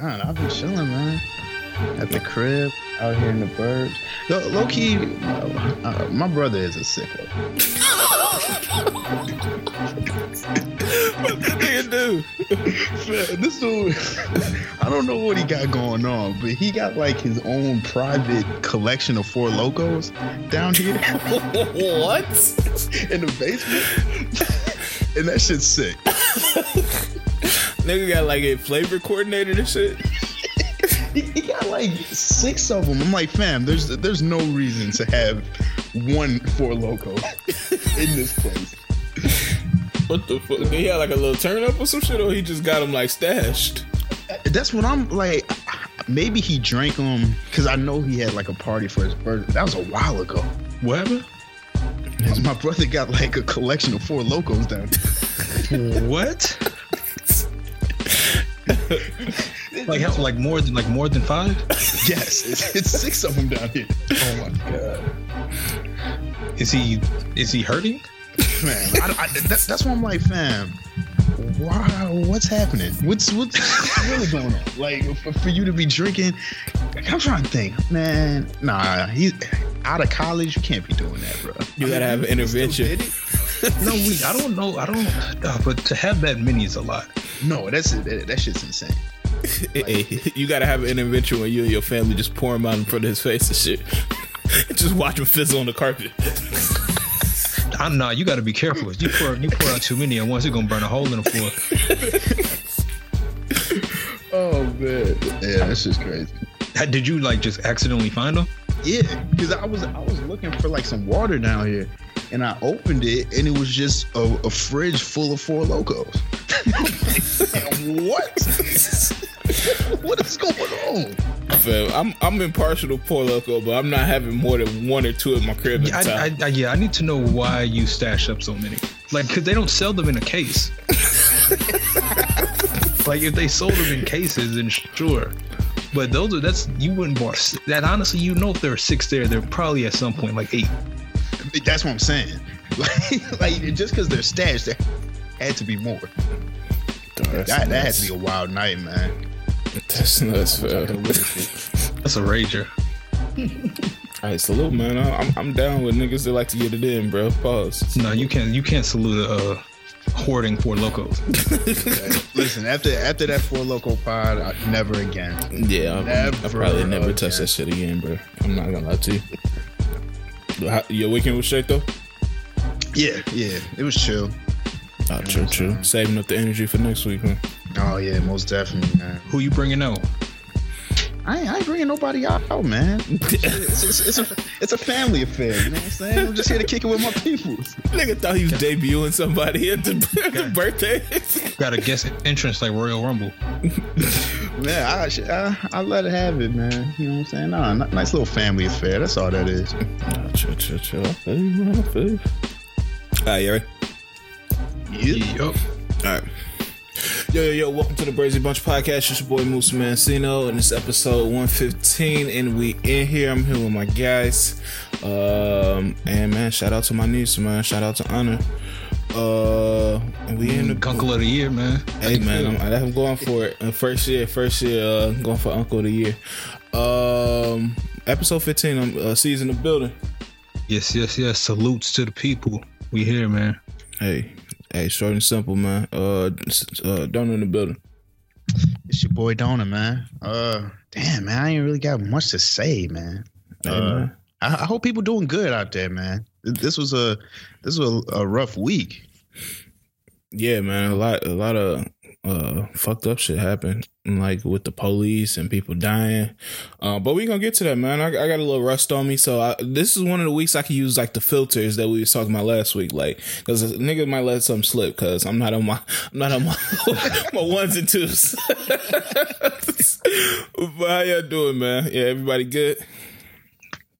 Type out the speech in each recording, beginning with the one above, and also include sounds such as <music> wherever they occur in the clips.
Man, I've been chilling, man. At the crib, out here in the burbs. Low, low key, uh, uh, my brother is a sicko. what that nigga do? Man, this dude, <laughs> I don't know what he got going on, but he got like his own private collection of Four Locos down here <laughs> what? in the basement. <laughs> and that shit's sick. Nigga got like a flavor coordinator and shit. He, <laughs> he got like six of them. I'm like, fam, there's there's no reason to have one Four Loco <laughs> in this place. What the fuck? Did he have like a little turn up or some shit, or he just got him like stashed? Uh, that's what I'm like. Maybe he drank them because I know he had like a party for his birthday. That was a while ago. What happened? My brother got like a collection of Four Locos down. <laughs> What? Like how, like more than like more than five? <laughs> yes, it's, it's six of them down here. Oh my god. Is he is he hurting? Man, I, I, that's that's why I'm like, fam. Wow, what's happening? What's what's really going on? Like for, for you to be drinking, I'm trying to think, man. Nah, he's out of college. You can't be doing that, bro. You gotta have an intervention. <laughs> No, we, I don't know. I don't. Uh, but to have that many is a lot. No, that's that, that shit's insane. <laughs> Hey, you gotta have an intervention when you and your family just pour him out in front of his face and shit. <laughs> just watch him fizzle on the carpet. I'm not. you got to be careful. You pour you pour out too many at once, you're gonna burn a hole in the floor. Oh man, yeah, this is crazy. Did you like just accidentally find them? Yeah, because I was I was looking for like some water down here, and I opened it, and it was just a, a fridge full of Four Locos. <laughs> what? <laughs> what is going on? Fam, I'm I'm impartial to Four Loco, but I'm not having more than one or two in my crib at a I, time. I, I, yeah, I need to know why you stash up so many. Like, cause they don't sell them in a case. <laughs> like, if they sold them in cases, then sure. But those are that's you wouldn't buy that. Honestly, you know, if there are six there, they're probably at some point like eight. That's what I'm saying. <laughs> Like, like just because they're stashed, there had to be more. That's That, that had to be a wild night, man. That's nuts, fam. That's a rager. Hey, <laughs> salute, man. I- I'm I'm down with niggas that like to get it in, bro. Pause. No, you can't. You can't salute a uh, hoarding Four Locos. <laughs> Listen, after after that Four Loco pod, I, never again. Yeah, I'm, I'll Never probably never touch that shit again, bro. I'm not gonna lie to you. But how- Your weekend was straight though. Yeah, yeah, it was chill. Oh, true, true. Saving up the energy for next week, man. Oh yeah, most definitely, man. Who you bringing out? I ain't, I ain't bringing nobody out, man. <laughs> It's, it's, it's a it's a family affair. You know what I'm saying? I'm just here to kick it with my people. Nigga thought he was debuting somebody at the, <laughs> at the birthday. Got a guest entrance like Royal Rumble. <laughs> Man, I, I I let it have it, man. You know what I'm saying? Nah, n- nice little family affair. That's all that is. oh, chill, chill, chill. I feel you, man. I feel you. All right, you ready? Yeah. Yup. All right. Yo, yo, yo, welcome to the Brazy Bunch podcast. It's your boy Moose Mancino, and it's episode 115, and we in here. I'm here with my guys. Um, and man, shout out to my niece, man. Shout out to Honor. Uh, and we in the Uncle of the year, man. Hey man, I'm, I'm going for it. Uh, first year, first year, uh, going for Uncle of the Year. Um, episode 15, um, uh, season of building. Yes, yes, yes. Salutes to the people. We here, man. Hey, hey, short and simple, man. Uh, uh don't in the building. It's your boy Donna, man. Uh, damn, man, I ain't really got much to say, man. Hey, Uh, man. I, I hope people doing good out there, man. This was a this was a, a rough week. Yeah, man, a lot, a lot of uh fucked up shit happened, like with the police and people dying. Uh, but we gonna get to that, man. I, I got a little rust on me, so I, this is one of the weeks I can use like the filters that we was talking about last week, like because a nigga might let something slip because I'm not on my, I'm <laughs> not on my <laughs> my ones and twos. <laughs> but how y'all doing, man? Yeah, everybody good.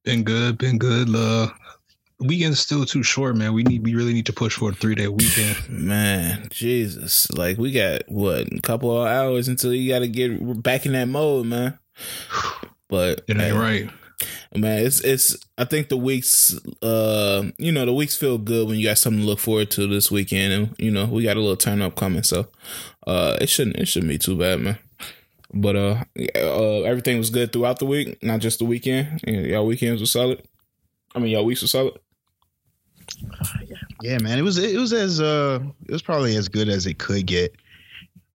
Been good, been good. Uh, weekend's still too short, man. We need, we really need to push for a three day weekend. <sighs> Man, Jesus, like we got what a couple of hours until you got to get back in that mode, man. <sighs> But It ain't hey, right. man it's it's i think the weeks uh you know the weeks feel good when you got something to look forward to this weekend and you know we got a little turn up coming so uh it shouldn't it shouldn't be too bad man But uh, uh, everything was good throughout the week, not just the weekend. Yeah, y'all weekends were solid. I mean, y'all weeks were solid. Yeah, man. It was it was as uh it was probably as good as it could get.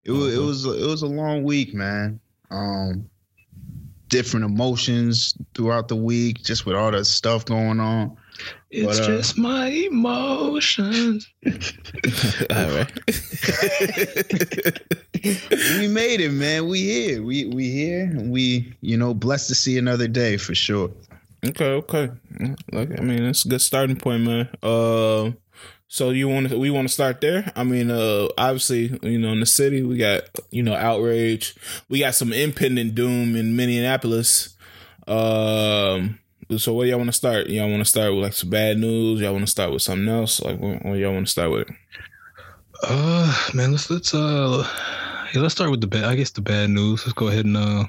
It was it Mhm. was it was a long week, man. Um different emotions throughout the week, just with all the stuff going on. It's But, uh, just my emotions. <laughs> All right. <laughs> we made it, man. We here. We we here. We, you know, blessed to see another day for sure. Okay, okay. Like, I mean, it's a good starting point, man. Uh, so you want to? We want to start there. I mean, uh, obviously, you know, in the city, we got you know outrage. We got some impending doom in Minneapolis. Um, so where y'all want to start? Y'all want to start with like some bad news? Y'all want to start with something else? Like, what, what y'all want to start with? Uh, man, let's let's uh, yeah, let's start with the bad. I guess the bad news. Let's go ahead and uh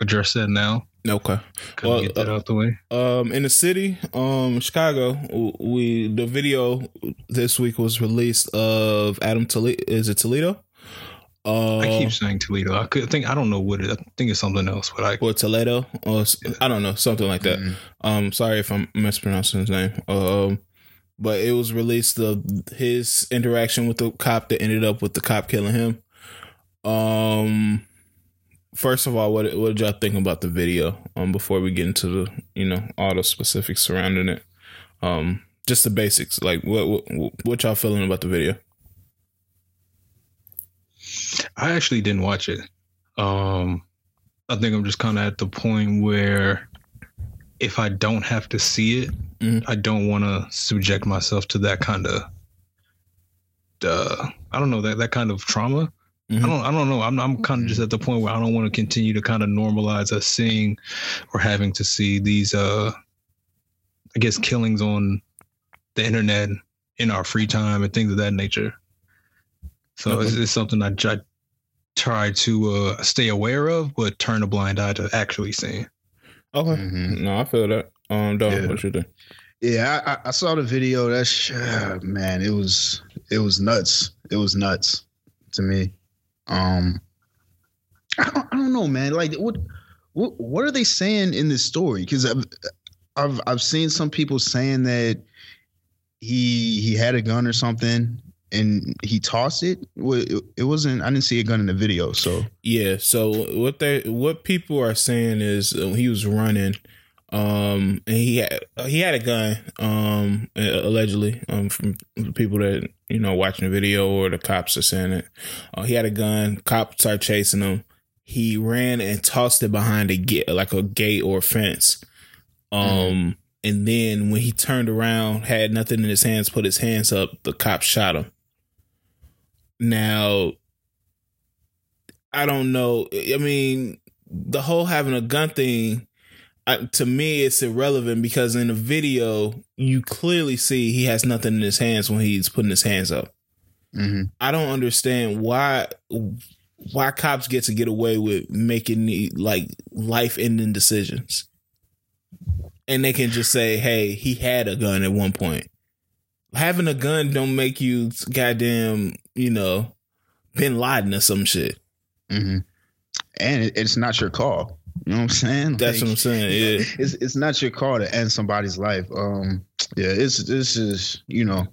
address that now. Okay. Well, get that uh, out the way. Um, in the city, um, Chicago, we the video this week was released of Adam Toledo. Is it Toledo? Uh, I keep saying Toledo. I could think I don't know what it. I think it's something else, but I or Toledo, or I don't know, something like that. Mhm. Um, sorry if I'm mispronouncing his name. Um, but it was released of his interaction with the cop that ended up with the cop killing him. Um, first of all, what what did y'all think about the video? Um, before we get into the you know all the specifics surrounding it, um, just the basics. Like what what, what y'all feeling about the video? I actually didn't watch it. Um, I think I'm just kind of at the point where if I don't have to see it, Mhm. I don't want to subject myself to that kind of, uh, I don't know that that kind of trauma. Mhm. I don't, I don't know. I'm, I'm kind of just at the point where I don't want to continue to kind of normalize us seeing or having to see these, uh, I guess, killings on the internet in our free time and things of that nature. So it's, Okay. it's something I, I try to uh, stay aware of, but turn a blind eye to actually seeing. Okay, Mhm. no, I feel that. Um, Don, Yeah. what you think? Yeah, I, I- I saw the video. That's uh, man, it was it was nuts. It was nuts to me. Um, I don't, I don't know, man. Like, what what what are they saying in this story? Because I've I've I've seen some people saying that he he had a gun or something and he tossed it. It wasn't. I didn't see a gun in the video. So Yeah. So what they what people are saying is uh, he was running, um, and he had he had a gun, um, allegedly, um, from the people that you know watching the video or the cops are saying it. Uh, he had a gun. Cops started chasing him. He ran and tossed it behind a gate, like a gate or a fence. Um, and then when he turned around, had nothing in his hands, put his hands up. The cops shot him. Now I don't know. I mean, the whole having a gun thing, I, to me, it's irrelevant because in the video, you clearly see he has nothing in his hands when he's putting his hands up. mhm. I don't understand why why cops get to get away with making the, like life ending decisions, and they can just say, "Hey, he had a gun at one point." Having a gun don't make you goddamn, you know, Bin Laden or some shit. hmm And it's not your call. You know what I'm saying? That's Like, what I'm saying. Yeah. it's it's not your call to end somebody's life. Um, yeah, it's this is you know,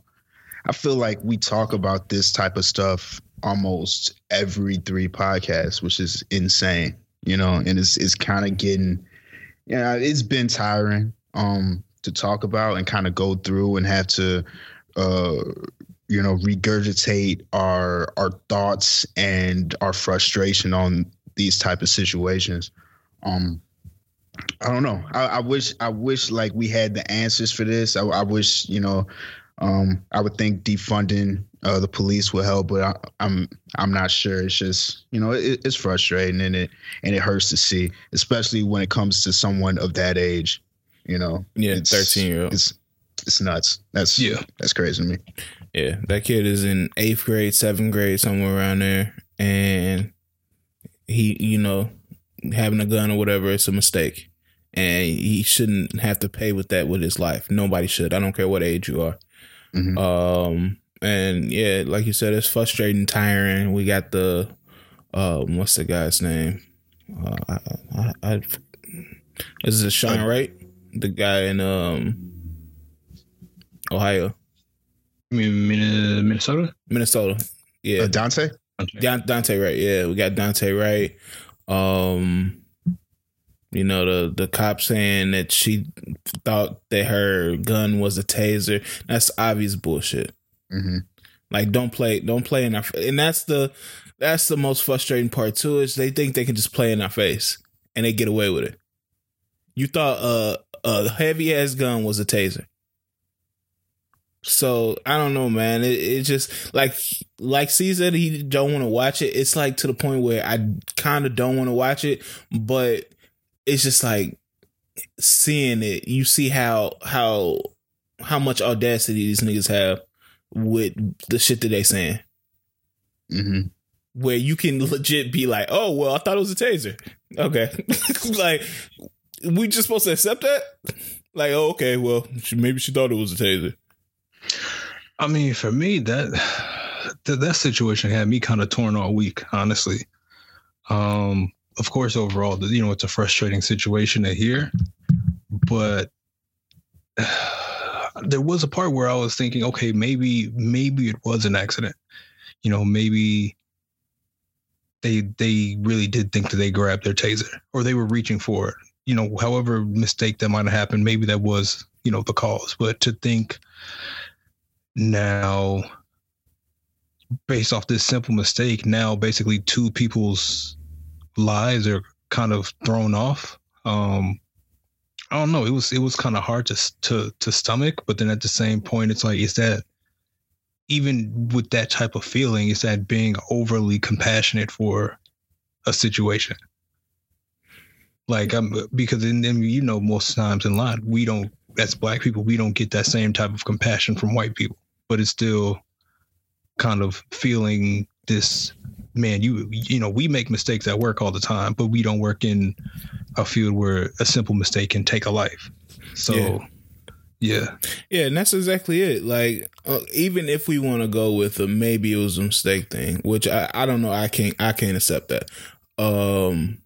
I feel like we talk about this type of stuff almost every three podcasts, which is insane. You know, and it's it's kind of getting, yeah, it's been tiring um to talk about and kind of go through and have to, uh, you know, regurgitate our our thoughts and our frustration on these type of situations. Um, I don't know. I, I wish I wish like we had the answers for this. I, I wish you know. Um, I would think defunding uh, the police would help, but I, I'm I'm not sure. It's just you know it, it's frustrating and it and it hurts to see, especially when it comes to someone of that age. You know, Yeah, It's- 13 year old. It's it's nuts. That's Yeah. that's crazy to me. Yeah, that kid is in eighth grade, seventh grade, somewhere around there, and he, you know, having a gun or whatever, it's a mistake, and he shouldn't have to pay with that with his life. Nobody should. I don't care what age you are. Mhm. Um, and yeah, like you said, it's frustrating, tiring. We got the, um, what's the guy's name? Uh, I, I, I, this is Sean, right? The guy in um Ohio, mean, Minnesota. Minnesota. Yeah, Uh, Daunte. Don- Daunte Wright. Yeah, we got Daunte Wright. Um, you know the the cop saying that she thought that her gun was a taser. That's obvious bullshit. hmm Like don't play, don't play in our, and that's the that's the most frustrating part too. Is they think they can just play in our face and they get away with it. You thought uh, a heavy ass gun was a taser. So I don't know, man. It, it just like like C said he don't want to watch it. It's like to the point where I kind of don't want to watch it, but it's just like seeing it. You see how how how much audacity these niggas have with the shit that they saying. hmm Where you can legit be like, oh well, I thought it was a taser. Okay, <laughs> like we just supposed to accept that? Like, oh, okay, well, she, maybe she thought it was a taser. I mean, for me, that that, that situation had me kind of torn all week, honestly. Um, of course, overall, you know, it's a frustrating situation to hear, but <sighs> there was a part where I was thinking, okay, maybe maybe it was an accident. You know, maybe they they really did think that they grabbed their taser or they were reaching for it. You know, however mistake that might have happened, maybe that was you know the cause. But to think now based off this simple mistake now basically two people's lives are kind of thrown off. Um i don't know. It was it was kind of hard to to to stomach but then at the same point it's like is that even with that type of feeling is that being overly compassionate for a situation? Like i'm because in them you know most times in life we don't as black people we don't get that same type of compassion from white people but it's still kind of feeling this man you you know we make mistakes at work all the time but we don't work in a field where a simple mistake can take a life so Yeah. yeah Yeah, and that's exactly it. Like, uh, even if we want to go with a maybe it was a mistake thing, which I, I don't know, I can't I can't accept that. Um,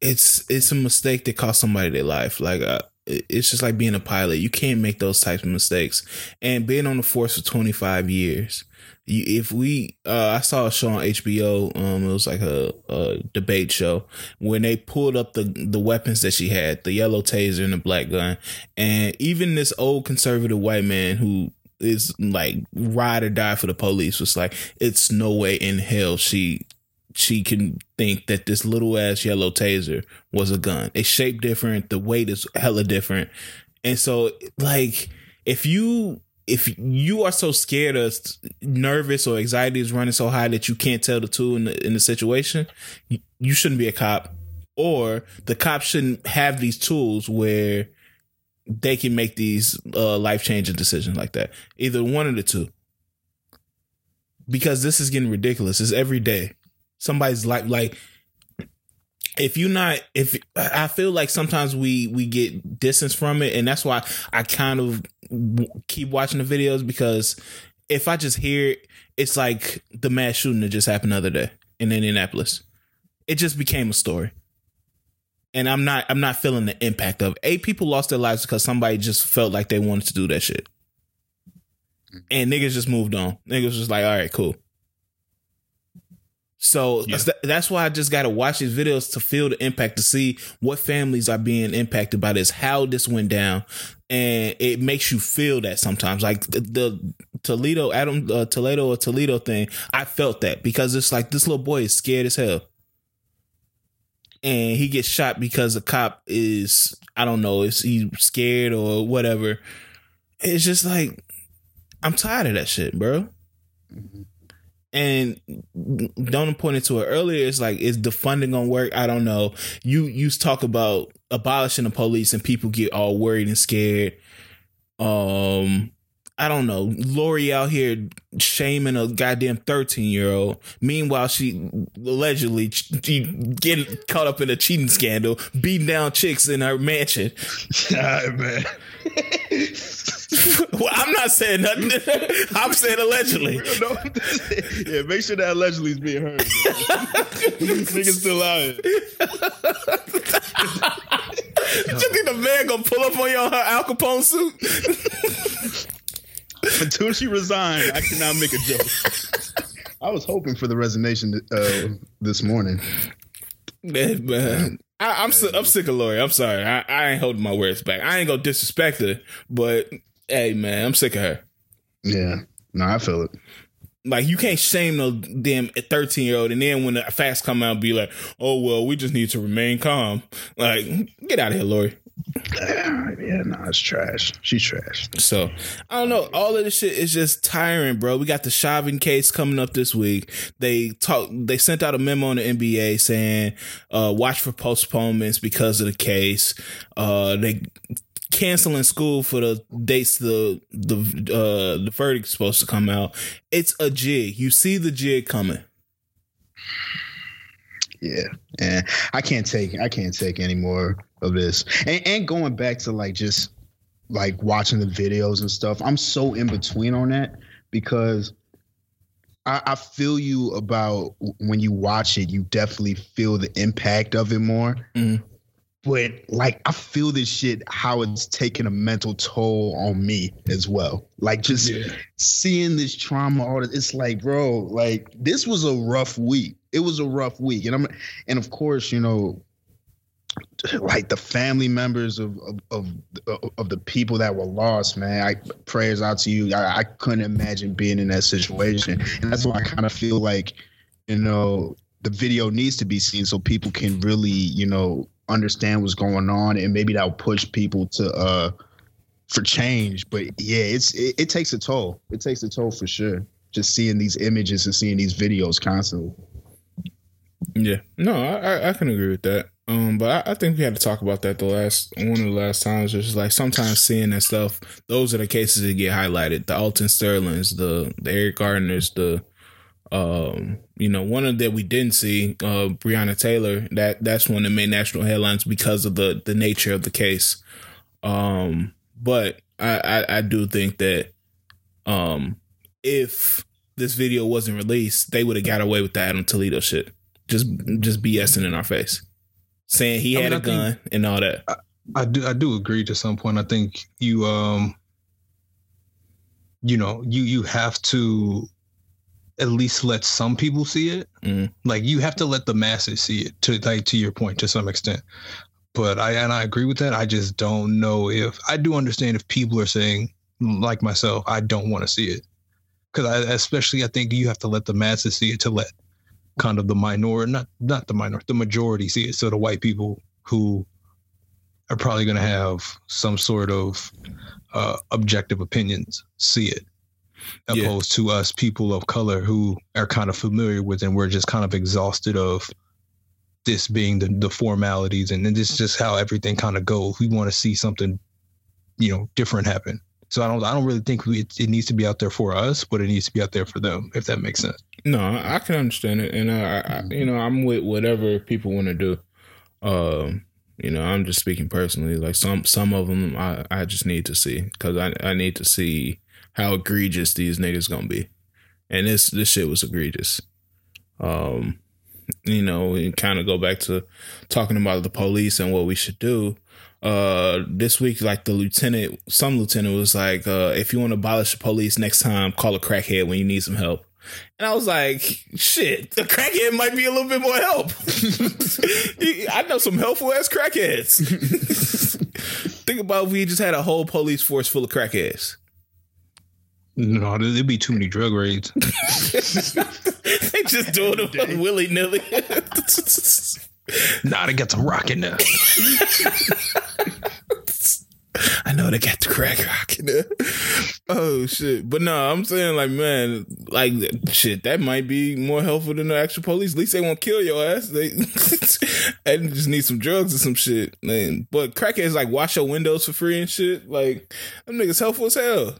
it's it's a mistake that cost somebody their life. Like, uh, it- it's just like being a pilot. You can't make those types of mistakes. And being on the force for twenty five years, you, if we, uh, I saw a show on HBO. Um, it was like a, a debate show when they pulled up the the weapons that she had, the yellow taser and the black gun, and even this old conservative white man who is like ride or die for the police was like, it's no way in hell she she can think that this little ass yellow taser was a gun. It's shaped different, the weight is hella different. And so like if you if you are so scared or nervous or anxiety is running so high that you can't tell the two in the in the situation, you, shouldn't be a cop. Or the cops shouldn't have these tools where they can make these uh, life changing decisions like that. Either one of the two. Because this is getting ridiculous. It's every day. Somebody's like like if you not if I feel like sometimes we we get distance from it, and that's why I kind of keep watching the videos because if I just hear it, it's like the mass shooting that just happened the other day in Indianapolis. It just became a story and I'm not I'm not feeling the impact of it. eight people lost their lives because somebody just felt like they wanted to do that shit. And niggas just moved on. Niggas was like, all right, cool. So Yeah. that's- why I just got to watch these videos to feel the impact, to see what families are being impacted by this, how this went down, and it makes you feel that sometimes. Like the, the Toledo, Adam uh, Toledo or Toledo thing, I felt that because it's like this little boy is scared as hell and he gets shot because a cop is I don't know, is he scared or whatever. It's just like I'm tired of that shit, bro. And Donna pointed to it earlier. It's like is the funding gonna work? I don't know. You you talk about abolishing the police and people get all worried and scared. Um, I don't know. Lori out here shaming a goddamn 13 year old. Meanwhile, she allegedly she getting caught up in a cheating scandal, beating down chicks in her mansion. <laughs> God, man. <laughs> <laughs> well, I'm not saying nothing. <laughs> I'm saying allegedly. <laughs> No, yeah, make sure that allegedly is being heard. Niggas still out here. you think the man gonna pull up on you on her Al Capone suit? Until she resigned, I cannot make a joke. I was hoping for the resignation uh, this morning. Man, man. I, am si- I'm sick of Lori. I'm sorry. I, I ain't holding my words back. I ain't gonna disrespect her, but hey, man, I'm sick of her. Yeah, no, I feel it. Like you can't shame no damn 13 year old, and then when the facts come out, be like, "Oh well, we just need to remain calm." Like, get out of here, Lori. <sighs> Yeah, no, it's trash. She's trash. So I don't know. All of this shit is just tiring, bro. We got the Chauvin case coming up this week. They talk. They sent out a memo on the NBA saying, uh, "Watch for postponements because of the case." Uh, they canceling school for the dates the the uh the verdict's supposed to come out. It's a jig. You see the jig coming. Yeah, and I can't take I can't take any more of this. And, and going back to like just like watching the videos and stuff, I'm so in between on that because I, I feel you about when you watch it, you definitely feel the impact of it more. Mhm. But like I feel this shit how it's taking a mental toll on me as well. Like just seeing this trauma, all this, it's like, bro, like this was a rough week. It was a rough week, and I'm, and of course, you know, like the family members of of of, of the people that were lost, man. I prayers out to you. I, I couldn't imagine being in that situation, and that's why I kind of feel like, you know, the video needs to be seen so people can really, you know, understand what's going on, and maybe that'll push people to uh for change. But yeah, it's it, it takes a toll. It takes a toll for sure. Just seeing these images and seeing these videos constantly. Yeah, no, I, I, can agree with that. Um, but I, I think we had to talk about that the last one of the last times. Just like sometimes seeing that stuff, those are the cases that get highlighted. The Alton Sterlings, the the Eric Garners, the um, you know, one of that we didn't see, uh, Breonna Taylor. That that's one that made national headlines because of the the nature of the case. Um, but I I, I do think that um, if this video wasn't released, they would have got away with that on Toledo shit. Just just BSing in our face, saying he I had mean, a I think- gun and all that. I do I do agree to some point. I think you um you know, you you have to at least let some people see it. Mhm. Like you have to let the masses see it to like to your point to some extent. But I and I agree with that. I just don't know if I do understand if people are saying like myself, I don't want to see it. Cuz I especially I think you have to let the masses see it to let kind of the minority not not the minority, the majority see it. So the white people who are probably going to have some sort of uh, objective opinions see it Yeah. opposed to us people of color who are kind of familiar with and we're just kind of exhausted of this being the, the formalities and then this is just how everything kind of goes we want to see something you know different happen so i don't i don't really think we, it, it needs to be out there for us but it needs to be out there for them if that makes sense No, I can understand it, and I, I, you know, I'm with whatever people want to do. Um, you know, I'm just speaking personally. Like some some of them, I I just need to see because I I need to see how egregious these niggas gonna be, and this this shit was egregious. Um, you know, we kind of go back to talking about the police and what we should do. Uh, this week, like the lieutenant, some lieutenant was like, uh, if you want to abolish the police next time, call a crackhead when you need some help. And I was like, shit, the crackhead might be a little bit more help. <laughs> I know some helpful ass crackheads. <laughs> Think about if we just had a whole police force full of crackheads. No there'd be too many drug raids <laughs> they just doing it willy nilly. nah they got some rock in there I know they got the crack rock in there. Oh shit! But no, I'm saying like, man, like shit, that might be more helpful than the actual police. At least they won't kill your ass. They <laughs> and just need some drugs or some shit, man. But crackheads like wash your windows for free and shit. Like them niggas helpful as hell.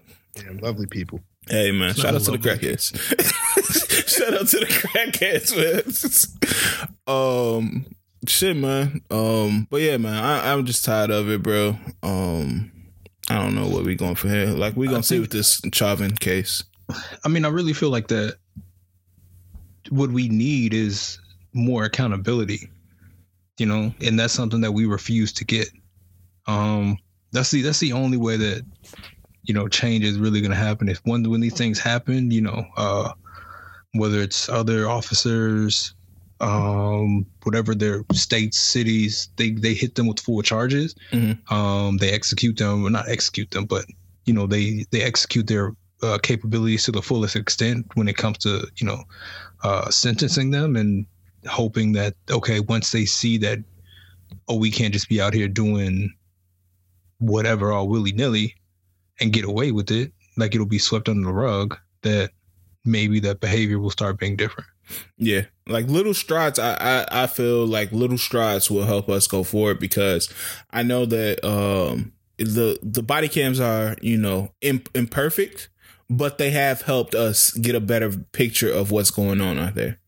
Yeah, lovely people. Hey man, shout out to the lovely. crackheads. <laughs> shout out to the crackheads, man. <laughs> um, shit, man. Um, but yeah, man, I, I'm just tired of it, bro. Um, I don't know what we going for here. Like we gonna see with this Chauvin case. I mean, I really feel like that. What we need is more accountability, you know, and that's something that we refuse to get. Um, that's the that's the only way that you know change is really going to happen. If when when these things happen, you know, uh, whether it's other officers, um, whatever their states, cities, they they hit them with full charges. Mhm. Um, they execute them, or not execute them, but you know they they execute their uh, capabilities to the fullest extent when it comes to you know uh, sentencing them and hoping that okay once they see that oh we can't just be out here doing whatever all willy nilly and get away with it like it'll be swept under the rug that maybe that behavior will start being different. Yeah, like little strides. I, I I feel like little strides will help us go forward because I know that um the the body cams are you know imp- imperfect, but they have helped us get a better picture of what's going on out there.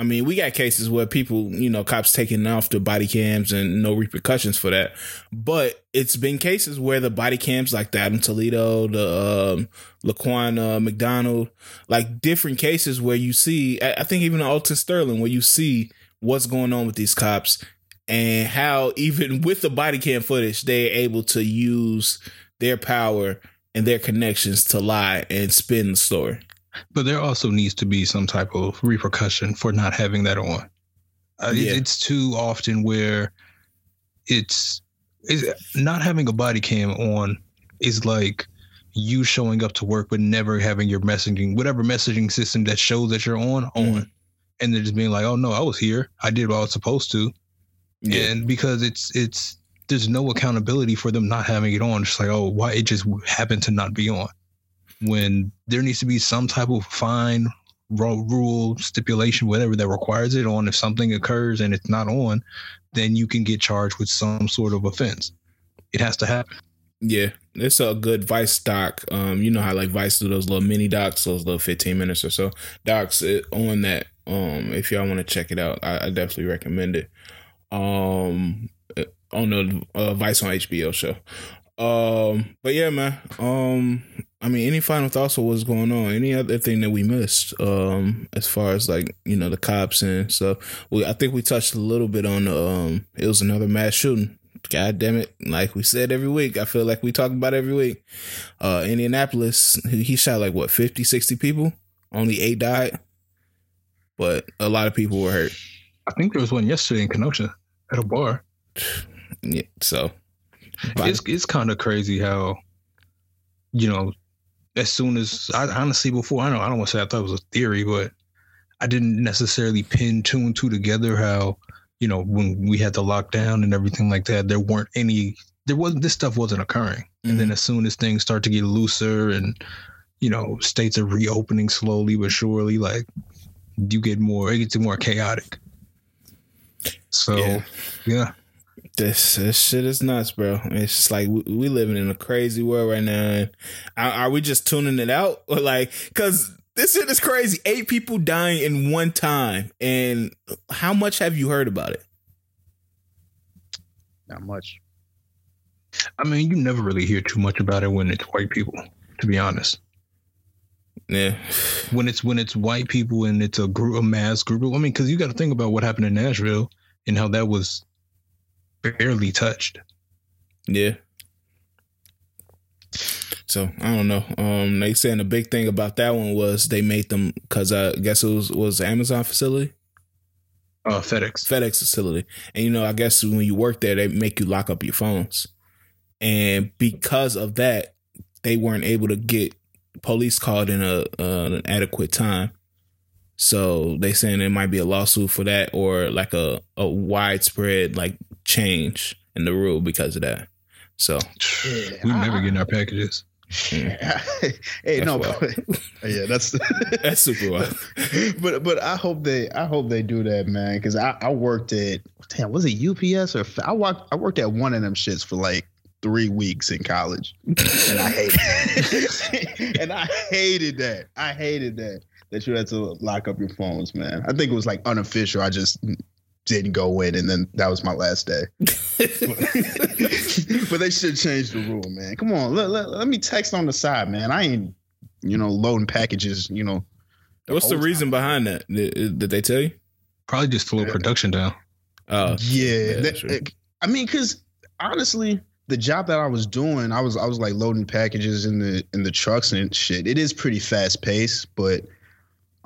I mean, we got cases where people, you know, cops taking off the body cams and no repercussions for that. But it's been cases where the body cams, like the Adam Toledo, the um, Laquan uh, McDonald, like different cases where you see, I I think even Alton Sterling, where you see what's going on with these cops and how even <laughs> with the body cam footage, they're able to use their power and their connections to lie and spin the story. But there also needs to be some type of repercussion for not having that on. Uh, Yeah. it's too often where it's, it's not having a body cam on is like you showing up to work but never having your messaging whatever messaging system that shows that you're on on Mhm. and they're just being like oh no i was here i did what i was supposed to Yeah. and because it's it's there's no accountability for them not having it on. It's like, oh, why it just happened to not be on. When there needs to be some type of fine rule stipulation, whatever that requires it on. If something occurs and it's not on, then you can get charged with some sort of offense. It has to happen. Yeah, it's a good Vice doc. Um, you know how like Vice do those little mini docs, those little fifteen minutes or so docs it, on that. Um, if y'all want to check it out, I, I definitely recommend it. Um, uh, on the uh, Vice on HBO show. Um, but yeah, man. Um, I mean, any final thoughts on what's going on? Any other thing that we missed? Um, as far as like you know the cops and stuff. We I think we touched a little bit on. Um, it was another mass shooting. God damn it. Like we said every week, I feel like we talk about it every week. Uh Indianapolis, he he shot like what, 50, 60 people? Only eight died. But a lot of people were hurt. I think there was one yesterday in Kenosha at a bar. Yeah, so It's it's kind of crazy how, you know, as soon as I honestly before I know I don't want to say I thought it was a theory, but I didn't necessarily pin two and two together. How you know when we had the lockdown and everything like that, there weren't any. There wasn't this stuff wasn't occurring, and then mm-hmm. as soon as things start to get looser and you know states are reopening slowly but surely, like you get more, it gets more chaotic. So Yeah. yeah. This this shit is nuts, bro. It's just like we, we living in a crazy world right now. And are, are we just tuning it out <laughs> or like because this shit is crazy? Eight people dying in one time, and how much have you heard about it? Not much. I mean, you never really hear too much about it when it's white people, to be honest. Yeah, When it's when it's white people and it's a group, a mass group. I mean, because you got to think about what happened in Nashville and how that was barely touched. yeah. So I don't know. Um, they saying the big thing about that one was they made them because I guess it was was Amazon facility. Uh, FedEx. FedEx facility. And you know, I guess when you work there, they make you lock up your phones. And because of that, they weren't able to get police called in a uh, an adequate time. So they saying there might be a lawsuit for that or like a, a widespread like change in the rule because of that. So Yeah, we I- never getting our packages. <laughs> hey, That's no, wild. but, <laughs> yeah, that's <laughs> that's super wild. but but I hope they I hope they do that, man. Because I, I worked at damn was it UPS or I worked I worked at one of them shits for like three weeks in college, and I hated and I hated that. I hated that that you had to lock up your phones, man. I think it was like unofficial. I just didn't go in, and then that was my last day. <laughs> but they should change the rule, man. Come on, let, let, let me text on the side, man. I ain't, you know, loading packages. You know, What's the whole reason behind that? Did, did they tell you? Probably just to slow Yeah. production down. Oh, Yeah, Yeah, that- sure. I mean, because honestly, the job that I was doing, I was I was like loading packages in the in the trucks and shit. It is pretty fast paced, but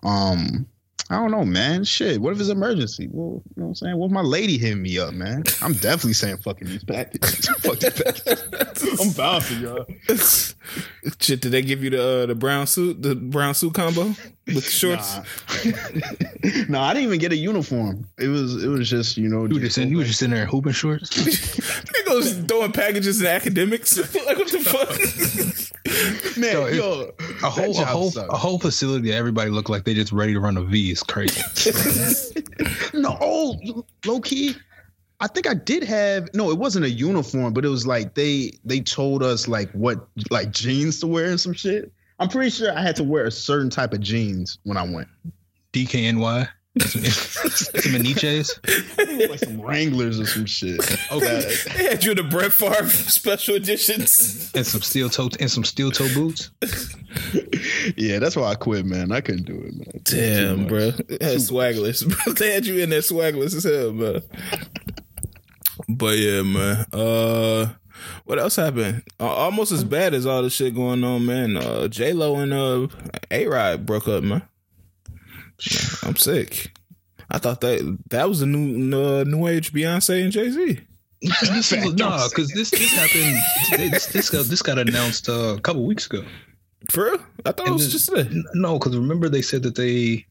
um, I don't know, man. Shit, what if it's emergency? Well, you know what I'm saying? What if my lady hit me up, man? I'm definitely saying fucking these packages. <laughs> Fuck these packages. I'm bouncing, y'all. Shit, did they give you the uh, the brown suit, the brown suit combo with the shorts? <laughs> Nah. no, I didn't even get a uniform. It was it was just you know You were just in, you were just in there in hooping shorts. <laughs> Niggas throwing packages in academics. like what the fuck? <laughs> man, Yo, yo, A whole, a whole, a whole facility that everybody looked like they just ready to run a V is crazy. <laughs> no, oh, low key. I think I did have no, it wasn't a uniform, but it was like they they told us like what like jeans to wear and some shit. I'm pretty sure I had to wear a certain type of jeans when I went. DKNY, some, some Aniches. I think it was like some Wranglers or some shit. Okay. they had you in the Brett Favre special editions. and some steel toe and some steel toe boots. yeah, that's why I quit, man. I couldn't do it, man. Damn, much. bro. Had swagless. <laughs> Bro. They had you in there swagless as hell, man. But yeah, man. Uh what else happened? Uh, almost as bad as all the shit going on, man. Uh J Lo and uh A Rod broke up, man. I'm sick. I thought that that was the new uh, new age Beyonce and Jay Z. This Fact, was, don't nah, <laughs> because this this happened. This this got this got announced uh, a couple weeks ago. For real? I thought it was then- just that. N- No, because remember they said that they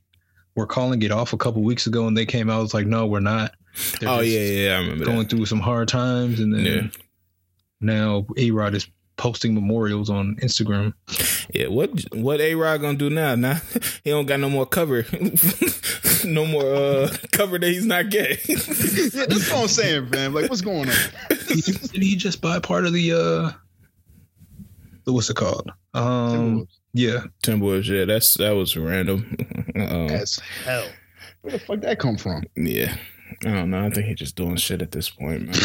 were calling it off a couple weeks ago, and they came out was like, no, we're not. They're Oh yeah, yeah, I remember going that. through some hard times, and then Yeah. now A Rod is posting memorials on Instagram. Yeah, what what A Rod gonna do now? Now <laughs> he don't got no more cover, <laughs> no more uh <laughs> cover that he's not gay. Yeah, that's what I'm saying, fam. Like, what's going on? Did he just buy part of the uh, the what's it called? Um, yeah, Timberwolves, yeah, that's that was random. um, As hell. Where the fuck that come from? yeah, I don't know. I think he's just doing shit at this point, man.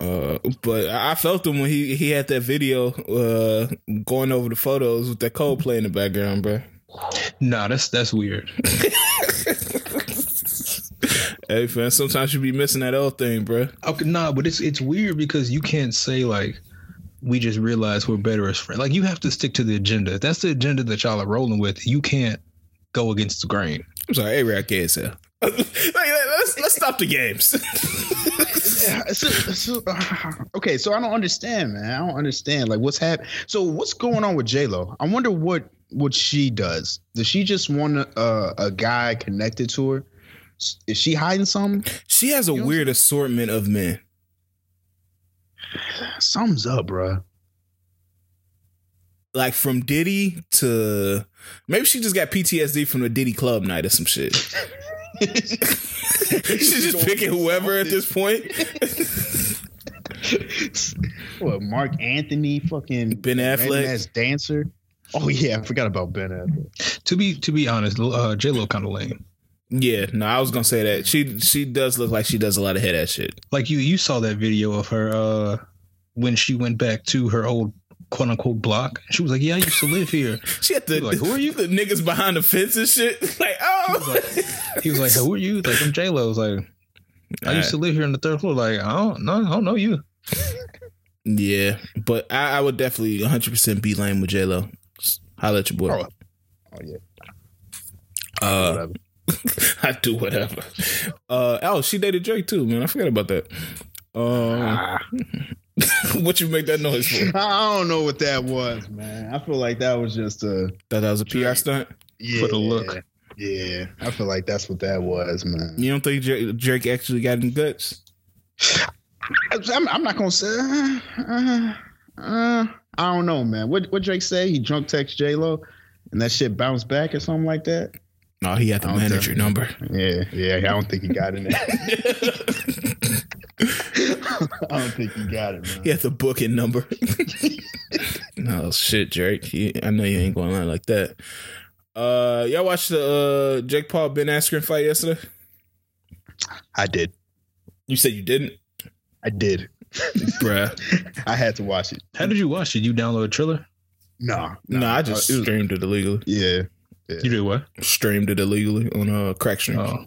Uh, but I felt him when he he had that video uh going over the photos with that Coldplay in the background, bro. nah, that's that's weird. <laughs> Hey, fam, sometimes you be missing that old thing, bro. Okay, nah, but it's it's weird because you can't say like we just realized we're better as friends. Like you have to stick to the agenda. If that's the agenda that y'all are rolling with, you can't go against the grain. I'm sorry, A Rod gay as hell. Like, let's let's stop the games. <laughs> So- so- uh, okay, so I don't understand, man. I don't understand. Like, what's happening? So, what's going on with J Lo? I wonder what what she does. Does she just want a, a guy connected to her? Is she hiding something? she has a You weird assortment of men. Something's up, bro. like from Diddy to maybe she just got PTSD from the Diddy club night or some shit. <laughs> She's just picking whoever at this point. <laughs> what? Marc Anthony, fucking Ben Affleck. as dancer. Oh yeah, I forgot about Ben Affleck. To be to be honest, uh, J Lo kind of lame. Yeah, no, I was gonna say that she she does look like she does a lot of head ass shit. Like you you saw that video of her uh, when she went back to her old quote unquote block. She was like, "Yeah, I used to live here." She had the He like, "Who are you?" The niggas behind the fence and shit. <laughs> Like, oh, He was like, "Who are you?" Like, I'm J Lo. Was like, "I used to live here on the third floor." Like, I don't know, I don't know you. yeah, but I, I would definitely 100 percent be lame with J Lo. Holla at your boy. Oh, oh yeah, uh. <laughs> I do whatever. Uh, oh, she dated Drake too, man. I forgot about that. Um, Ah, <laughs> what you make that noise for? <laughs> I don't know what that was, man. I feel like that was just a Thought that was a PR stunt. yeah, For the look. Yeah, I feel like that's what that was, man. You don't think Drake, Drake actually got any guts? I'm, I'm not gonna say. Uh, uh, uh, I don't know, man. What what Drake say? He drunk text J Lo, and that shit bounced back or something like that. No, he had the manager think- number. Yeah, yeah. I don't think he got in there. <laughs> <laughs> I don't think you got it, man. He had the booking number. <laughs> no shit, Drake. You- I know you ain't going to lie like that. Uh, y'all watched the uh, Jake Paul Ben Askren fight yesterday? I did. You said you didn't, I did. bruh. <laughs> I had to watch it. How did you watch it? You download Triller? Nah, No, I just Uh, it was- streamed it illegally. yeah. You did what? Streamed it illegally on uh, crack streams. Oh.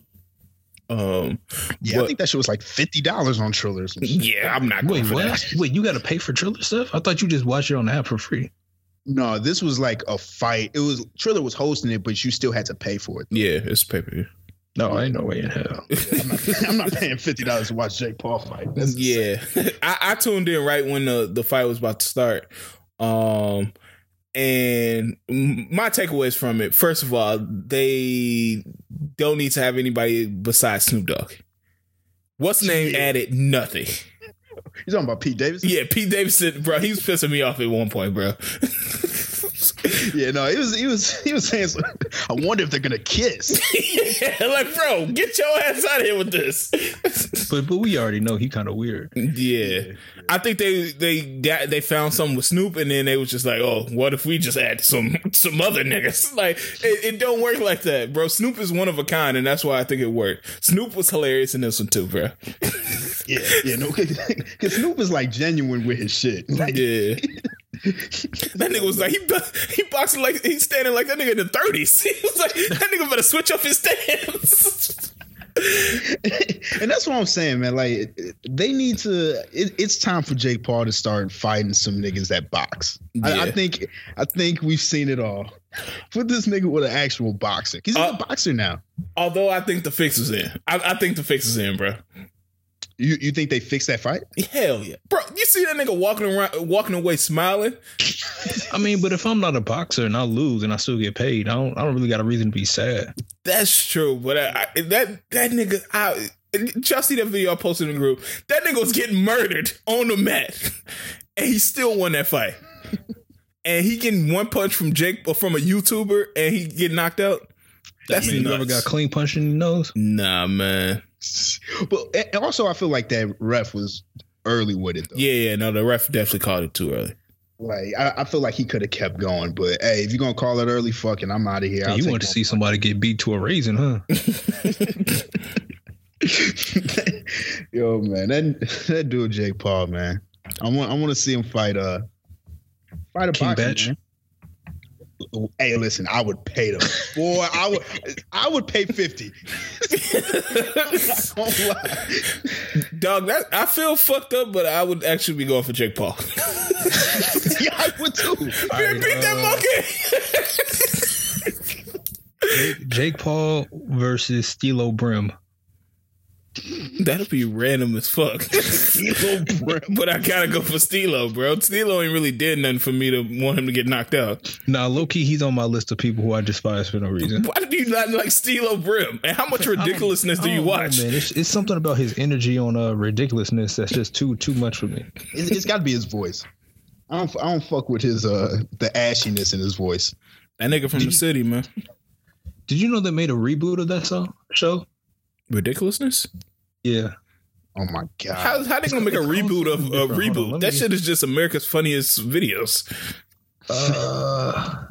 Um, Yeah, I think that shit was like fifty dollars on Triller. or some shit. yeah, I'm not going Wait, for what? that. Wait, you got to pay for Triller stuff? I thought you just watched it on the app for free. No, this was like a fight. It was Triller was hosting it, but you still had to pay for it. Yeah, it's paper. No, I ain't no way in hell. <laughs> I'm not, I'm not paying fifty dollars to watch Jake Paul fight. That's yeah, <laughs> I, I tuned in right when the the fight was about to start. Um, and my takeaways from it, first of all, they don't need to have anybody besides Snoop Dogg. What's the name added nothing. You talking about Pete Davidson? Yeah, Pete Davidson, bro, he was pissing me off at one point, bro. <laughs> <laughs> Yeah, no, he was he was he was saying. I wonder if they're gonna kiss. <laughs> like, bro, get your ass out of here with this. <laughs> But but we already know he kind of weird. Yeah. I think they they got they found something with Snoop, and then they was just like, oh, what if we just add some some other niggas? Like, it, it don't work like that, bro. Snoop is one of a kind, and that's why I think it worked. Snoop was hilarious in this one too, bro. Yeah, yeah, no, because Snoop is like genuine with his shit. Like, Yeah. <laughs> That nigga was like he he boxing like he's standing like that nigga in the thirties. <laughs> He was like that nigga better switch up his stance. <laughs> and that's what I'm saying, man. Like they need to. It, it's time for Jake Paul to start fighting some niggas that box. I, I think. I think we've seen it all. Put this nigga with an actual boxer. he's Uh, a boxer now. Although I think the fix is in. I, I think the fix is in, bro. You you think they fixed that fight? Hell yeah, bro. You see that nigga walking around, walking away smiling. I mean, but if I'm not a boxer and I lose and I still get paid, I don't I don't really got a reason to be sad. That's true, but I, I, that that nigga, I, y'all see that video I posted in the group? That nigga was getting murdered on the mat, <laughs> and he still won that fight. and he getting one punch from Jake or from a YouTuber, and he get knocked out. That's I mean, you nuts. ever got clean punched in the nose? nah, man. But and also, I feel like that ref was early with it though. Yeah, yeah. No, the ref definitely called it too early. Like I, I feel like he could have kept going, but hey, if you're gonna call it early, fucking, I'm out of here. Yeah, I'll you want to see somebody get beat to a raisin, huh? <laughs> <laughs> Yo, man, that that dude Jake Paul, man. I want I want to see him fight uh fight a King boxer, Batch? man. Hey, listen, I would pay them. Boy, I would I would pay 50. Don't. <laughs> Dog, that I feel fucked up, but I would actually be going for Jake Paul. <laughs> yeah, I would too. Man, beat that uh, monkey. Jake Paul versus Steelo Brim. That'll be random as fuck. <laughs> But I gotta go for Steelo, bro. Steelo ain't really did nothing for me to want him to get knocked out. Now, low key, he's on my list of people who I despise for no reason. Why do you not like Steelo Brim? And how much <laughs> ridiculousness do you don't know, watch? man. It's, it's something about his energy on uh, ridiculousness that's just too too much for me. It, it's got to be his voice. I don't I don't fuck with his uh the ashiness in his voice. that nigga from the city, man. Did you know they made a reboot of that song, show? Ridiculousness? Yeah. Oh my god. How how they gonna make a reboot of a different. Hold on, reboot? let That me- shit is just America's funniest videos. Uh,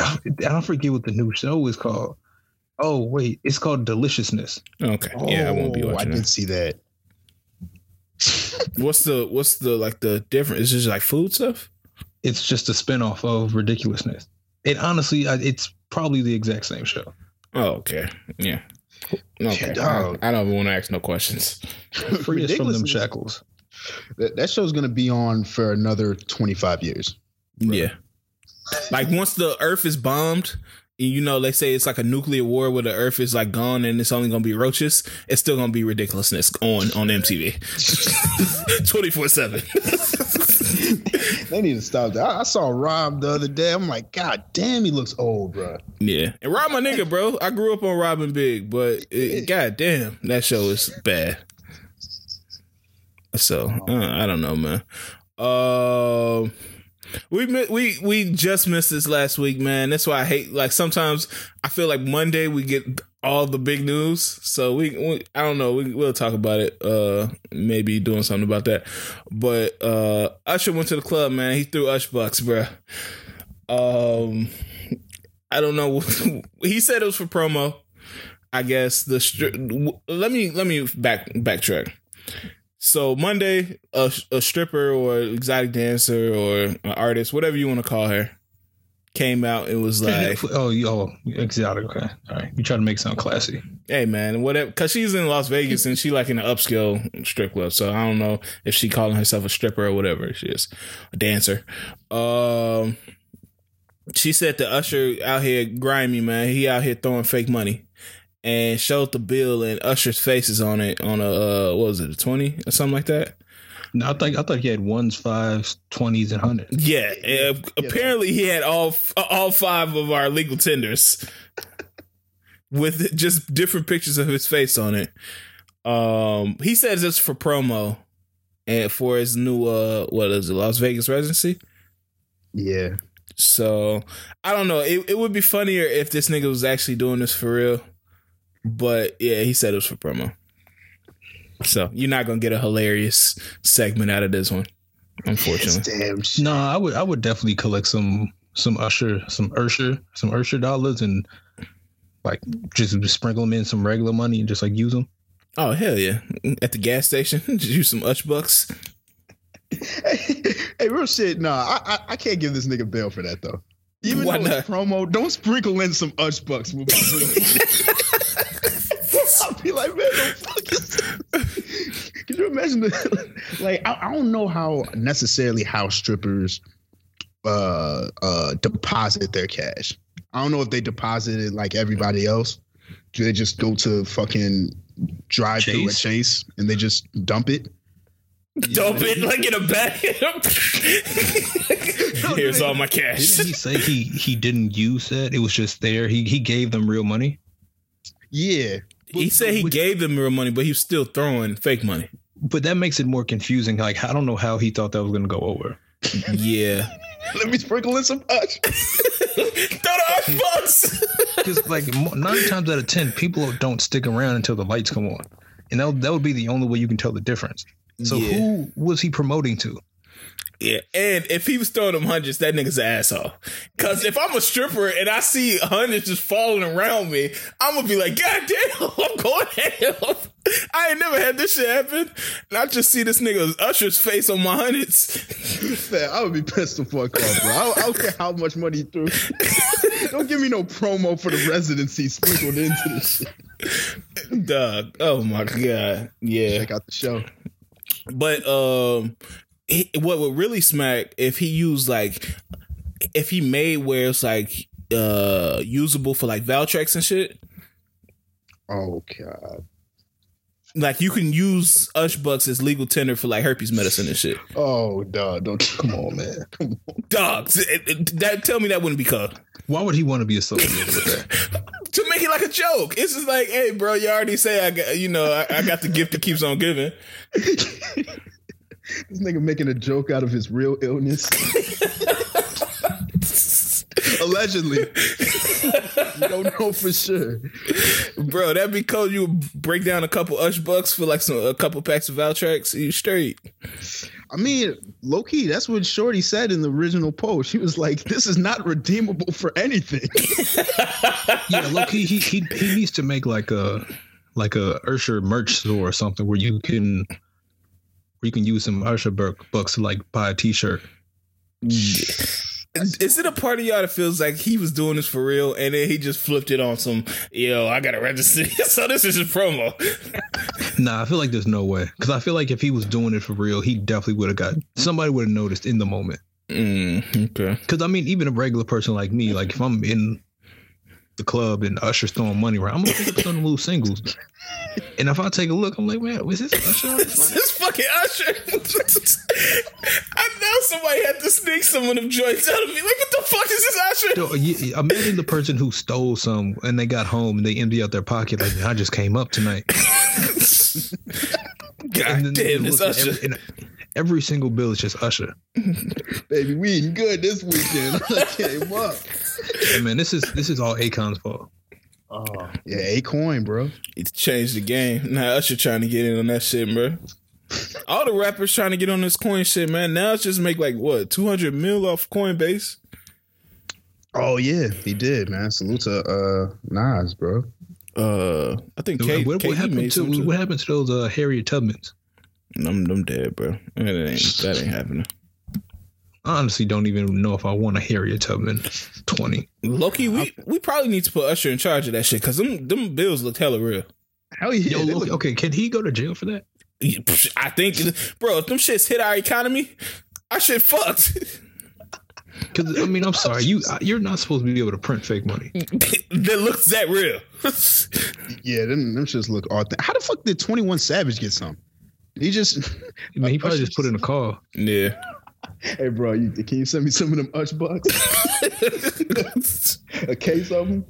I don't forget what the new show is called. Oh wait, it's called Deliciousness. Okay, yeah, I won't be Oh, watching I that. did see that. <laughs> What's the what's the like the difference? Is just like food stuff? It's just a spinoff of Ridiculousness. It honestly, it's probably the exact same show. Oh, okay, yeah. Okay, dog. I, I don't even want to ask no questions. Free us from them shackles. That, that show's gonna be on for another 25 years. Yeah. Like once the Earth is bombed, and you know they say it's like a nuclear war where the Earth is like gone and it's only gonna be roaches. It's still gonna be ridiculousness on on MTV, <laughs> twenty four seven. They need to stop that. I, I saw Rob the other day. I'm like, God damn, he looks old, bro. Yeah, and Rob my nigga, bro. I grew up on Rob and Big, but it, god damn, that show is bad. So uh, I don't know, man. Um. We we we just missed this last week, man. That's why I hate. Like sometimes I feel like Monday we get all the big news, so we, we I don't know. We, we'll talk about it. Uh, maybe doing something about that. But uh, Usher went to the club, man. He threw Ush bucks, bro. Um, I don't know. <laughs> he said it was for promo. I guess the str- let me let me back backtrack. So Monday, a, a stripper or exotic dancer or an artist, whatever you want to call her, came out and was like, oh, oh, exotic. Okay, all right. You try to make sound classy. "Hey man, whatever," because she's in Las Vegas and she like in an upscale strip club. So I don't know if she calling herself a stripper or whatever she is, a dancer. Um, she said the usher out here grimy man. He out here throwing fake money. And showed the bill and Usher's faces on it on a uh, what was it a twenty or something like that. No, I think I thought he had ones, fives, twenties, and hundreds. Yeah, uh, apparently he had all all five of our legal tenders <laughs> with just different pictures of his face on it. Um, he says it's for promo and for his new uh, what is it, Las Vegas residency? Yeah. So I don't know. It it would be funnier if this nigga was actually doing this for real. But yeah, he said it was for promo. So you're not gonna get a hilarious segment out of this one, unfortunately. Damn shit. No, I would I would definitely collect some some Usher some Usher some Usher dollars and like just sprinkle them in some regular money and just like use them. Oh hell yeah! At the gas station, <laughs> just use some Ush bucks. hey, <laughs> hey, real shit. Nah, I, I I can't give this nigga bail for that though. Even Why though not? it's promo, don't sprinkle in some Ush bucks <laughs> with my real. I'll be like, man, the fuck is this? <laughs> Can you imagine the <laughs> like? I, I don't know how necessarily how strippers uh uh deposit their cash. I don't know if they deposit it like everybody else. Do they just go to fucking drive through a Chase? chase and they just dump it? Dump it like in a bag. <laughs> Here's all my cash. Didn't he say he he didn't use that? It was just there. He he gave them real money. Yeah. He said he Which- gave them real money, but he was still throwing fake money. But that makes it more confusing. Like I don't know how he thought that was gonna go over. Yeah. <laughs> Let me sprinkle in some Ush. <laughs> Throw the Ush bucks. <laughs> Because like nine times out of ten, people don't stick around until the lights come on, and that that would be the only way you can tell the difference. So Yeah. who was he promoting to? Yeah, and if he was throwing them hundreds, that nigga's an asshole. Cause if I'm a stripper and I see hundreds just falling around me, I'm gonna be like, God damn, <laughs> I'm going ham. I ain't never had this shit happen. And I just see this nigga Usher's face on my hundreds. <laughs> Man, I would be pissed the fuck off, bro. I, I don't care how much money he threw. <laughs> don't give me no promo for the residency sprinkled into this shit. Dog. Oh my god. Yeah. Check out the show. But um, he, what would really smack if he used like if he made where it's like uh usable for like Valtrex and shit. Oh god. Like you can use Ush Bucks as legal tender for like herpes medicine and shit. Oh dog. Don't <laughs> come on, man. Come on. Dogs. it- it- that tell me that wouldn't be called Why would he want to be associated with that? <laughs> to make it like a joke. It's just like, hey, bro, you already say I got, you know, I, I got the gift that keeps on giving. <laughs> This nigga making a joke out of his real illness. <laughs> Allegedly. <laughs> you don't know for sure. Bro, that'd be cool. You would break down a couple Ush Bucks for like some a couple packs of Valtrex. You straight. I mean, low key, that's what Shorty said in the original post. She was like, "This is not redeemable for anything." <laughs> Yeah, look, he, he he he needs to make like a like a Usher merch store or something where you can where you can use some Usher buck- bucks to like buy a T-shirt. Is, is it a part of y'all that feels like he was doing this for real and then he just flipped it on some, yo, I got to register. <laughs> so this is a promo. <laughs> Nah, I feel like there's no way because I feel like if he was doing it for real, he definitely would have got somebody would have noticed in the moment. Mm, okay. Because I mean, even a regular person like me, like if I'm in the club and Usher's throwing money around, I'm gonna pick up some little singles. And if I take a look, I'm like, man, was this Usher? <laughs> this is fucking Usher. <laughs> I know somebody had to sneak some of them joints out of me. Like, what the fuck is this Usher? So, you- imagine the person who stole some and they got home and they empty out their pocket like I just came up tonight. <laughs> God damn, at Usher. every, every single bill is just Usher. <laughs> Baby, we eating good this weekend. I came up. And man, this is this is all Akon's fault. Oh, yeah, Akoin, bro. It's changed the game. Now Usher trying to get in on that shit, bro. All the rappers trying to get on this coin shit, man. Now it's just make like what two hundred mil off Coinbase. Oh yeah, he did, man. Salute to uh Nas, bro. Uh, I think Kate, what, what happened to what happened to those uh, Harriet Tubmans? I'm, I'm dead, bro. That ain't that ain't happening. I honestly don't even know if I want a Harriet Tubman 20. Loki, we we probably need to put Usher in charge of that shit because them them bills look hella real. Hell yeah. Yo, they look, look- okay, can he go to jail for that? I think, bro, if them shits hit our economy, our shit fucked. <laughs> Because I mean, I'm sorry, you uh, you're not supposed to be able to print fake money. <laughs> that looks that real. <laughs> yeah, them, them shits look authentic. How the fuck did 21 Savage get some? He just, <laughs> I mean, he probably just put in a call. yeah. <laughs> hey, bro, you, can you send me some of them Ush bucks? <laughs> a case of them?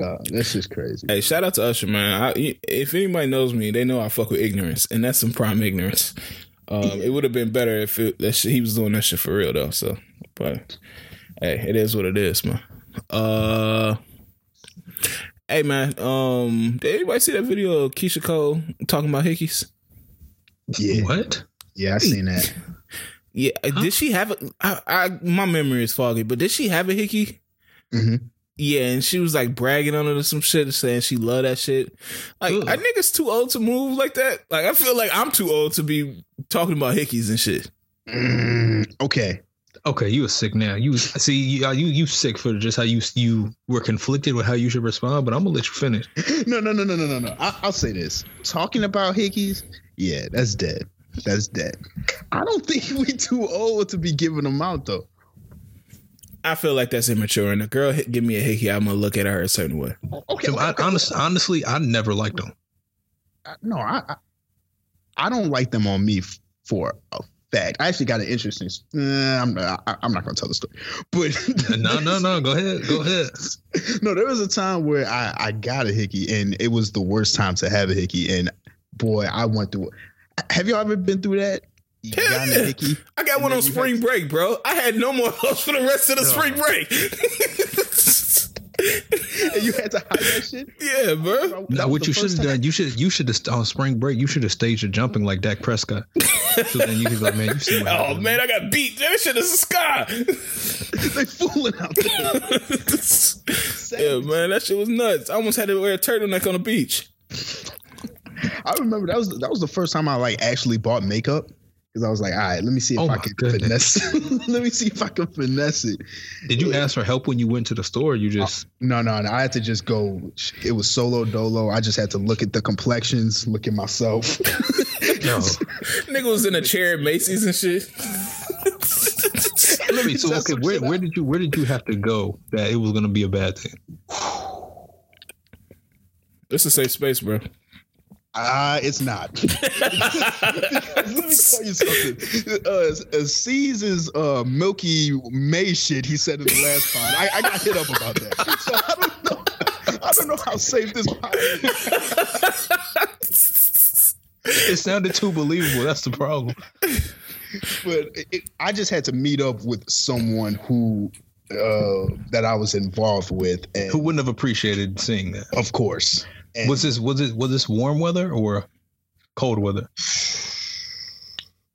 Nah, that's just crazy. Hey, shout out to Usher, man. I, if anybody knows me, they know I fuck with ignorance, and that's some prime ignorance. Um, it would have been better if it, that shit, he was doing that shit for real though. So, but hey, it is what it is, man. Uh, hey, man. Um, did anybody see that video of Keyshia Cole talking about hickeys? Yeah, What? yeah, I seen that. <laughs> Yeah, did she have a? I, I my memory is foggy, but did she have a hickey? hmm Yeah, and she was like bragging on it or some shit, saying she love that shit. Like, Ugh. are niggas too old to move like that? Like, I feel like I'm too old to be talking about hickeys and shit. Mm, okay, Okay, you were sick now. You see, you you, you sick for just how you you were conflicted with how you should respond. But I'm gonna let you finish. <laughs> no, no, no, no, no, no, no. I, I'll say this: talking about hickeys, yeah, that's dead. That's dead. I don't think <laughs> we too old to be giving them out though. I feel like that's immature. And a girl hit, give me a hickey, I'm gonna look at her a certain way. Okay, I, okay, honest, honestly, I never liked them. I- no, I, I I don't like them on me f- for a fact. I actually got an interesting. Uh, I'm I, I'm not gonna tell the story, but <laughs> No, no, no. Go ahead. Go ahead. <laughs> no, there was a time where I I got a hickey and it was the worst time to have a hickey, and boy, I went through. it. Have y'all ever been through that? Hell yeah. hickey. I got And one on spring had- break, bro. I had no more hoes for the rest of the No. spring break. and <laughs> you had to hide that shit. yeah, bro. That Now, what you should first have done, you should you should have on spring break, you should have staged a jumping like Dak Prescott. so then you could be like, man, you see what <laughs> Oh happened. man, I got beat. That shit is a sky. <laughs> they fooling out there. yeah, man, that shit was nuts. I almost had to wear a turtleneck on the beach. I remember that was that was the first time I like actually bought makeup because I was like, all right, let me see if Oh I can goodness. finesse. <laughs> let me see if I can finesse it. Did you ask for help when you went to the store? Or you just No, no, no. I had to just go. It was solo dolo. I just had to look at the complexions, look at myself. <laughs> no. Nigga was in a chair at Macy's and shit. Let me so okay, where where did you where did you have to go that it was gonna be a bad thing? It's a safe space, bro. Ah, it's not. <laughs> Let me tell you something. Uh, uh, C's uh, Milky May shit he said in the last pod. I, I got hit up about that. So I don't know. I don't know how safe this pod is. It sounded too believable. That's the problem. but it- I just had to meet up with someone who uh, that I was involved with, and Who wouldn't have appreciated seeing that? of course, and Was this was it was this warm weather or cold weather?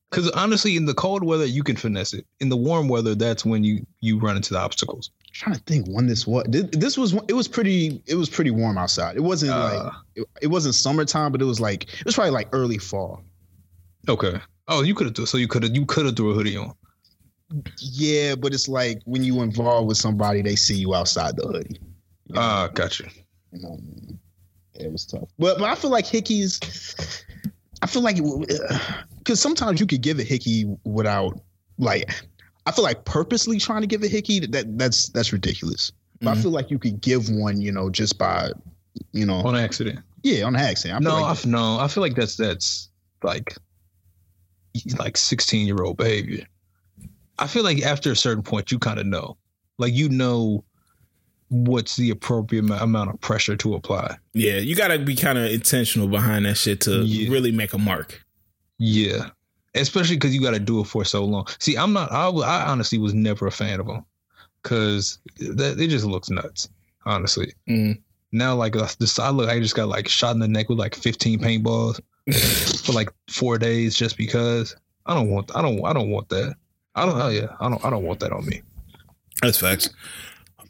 Because honestly, in the cold weather, you can finesse it. In the warm weather, that's when you you run into the obstacles. I'm trying to think when this was. This, this was it was pretty it was pretty warm outside. It wasn't Uh, like it, it wasn't summertime, but it was like it was probably like early fall. Okay. Oh, you could have so you could have you could have threw a hoodie on. Yeah, but it's like when you involved with somebody, they see you outside the hoodie. You know, Ah, gotcha. you know, it was tough. But but I feel like hickeys. I feel like because sometimes you could give a hickey without like. I feel like purposely trying to give a hickey that that's that's ridiculous. But I Mhm. feel like you could give one, you know, just by, you know, On accident. yeah, on accident. I no, like I no, I feel like that's that's like like sixteen year old behavior. I feel like after a certain point, you kind of know, like you know, what's the appropriate amount of pressure to apply. Yeah, you gotta be kind of intentional behind that shit to Yeah. really make a mark. Yeah, especially because you got to do it for so long. See, I'm not. I, I honestly was never a fan of them because that it just looks nuts. Honestly, Mm. now like uh, this, I look. I just got like shot in the neck with like 15 paintballs <laughs> for like four days just because. I don't want. I don't. I don't want that. I don't. Oh yeah. I don't. I don't want that on me. That's facts.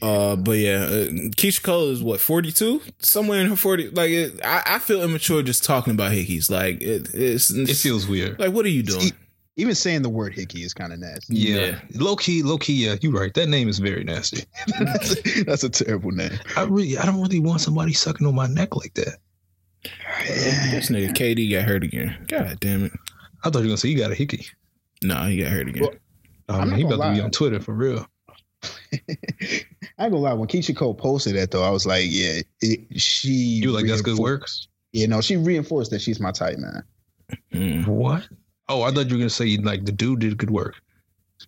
Uh, but yeah, uh, Keyshia Cole is what forty two, somewhere in her forty. Like, it, I, I feel immature just talking about hickeys. Like, it, it's, It feels weird. like, what are you doing? Even saying the word hickey is kind of nasty. Yeah. Yeah. Low key, low key, yeah, you're right. That name is very nasty. <laughs> that's, a, that's a terrible name. I really I don't really want somebody sucking on my neck like that. This nigga KD got hurt again. God damn it! I thought you were gonna say you got a hickey. No, he got hurt again. Well, Oh, I'm man, not he gonna about to be on Twitter for real. <laughs> I ain't gonna lie. When Keyshia Cole posted that, though, I was like, yeah, it, she. You like, that's good work? reinforced- Yeah, no, she reinforced that she's my type, man. Mm. What? Oh, I thought you were gonna say like the dude did good work.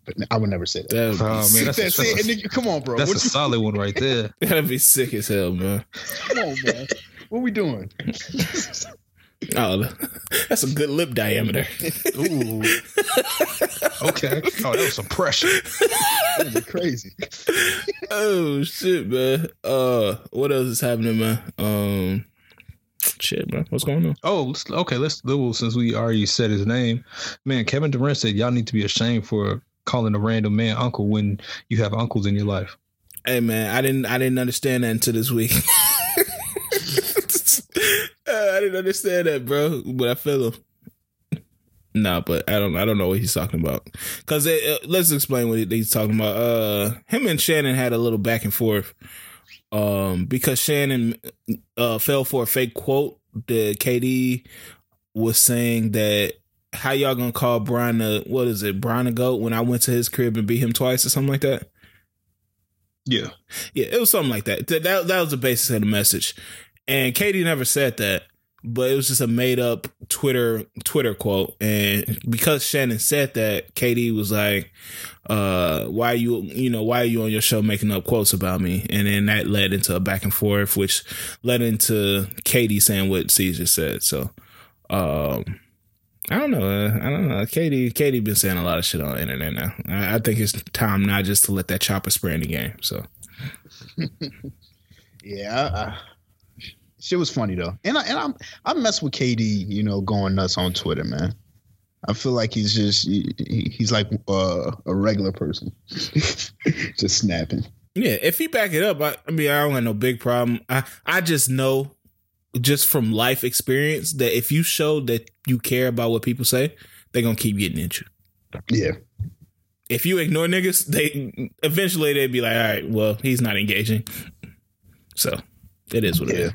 But I would never say that. That would Oh, man, sick. that's- That's, it. And then, come on, bro. That's What a you- solid one right there. <laughs> That'd be sick as hell, man. come on, man. What we doing? <laughs> Oh, <laughs> that's a good lip diameter. Ooh. okay. Oh, that was some pressure. That'd be crazy. oh shit, man. Uh, what else is happening, man? Um, shit, man. What's going on? Oh, let's, okay. Let's well, since we already said his name, man. Kevin Durant said y'all need to be ashamed for calling a random man uncle when you have uncles in your life. Hey, man. I didn't. I didn't understand that until this week. <laughs> I didn't understand that, bro. But I feel him. Nah, but I don't. I don't know what he's talking about. Cause uh, let's explain what he's talking about. Uh, him and Shannon had a little back and forth. Um, because Shannon uh fell for a fake quote that KD was saying that how y'all gonna call Brian a what is it Brian a goat when I went to his crib and beat him twice or something like that. Yeah. Yeah, it was something like that. That that, that was the basis of the message. And KD never said that, but it was just a made up Twitter Twitter quote. And because Shannon said that, KD was like, uh, why you you know, why are you on your show making up quotes about me? And then that led into a back and forth, which led into KD saying what Caesar said. So um I don't know. Uh, I don't know. KD, KD been saying a lot of shit on the internet now. I, I think it's time now just to let that chopper spray in the game. So <laughs> Yeah, shit was funny though, and I and I'm I mess with KD, you know, going nuts on Twitter, man. I feel like he's just he, he's like uh, a regular person, <laughs> just snapping. Yeah, if he back it up, I, I mean, I don't have no big problem. I I just know, just from life experience, that if you show that you care about what people say, they're gonna keep getting at you. Yeah, If you ignore niggas, they eventually they'd be like, all right, well, he's not engaging. So it is what it Yeah. is.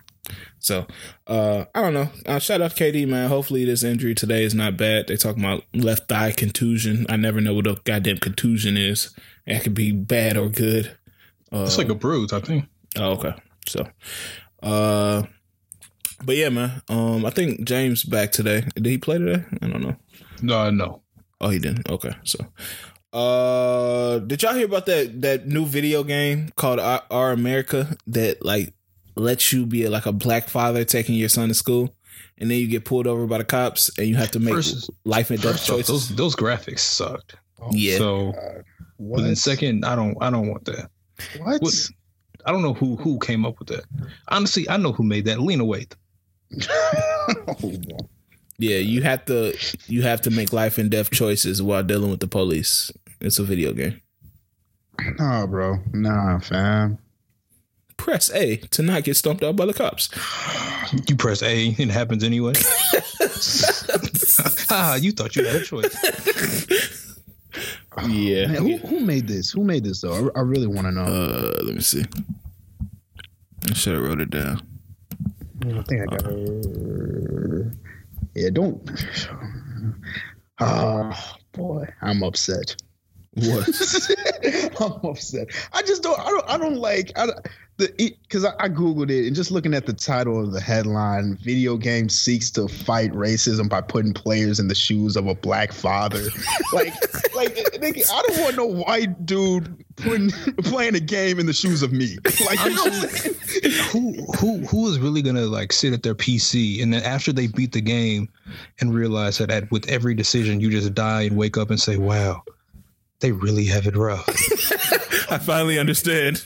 So uh I don't know. Uh, shout out to KD, man. Hopefully this injury today is not bad. They talking about left thigh contusion. I never know what a goddamn contusion is. It could be bad or good. Uh, It's like a bruise, I think. Oh, okay. So, uh, but yeah, man. Um, I think James back today. Did he play today? I don't know. No, no. Oh, he didn't. Okay. So, uh, did y'all hear about that that new video game called Our, Our America that like lets you be like a black father taking your son to school, and then you get pulled over by the cops and you have to make First- life and death First off, choices. those those graphics sucked. Oh yeah. So, but then second, I don't I don't want that. what? What- I don't know who who came up with that. Honestly, I know who made that. Lena Waithe. Oh. <laughs> Yeah, you have to you have to make life and death choices while dealing with the police. It's a video game. nah, bro, nah, fam. Press A to not get stumped out by the cops. You press A, and it happens anyway. <laughs> ah, you thought you had a choice. Yeah. Man, who, who made this? Who made this though? I, I really want to know. Uh, let me see. I should have wrote it down. I think I got her. Yeah, don't. Oh boy, I'm upset. What? <laughs> I'm upset. I just don't. I don't. I don't like. I the because I, I googled it and just looking at the title of the headline: "Video game seeks to fight racism by putting players in the shoes of a black father." <laughs> like, like nigga, I don't want no white dude putting <laughs> playing a game in the shoes of me. Like, you know what I'm saying? who who who is really gonna like sit at their PC and then after they beat the game and realize that at, with every decision you just die and wake up and say, "Wow, they really have it rough." <laughs> I finally understand.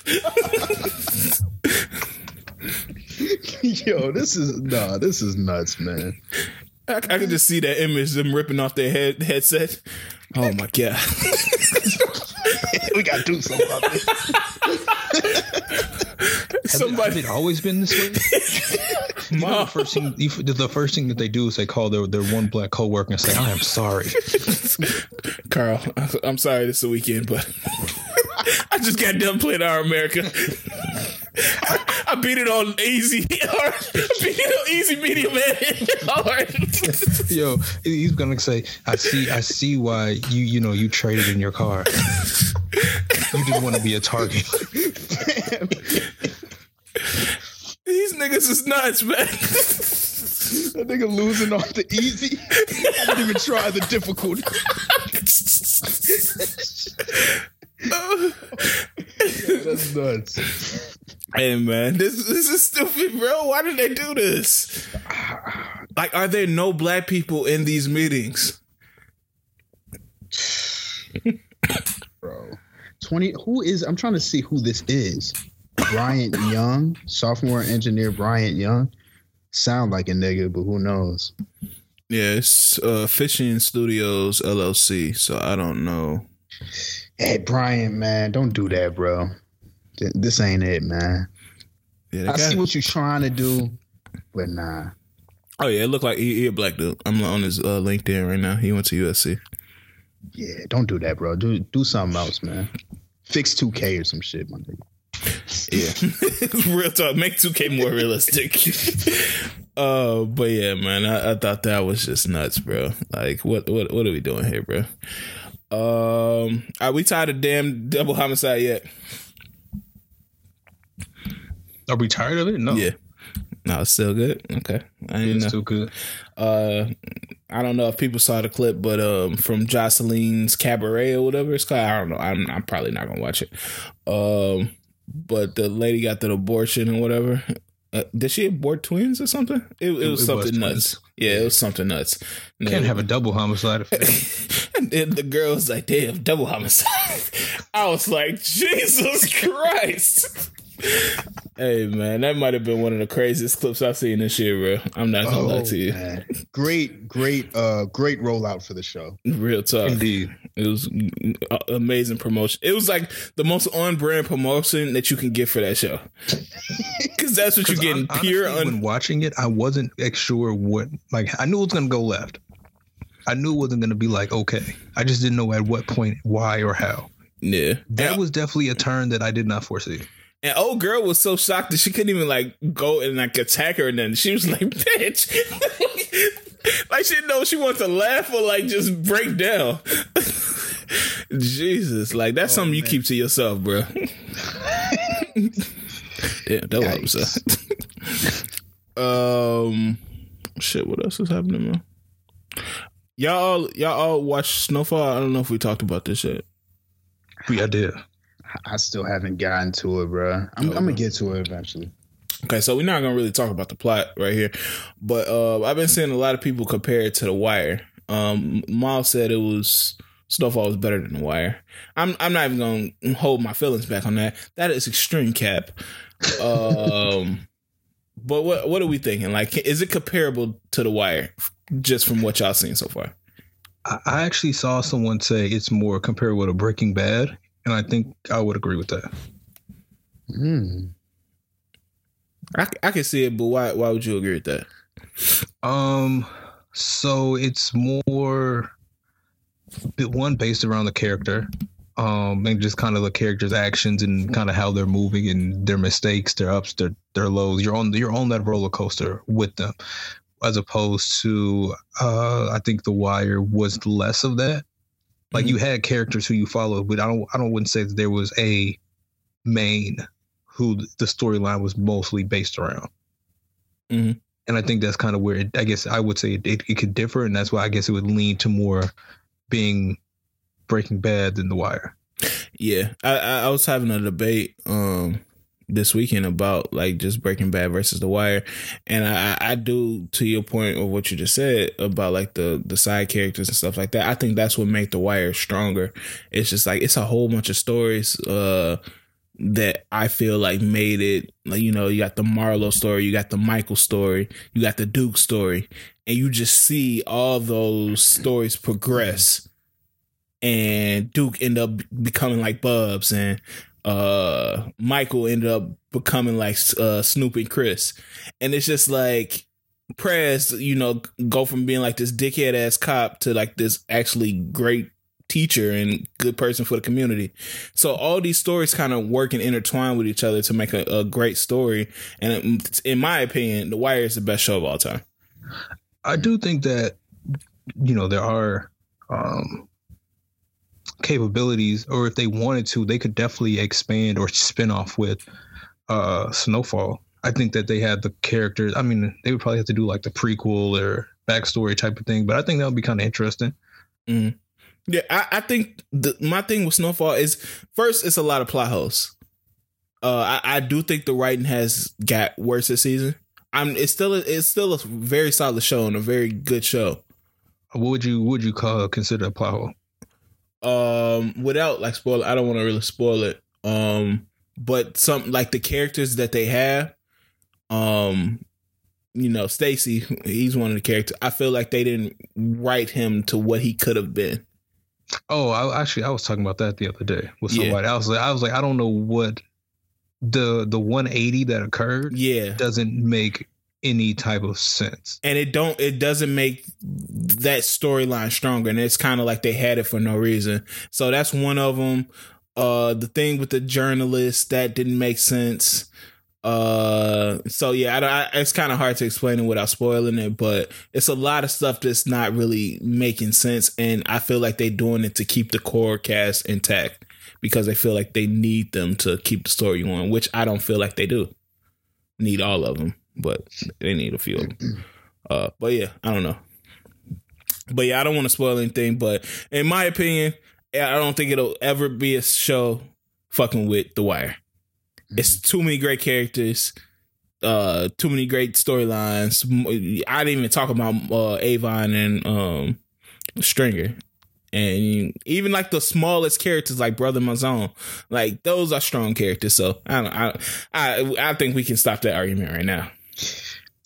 Yo, this is nah, this is nuts, man. I, I can just see that image, them ripping off their head headset. Oh my god. <laughs> we got to do something about this. <laughs> Somebody has it always been this way. <laughs> You know, the first thing, the first thing that they do is they call their their one black coworker and say, "I am sorry." <laughs> Carl, I'm sorry this is the weekend, but <laughs> I just got done playing Our America. I, I beat it on easy. I beat it on easy, medium, man. Yo, he's gonna say, "I see, I see why you, you know, you traded in your car. You didn't want to be a target." These niggas is nuts, man. <laughs> that nigga losing off the easy. I didn't even try the difficult. <laughs> That's nuts. Hey man, this this is stupid, bro. Why did they do this? Like, are there no black people in these meetings? bro, twenty. Who is? I'm trying to see who this is. Bryant Young, sophomore engineer Bryant Young. Sound like a nigga, but who knows? Yeah, it's uh, Fishing Studios LLC. So I don't know. Hey, Brian, man, don't do that, bro. This ain't it, man. Yeah, I see what you're trying to do, but nah. Oh yeah, it looked like he, he a black dude. I'm on his uh, LinkedIn right now. He went to USC. Yeah, don't do that, bro. Do do something else, man. Fix 2K or some shit, my nigga. Yeah, <laughs> real talk. Make 2K more realistic. <laughs> uh, but yeah, man, I, I, thought that was just nuts, bro. Like, what what what are we doing here, bro? Um, are we tired of damn double homicide yet? Are we tired of it? No. Yeah. No, it's still good. Okay, I it's still good. Uh, I don't know if people saw the clip, but um, from Joseline's Cabaret or whatever it's called. I don't know. I'm I'm probably not gonna watch it. Um, but the lady got that abortion and whatever. Uh, did she abort twins or something? It, it was it something was nuts. Yeah, it was something nuts. You can't have a double homicide. <laughs> and then the girl was like, "Damn, double homicide." <laughs> I was like, "Jesus Christ!" <laughs> hey man, that might have been one of the craziest clips I've seen this year, bro. I'm not gonna oh, lie to you. Man. Great, great, uh, great rollout for the show. Real tough. Indeed. It was amazing promotion. It was like the most on brand promotion that you can get for that show. <laughs> Cause that's what you're getting honestly, pure un- when watching it, I wasn't sure what like I knew it was gonna go left. I knew it wasn't gonna be like okay. I just didn't know at what point, why or how. Yeah. That yeah. was definitely a turn that I did not foresee. And old girl was so shocked that she couldn't even like go and like attack her. And then she was like, "Bitch!" <laughs> like she didn't know she wanted to laugh or like just break down. <laughs> Jesus, like that's oh, something man. you keep to yourself, bro. yeah, <laughs> that was um, shit. What else is happening, man? Y'all, y'all all watch Snowfall. I don't know if we talked about this yet. Yeah, I did. I still haven't gotten to it, bro. I'm, I'm gonna get to it eventually. Okay, so we're not gonna really talk about the plot right here, but uh, I've been seeing a lot of people compare it to The Wire. Um, Miles said it was Snowfall was better than The Wire. I'm I'm not even gonna hold my feelings back on that. That is extreme cap. Um, <laughs> but what what are we thinking? Like, is it comparable to The Wire, just from what y'all seen so far? I actually saw someone say it's more comparable to Breaking Bad and I think I would agree with that. Hmm. I, I can see it, but why why would you agree with that? Um, so it's more one based around the character, um, and just kind of the character's actions and kind of how they're moving and their mistakes, their ups, their their lows. You're on you're on that roller coaster with them, as opposed to uh, I think The Wire was less of that. Like mm-hmm. you had characters who you followed, but I don't I don't wouldn't say that there was a main who the storyline was mostly based around. Mm-hmm. And I think that's kind of where it, I guess I would say it, it, it, could differ, and that's why I guess it would lean to more being Breaking Bad than The Wire. Yeah, I, I was having a debate um, this weekend about like just Breaking Bad versus The Wire, and I, I do to your point of what you just said about like the the side characters and stuff like that. I think that's what make The Wire stronger. It's just like it's a whole bunch of stories uh, that I feel like made it. Like you know, you got the Marlo story, you got the Michael story, you got the Duke story, and you just see all those stories progress and Duke end up becoming like Bubs, and uh, Michael ended up becoming like uh, Snoop and Chris, and it's just like Prez, you know, go from being like this dickhead ass cop to like this actually great teacher and good person for the community. So all these stories kind of work and intertwine with each other to make a, a great story. And in my opinion, The Wire is the best show of all time. I do think that you know there are um, capabilities, or if they wanted to, they could definitely expand or spin off with uh, Snowfall. I think that they had the characters. I mean, they would probably have to do like the prequel or backstory type of thing, but I think that would be kind of interesting. Mm. Yeah, I, I think the, my thing with Snowfall is first, it's a lot of plot holes. Uh, I, I do think the writing has got worse this season. I'm it's still a, it's still a very solid show and a very good show. What would you would you call consider a plot hole? Um, without like spoil, I don't want to really spoil it. Um, but some like the characters that they have, um, you know, Stacy, he's one of the characters. I feel like they didn't write him to what he could have been. Oh, I actually I was talking about that the other day with somebody. Yeah. I was like, I was like, I don't know what the the 180 that occurred. Yeah, doesn't make any type of sense. And it don't it doesn't make that storyline stronger. And it's kind of like they had it for no reason. So that's one of them. Uh, the thing with the journalist that didn't make sense. Uh, so yeah, I, I, it's kind of hard to explain it without spoiling it, but it's a lot of stuff that's not really making sense, and I feel like they're doing it to keep the core cast intact because they feel like they need them to keep the story going, which I don't feel like they do. Need all of them, but they need a few of them. Uh, but yeah, I don't know. But yeah, I don't want to spoil anything. But in my opinion, I don't think it'll ever be a show fucking with The Wire. It's too many great characters, uh, too many great storylines. I didn't even talk about uh, Avon and um, Stringer, and even like the smallest characters, like Brother Mouzone, like those are strong characters. So I don't, I, I, I think we can stop that argument right now.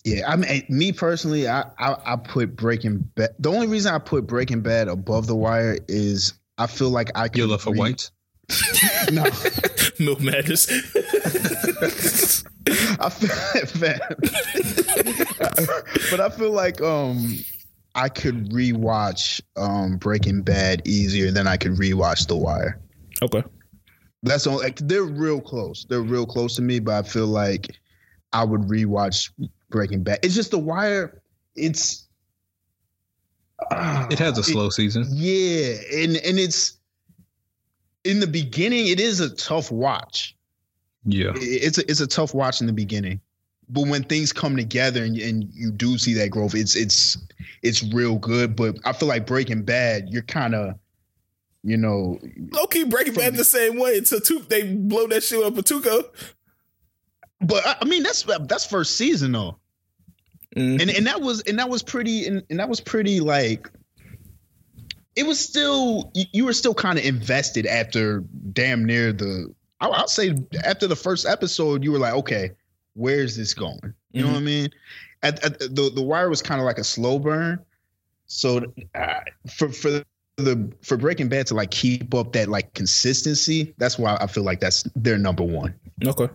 Yeah, I mean, me personally, I, I, I put Breaking Bad. The only reason I put Breaking Bad above The Wire is I feel like I can. You love for white. <laughs> no, <laughs> milk madness. <laughs> I feel bad, but I feel like um I could rewatch um Breaking Bad easier than I could rewatch The Wire. Okay, that's all. Like, they're real close. They're real close to me, but I feel like I would rewatch Breaking Bad. It's just The Wire. It's uh, it has a slow it, season. Yeah, and and it's in the beginning, it is a tough watch. Yeah, it's a, it's a tough watch in the beginning, but when things come together and, and you do see that growth, it's it's it's real good. But I feel like Breaking Bad, you're kind of you know, low key Breaking Bad the same way until two, they blow that shit up a Tuco. But I mean, that's that's first season though, mm-hmm. and and that was and that was pretty and, and that was pretty like it was still you were still kind of invested after damn near the I'll, say after the first episode you were like okay where's this going? You mm-hmm. know what I mean? At, at, the the wire was kind of like a slow burn. So uh, for for the for Breaking Bad to like keep up that like consistency that's why I feel like that's their number one. Okay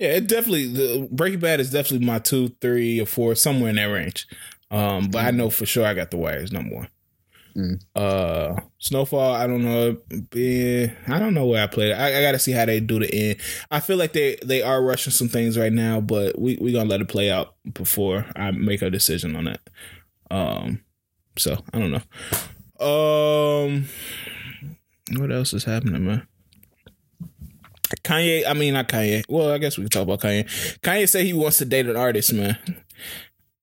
yeah it definitely the Breaking Bad is definitely my two three or four somewhere in that range um but mm-hmm. I know for sure I got the wires number one Mm. Uh, Snowfall, I don't know. I don't know where I played. I, I got to see how they do the end. I feel like they they are rushing some things right now, but we we gonna let it play out before I make a decision on that. Um, so I don't know. Um, what else is happening, man? Kanye, I mean not Kanye. Well, I guess we can talk about Kanye. Kanye said he wants to date an artist, man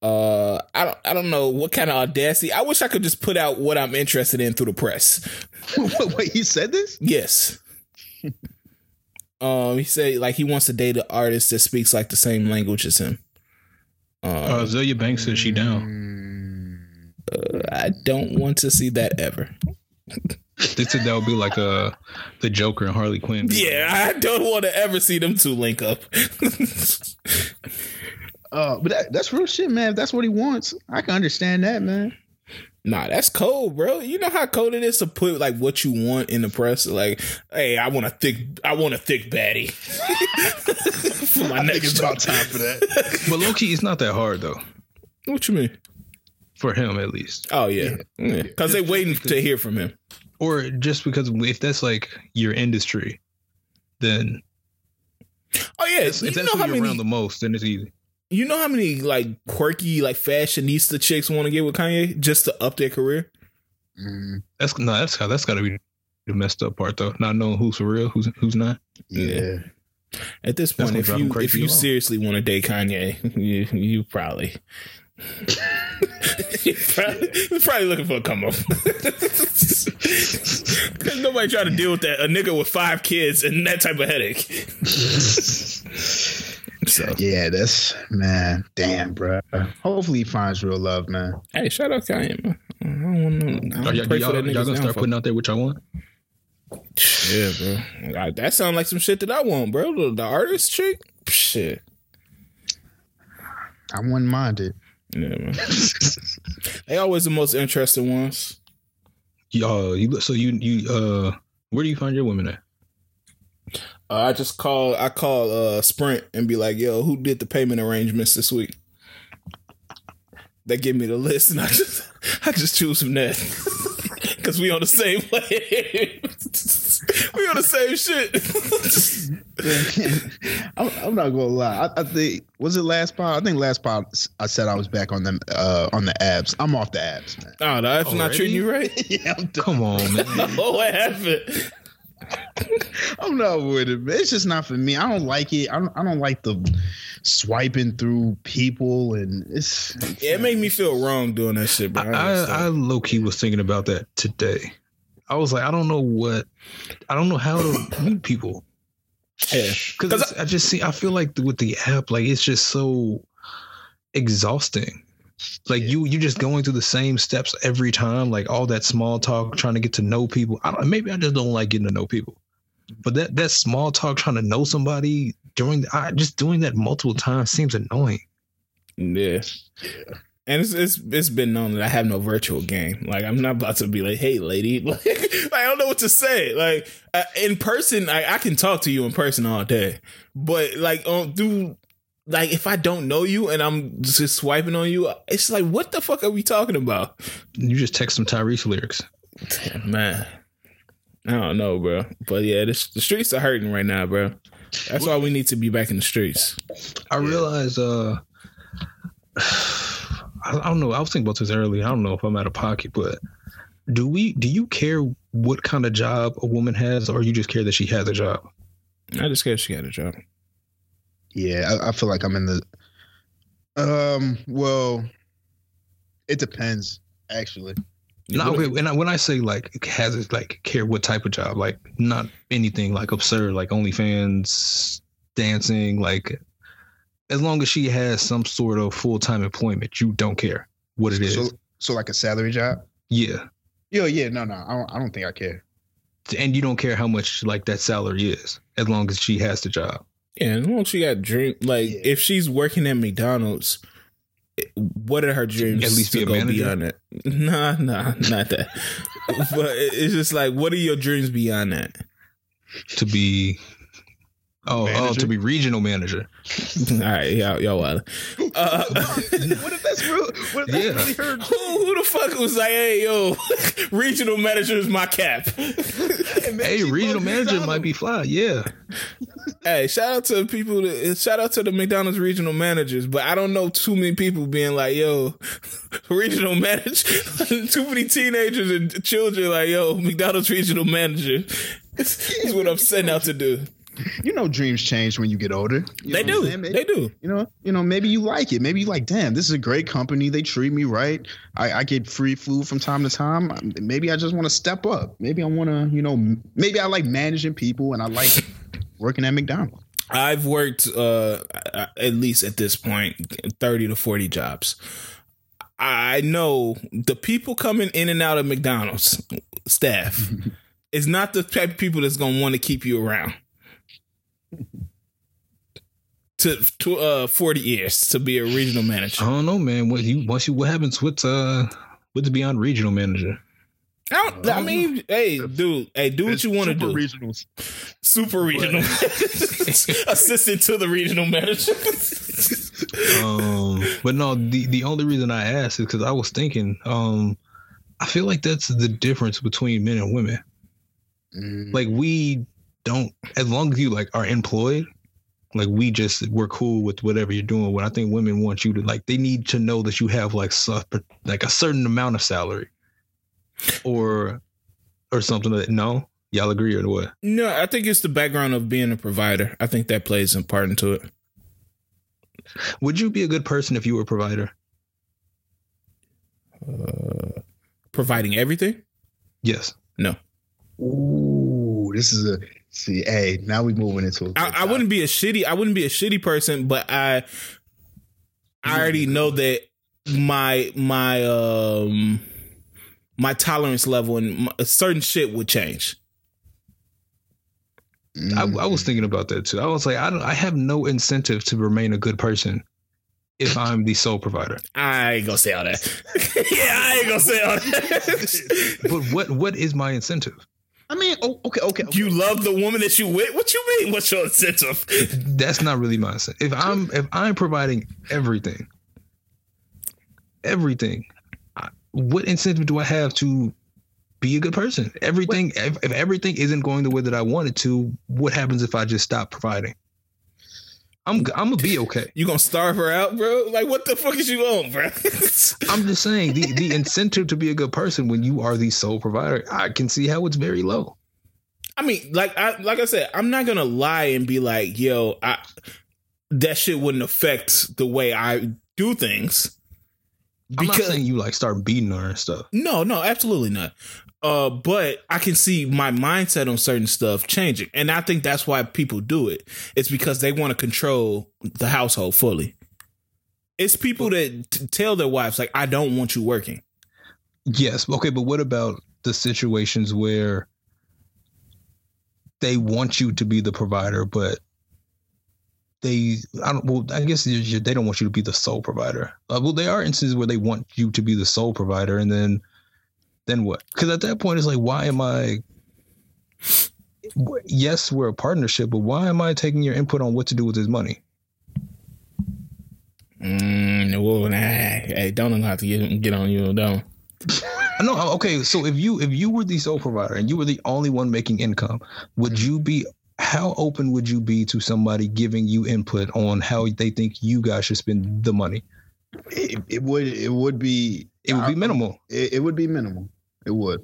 uh I don't I don't know what kind of audacity. I wish I could just put out what I'm interested in through the press. <laughs> wait, wait, he said this? Yes. <laughs> um he said like he wants to date an artist that speaks like the same language as him. Um, uh, Azealia Banks says she down. Uh, I don't want to see that ever. <laughs> they said that would be like a uh, the Joker and Harley Quinn. Yeah, I don't want to ever see them two link up. <laughs> Uh, but that, that's real shit, man. If that's what he wants, I can understand that, man. Nah, that's cold, bro. You know how cold it is to put like what you want in the press. Like, hey, I want a thick, I want a thick baddie <laughs> for my I think next it's about time for that. <laughs> But low key, it's not that hard though. What you mean? For him, at least, Oh yeah, because they waiting to hear from him. Or just because if that's like your industry, then Oh yeah, if you that's know who how you're many around the most, then it's easy. you know how many like quirky like fashionista chicks want to get with Kanye just to up their career. Mm, That's no, that's how that's got to be the messed up part though. Not knowing who's for real, who's who's not. yeah. At this point, if you if you along. seriously want to date Kanye, <laughs> you you probably. You probably, you're probably looking for a come up. Cause <laughs> nobody trying to deal with that a nigga with five kids and that type of headache. <laughs> So Yeah, that's man. Damn, bro. Hopefully he finds real love, man. hey, shout out Kanye, man. I don't want to. Are y'all, pray y'all, for that y'all gonna start putting out there what y'all want? Yeah, bro. That sounds like some shit that I want, bro. The, the artist chick, shit. I wouldn't mind it. Yeah, man. <laughs> they always the most interesting ones. Y'all, you so you you uh, where do you find your women at? Uh, I just call I call uh Sprint and be like, "Yo, who did the payment arrangements this week?" They give me the list, and I just <laughs> I just choose from that <laughs> because we on the same <laughs> way. we on the same shit. <laughs> I'm, I'm not gonna lie. I, I think was it last pod? I think last pod I said I was back on them uh, on the apps. I'm off the apps, man. oh, the app's not treating you right. <laughs> yeah, I'm done. Come on, man. Oh, what happened? I'm not with it. Man. It's just not for me. I don't like it. I don't, I don't like the swiping through people, and it's Yeah, it made me feel wrong doing that shit, bro. I, I, I low key was thinking about that today. I was like, I don't know what, I don't know how to meet people yeah. because I, just see. I feel like with the app, like it's just so exhausting. Like you, you're just going through the same steps every time. Like all that small talk, trying to get to know people. I don't, maybe I just don't like getting to know people. But that that small talk, trying to know somebody during, the, I, just doing that multiple times seems annoying. Yeah. And it's, it's it's been known that I have no virtual game. Like I'm not about to be like, "Hey, lady," <laughs> like, I don't know what to say. Like uh, in person, I, I can talk to you in person all day, but like on do like if I don't know you and I'm just swiping on you, it's like, what the fuck are we talking about? You just text some Tyrese lyrics. Man, I don't know, bro. But yeah, this, the streets are hurting right now, bro. That's why we need to be back in the streets. I realize uh <sighs> I, don't know. I was thinking about this earlier. I don't know if I'm out of pocket, but do we do you care what kind of job a woman has or you just care that she has a job? I just care she got a job. Yeah. I, I feel like I'm in the. Um. Well, it depends. Actually, No, okay, and I, when I say like has it like care what type of job, like not anything like absurd, like OnlyFans, dancing, like as long as she has some sort of full time employment, you don't care what it is. so so like a salary job. yeah. Yeah, yeah. No, no. I don't. I don't think I care. And you don't care how much like that salary is, as long as she has the job. Yeah, as long as she got dream, like Yeah. if she's working at McDonald's, what are her dreams? At least to be a go manager? beyond that? <laughs> Nah, nah, not that. <laughs> but it's just like, what are your dreams beyond that? to be oh oh to be regional manager. <laughs> All right, y'all, y'all wild. <laughs> Uh, <laughs> what if that's real? What if that's Yeah. really her? who, who the fuck was like, hey, yo, regional manager is my cap? Hey, regional manager might be fly. Yeah, hey, shout out to people. That, shout out to the McDonald's regional managers, but I don't know too many people being like, "Yo, regional manager." too many teenagers and children like, "Yo, McDonald's regional manager." It's, it's what I'm setting out to do. You know, dreams change when you get older. You They do. Maybe- They do. You know, you know, maybe you like it. Maybe you like, damn, this is a great company. They treat me right. I, I get free food from time to time. Maybe I just want to step up. Maybe I want to, you know, maybe I like managing people and I like <laughs> working at McDonald's. I've worked uh at least at this point 30 to 40 jobs. I know the people coming in and out of McDonald's staff <laughs> is not the type of people that's going to want to keep you around. To to uh 40 years to be a regional manager. I don't know, man. What you once you what happens with uh What's beyond regional manager? I, don't, I mean, hey, dude, hey, do what you want to do. Regionals. Super regional <laughs> assistant to the regional manager. um, but no, the the only reason I asked is because I was thinking, um, I feel like that's the difference between men and women. Mm. Like we don't, as long as you like are employed, like we just we're cool with whatever you're doing. When I think women want you to like, they need to know that you have like su- like a certain amount of salary, or or something that no, y'all agree or what? No, I think it's the background of being a provider. I think that plays a part into it. Would you be a good person if you were a provider? Uh, providing everything? Yes. No. Ooh, this is a see. Hey, now we moving into. A I, I wouldn't be a shitty. I wouldn't be a shitty person, but I, I already know that my my um my tolerance level and my, certain shit would change. I, I was thinking about that too. I was like, I don't. I have no incentive to remain a good person if I'm the sole provider. <laughs> I ain't gonna say all that. <laughs> yeah, I ain't gonna say all that. <laughs> but what what is my incentive? I mean, oh, okay, okay, okay. You love the woman that you with. What you mean? What's your incentive? <laughs> That's not really my incentive. If I'm if I'm providing everything, everything, I- what incentive do I have to be a good person? Everything. If, if everything isn't going the way that I want it to, what happens if I just stop providing? I'm I'm gonna be okay. <laughs> You gonna starve her out, bro? Like what the fuck is you on, bro? <laughs> I'm just saying the the incentive to be a good person when you are the sole provider, I can see how it's very low. I mean, like I like I said, I'm not gonna lie and be like, yo, I that shit wouldn't affect the way I do things. I'm not saying you like start beating her and stuff. No, no, absolutely not. Uh, but I can see my mindset on certain stuff changing, and I think that's why people do it. It's because they want to control the household fully. It's people that t- tell their wives like, "I don't want you working." Yes, okay, but what about the situations where they want you to be the provider, but they I don't well I guess they don't want you to be the sole provider. Uh, well, there are instances where they want you to be the sole provider, and then then what? Because at that point, it's like, why am I? Yes, we're a partnership, but why am I taking your input on what to do with this money? Mm, well, nah, hey, don't know how to get get on you, don't. <laughs> No, okay. So if you if you were the sole provider and you were the only one making income, would you be how open would you be to somebody giving you input on how they think you guys should spend the money? it, it would it would be It would be minimal. It, it would be minimal. It would.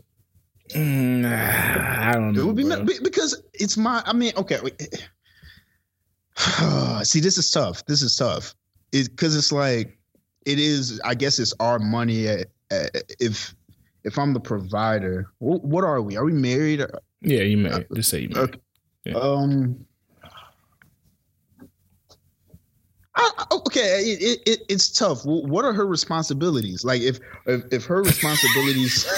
Mm, I don't know. It would be because it's my. I mean, okay. <sighs> See, this is tough. This is tough. It because it's like it is. I guess it's our money. At, at, if if I'm the provider, what, what are we? Are we married? yeah, you may just say you may. Okay. Yeah. Um. I, I- okay, it, it, it it's tough. What are her responsibilities? Like, if if, if her responsibilities. <laughs>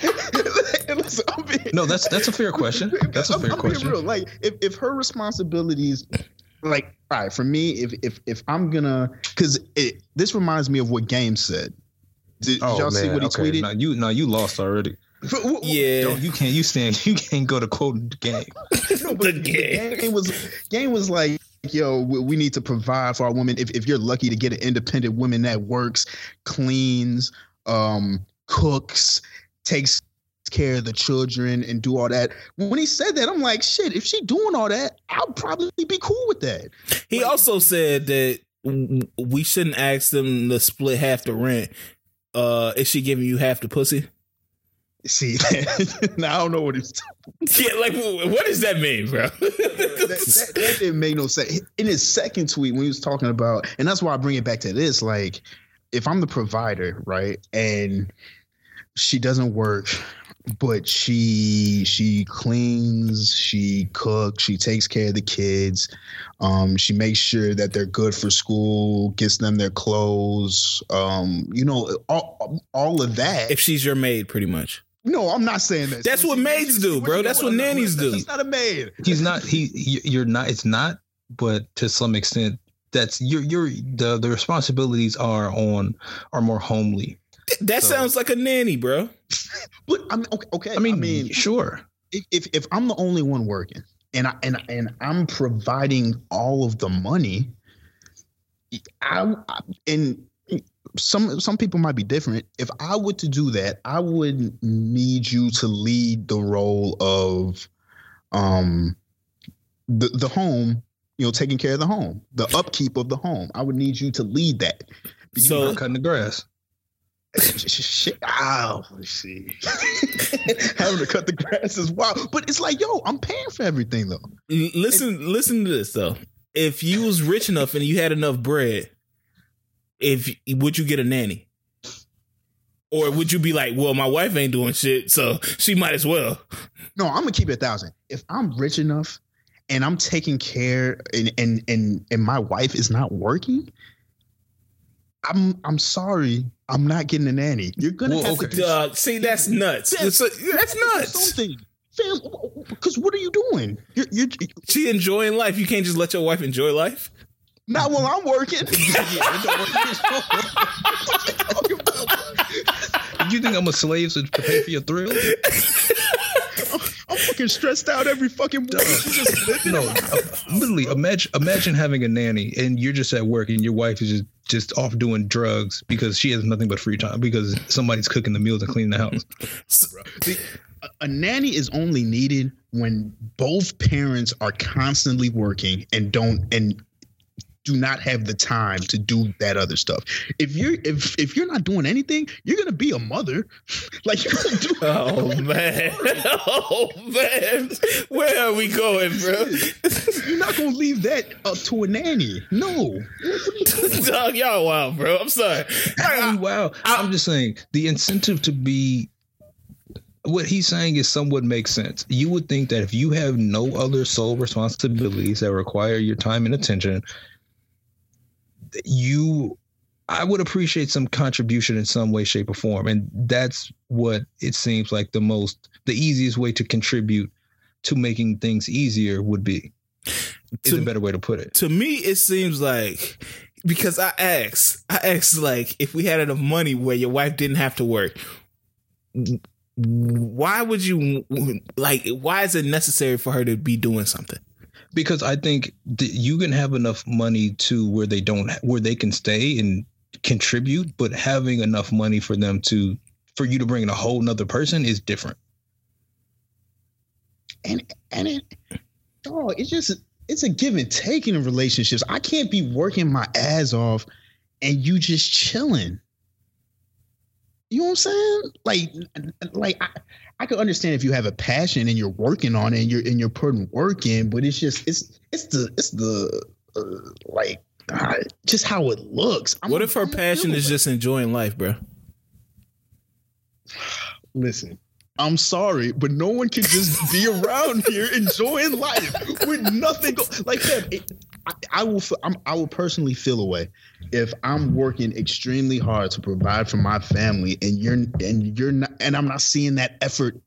<laughs> Listen, being- No, that's that's a fair question. That's a I'm- fair I'm being question. real. Like, if, if her responsibilities, like, all right, for me, if if if I'm gonna, because this reminds me of what Game said. Did, did oh, y'all see what he Oh, okay. tweeted? Now you now you lost already. Wh- wh- Yeah, Don't, you can't you stand <laughs> you can't go to quote game. No, but, The but game. game was game was like, yo, we, need to provide for our women. If if you're lucky to get an independent woman that works, cleans, um, cooks, takes care of the children, and do all that. When he said that, I'm like, shit. If she doing all that, I'll probably be cool with that. he also said that we shouldn't ask them to split half the rent. Uh, is she giving you half the pussy? See, <laughs> now I don't know what it's. Yeah, like what does that mean, bro? that, that, that didn't make no sense. In his second tweet, when he was talking about, and that's why I bring it back to this, like, if I'm the provider, right, and she doesn't work, but she she cleans, she cooks, she takes care of the kids, um, she makes sure that they're good for school, gets them their clothes, um, you know, all, all of that. if she's your maid, pretty much. No, I'm not saying that. That's what maids do, bro. That's what nannies do. He's not a maid. He's not he you- you're not it's not, but to some extent that's your your the the responsibilities are on are more homely. That So- sounds like a nanny, bro. <laughs> But I mean, okay, okay. I mean, sure. if, if if I'm the only one working and I and and I'm providing all of the money, I, I and some some people might be different. If I were to do that, I would need you to lead the role of um the the home, you know, taking care of the home, the upkeep of the home. I would need you to lead that. You So- Not cutting the grass. Shit, ow, let's see. Having to cut the grass is wild, but it's like, yo, I'm paying for everything though. Listen, listen to this though. If you was rich enough and you had enough bread, if would you get a nanny? Or would you be like, well, my wife ain't doing shit, so she might as well. No, I'm gonna keep it a thousand. If I'm rich enough and I'm taking care and and and and my wife is not working, I'm I'm sorry, I'm not getting a nanny. You're gonna Well, have okay. to do Dog, see, that's nuts. Yeah. That's, that's nuts. something. Fam, because what are you doing? You're, you're She enjoying life. You can't just let your wife enjoy life. Not while I'm working. <laughs> <laughs> You think I'm a slave to pay for your thrill? I'm fucking stressed out every fucking morning. She's just living No, uh, literally. Imagine imagine having a nanny and you're just at work and your wife is just just off doing drugs because she has nothing but free time because somebody's cooking the meals and cleaning the house. See, a, a nanny is only needed when both parents are constantly working and don't and do not have the time to do that other stuff. If you're if if you're not doing anything, you're gonna be a mother. <laughs> like you're gonna do Oh <laughs> man. <laughs> Oh man. Where are we going, bro? you're not gonna leave that up to a nanny. No. Dog, y'all wild, bro. I'm sorry. Oh, wow. I'm just saying the incentive to be what he's saying is somewhat makes sense. You would think that if you have no other sole responsibilities that require your time and attention, that you I would appreciate some contribution in some way, shape, or form. And that's what it seems like the most the easiest way to contribute to making things easier would be. Is To- a better way to put it. to me it seems like because I asked, I asked like if we had enough money where your wife didn't have to work, why would you like? Why is it necessary for her to be doing something? Because I think you can have enough money to where they don't where they can stay and contribute, but having enough money for them to for you to bring in a whole nother person is different. and and it oh it's just it's a give and take in relationships. I can't be working my ass off and you just chilling. You know what i'm saying? Like like i i can understand if you have a passion and you're working on it and you're and you're putting work in but it's just it's it's the it's the uh, like uh, just how it looks I'm- What if her passion is just enjoying life, bro? <sighs> listen I'm sorry, but no one can just be around here <laughs> enjoying life with nothing. Go- like that, it, I, I will. I'm, I will personally feel away if I'm working extremely hard to provide for my family, and you're and you're not, and I'm not seeing that effort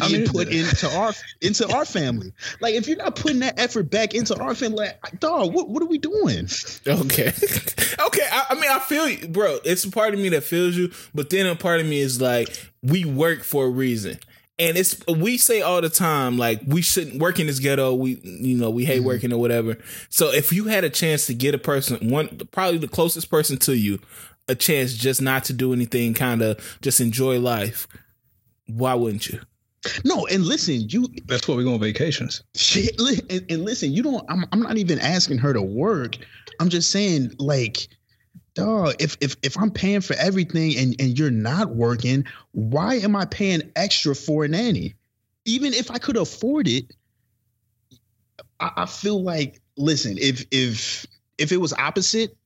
I being mean, put into our into our family. Like if you're not putting that effort back into our family, like, dog, what what are we doing? Okay, <laughs> okay. I, I mean, I feel you, bro. It's a part of me that feels you, but then a part of me is like, we work for a reason. And it's we say all the time like we shouldn't work in this ghetto. We you know we hate mm-hmm. working or whatever. So if you had a chance to get a person one probably the closest person to you a chance just not to do anything, kind of just enjoy life, why wouldn't you? No, and listen, you That's why we go on vacations. Shit, and, and listen, you don't. I'm. I'm not even asking her to work. I'm just saying, like, dog. If if if I'm paying for everything and and you're not working, why am I paying extra for a nanny? Even if I could afford it, I, I feel like, listen, if if if it was opposite,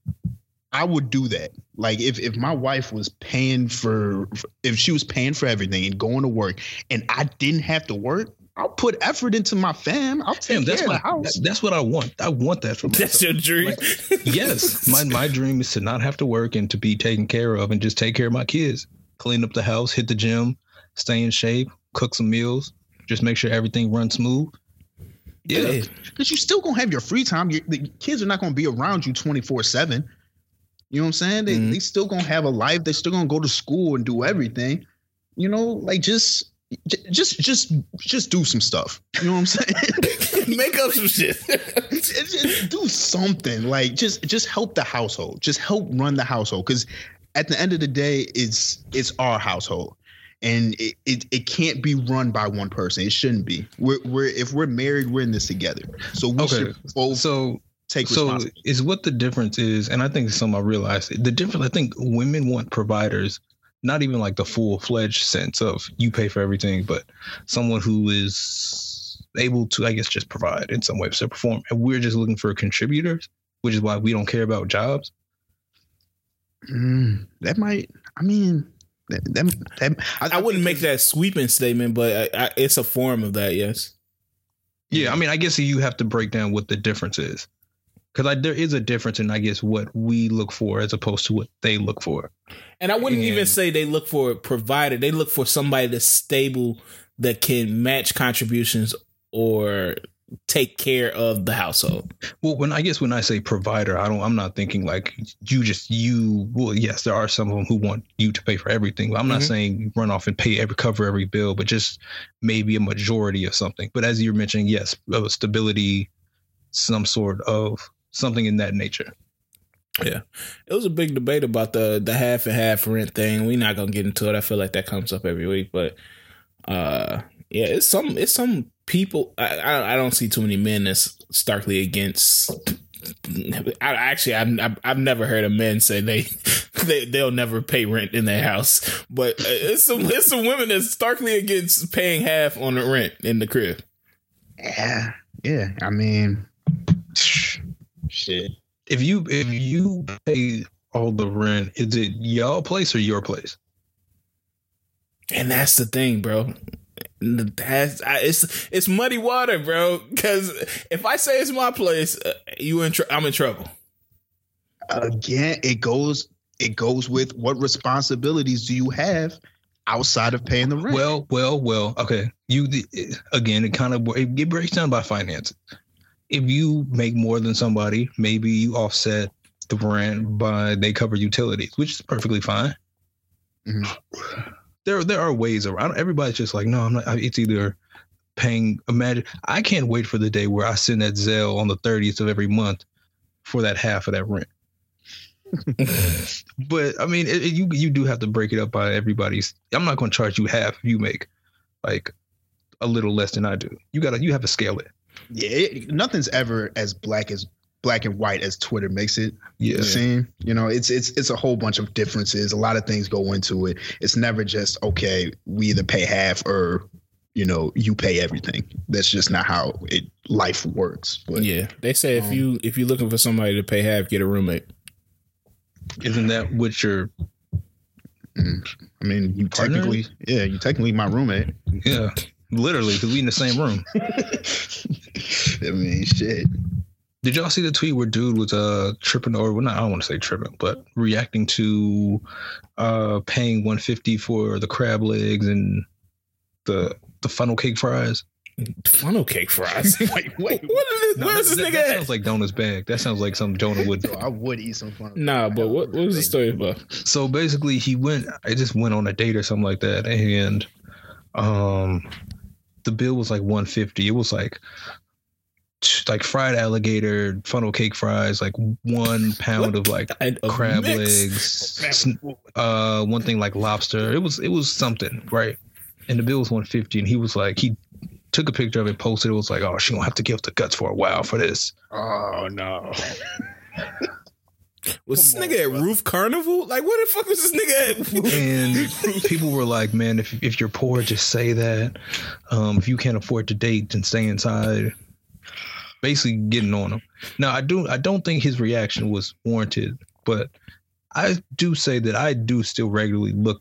I would do that. Like if if my wife was paying for if she was paying for everything and going to work and I didn't have to work, I'll put effort into my fam. I'll take Damn, that's care what of the house. that- that's what I want. I want that for myself. That's your dream. yes, my my dream is to not have to work and to be taken care of and just take care of my kids. Clean up the house, hit the gym, stay in shape, cook some meals, just make sure everything runs smooth. Yeah, Because you still gonna have your free time. Your, the kids are not gonna be around you 24 seven. You know what I'm saying? They Mhm. they still gonna have a life. They're still gonna go to school and do everything. You know, like just j- just just just do some stuff. You know what I'm saying? <laughs> Make up some shit. <laughs> just, just do something. Like just just help the household. Just help run the household. Because at the end of the day, it's it's our household. And it, it, it can't be run by one person. It shouldn't be. We're, we're if we're married, we're in this together. So we Okay, should both So take so is what the difference is, and I think it's something I realized. The difference, I think, women want providers, not even like the full fledged sense of you pay for everything, but someone who is able to, I guess, just provide in some way, to perform. And we're just looking for contributors, which is why we don't care about jobs. Mm, that might. I mean, that that, that I wouldn't make that sweeping statement, but I, I, it's a form of that. Yes. Yeah, I mean, I guess you have to break down what the difference is, because there is a difference in, I guess, what we look for as opposed to what they look for. And I wouldn't even say they look for a provider. They look for somebody that's stable that can match contributions or take care of the household. Well, when I guess when I say provider, I don't. I'm not thinking like you just you. Well, yes, there are some of them who want you to pay for everything. But I'm not Mhm. saying run off and pay every cover every bill, but just maybe a majority of something. But as you're mentioning, yes, stability, some sort of something in that nature. Yeah, it was a big debate about the the half and half rent thing. We're not gonna get into it. I feel like that comes up every week, but uh, yeah, it's some it's some people. I I, I don't see too many men that's starkly against. I actually I've, I've I've never heard a man say they <laughs> they they'll never pay rent in their house, but uh, it's some it's some women that's starkly against paying half on the rent in the crib. Yeah, yeah. I mean, shit. If you if you pay all the rent, is it y'all place or your place? And that's the thing, bro. That's I, it's it's muddy water, bro. Because if I say it's my place, uh, you in tr- I'm in trouble. Again, it goes it goes with what responsibilities do you have outside of paying the rent? Well, well, well. Okay, you again. It kind of it, it breaks down by finances. If you make more than somebody, maybe you offset the rent by they cover utilities, which is perfectly fine. Mhm. There, there are ways around. Everybody's just like, no, I'm not. It's either paying. Imagine, I can't wait for the day where I send that Zelle on the 30th of every month for that half of that rent. <laughs> but I mean, it, it- you you do have to break it up by everybody's. I'm not going to charge you half if you make like a little less than I do. You gotta you have to scale it. Yeah, it, nothing's ever as black as black and white as Twitter makes it Yeah. seem. You know, it's it's it's a whole bunch of differences. A lot of things go into it. It's never just okay. We either pay half or you know you pay everything. That's just not how it life works. But Yeah, they say if Um, you if you're looking for somebody to pay half, get a roommate. Isn't that what you're? mm, I mean, you Partner? technically, yeah, you technically my roommate. Yeah, literally, because we in the same room. <laughs> I mean, shit. Did y'all see the tweet where dude was uh tripping or well, not I don't want to say tripping, but reacting to uh paying 150 for the crab legs and the the funnel cake fries? Funnel cake fries. <laughs> wait, wait. what is, No, where's this that- nigga that at? sounds like Donna's bag. That sounds like something Jonah would Yo, I would eat some funnel. Nah, but what what was the story about? so basically he went i just went on a date or something like that and um the bill was like 150 it was like like fried alligator funnel cake fries like one <laughs> pound of like a crab mix. legs uh one thing like lobster. It was it was something right? And the bill was 150 and he was like he took a picture of it posted it was like oh she gonna have to give up the guts for a while for this. Oh no. <laughs> Was this Come on, nigga at bro. Roof Carnival? Like, where the fuck was this nigga at? and people were like, "Man, if if you're poor, just say that. Um, if you can't afford to date, then stay inside." Basically, getting on him. Now, I do I don't think his reaction was warranted, but I do say that I do still regularly look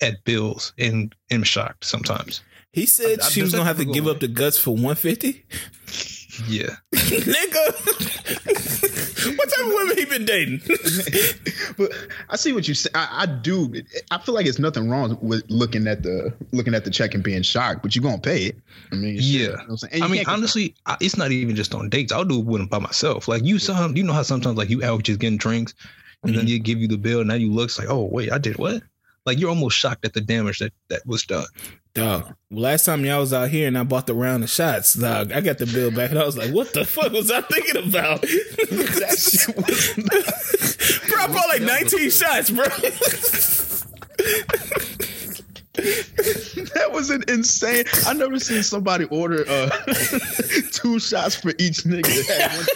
at bills and am shocked sometimes. He said I- I- she was gonna have to give away? up the guts for 150. Yeah, Nigga, <laughs> what type of women he been dating? <laughs> but I see what you say. I, I do. I feel like it's nothing wrong with looking at the looking at the check and being shocked, but you're gonna pay it. I mean, Yeah. you know I'm saying? And I mean, honestly, I, it's not even just on dates. I'll do it with by myself. Like you, some you know how sometimes like you out just getting drinks, and then Mhm. you give you the bill. And now you look like, oh wait, I did what? Like you're almost shocked at the damage that that was done. Dog. Last time y'all was out here and I bought the round of shots, dog. I got the bill back and I was like, what the fuck was I thinking about? <laughs> That shit was <laughs> bro, I bought like 19 shots, bro. that was an insane. I never seen somebody order uh, <laughs> two shots for each nigga at one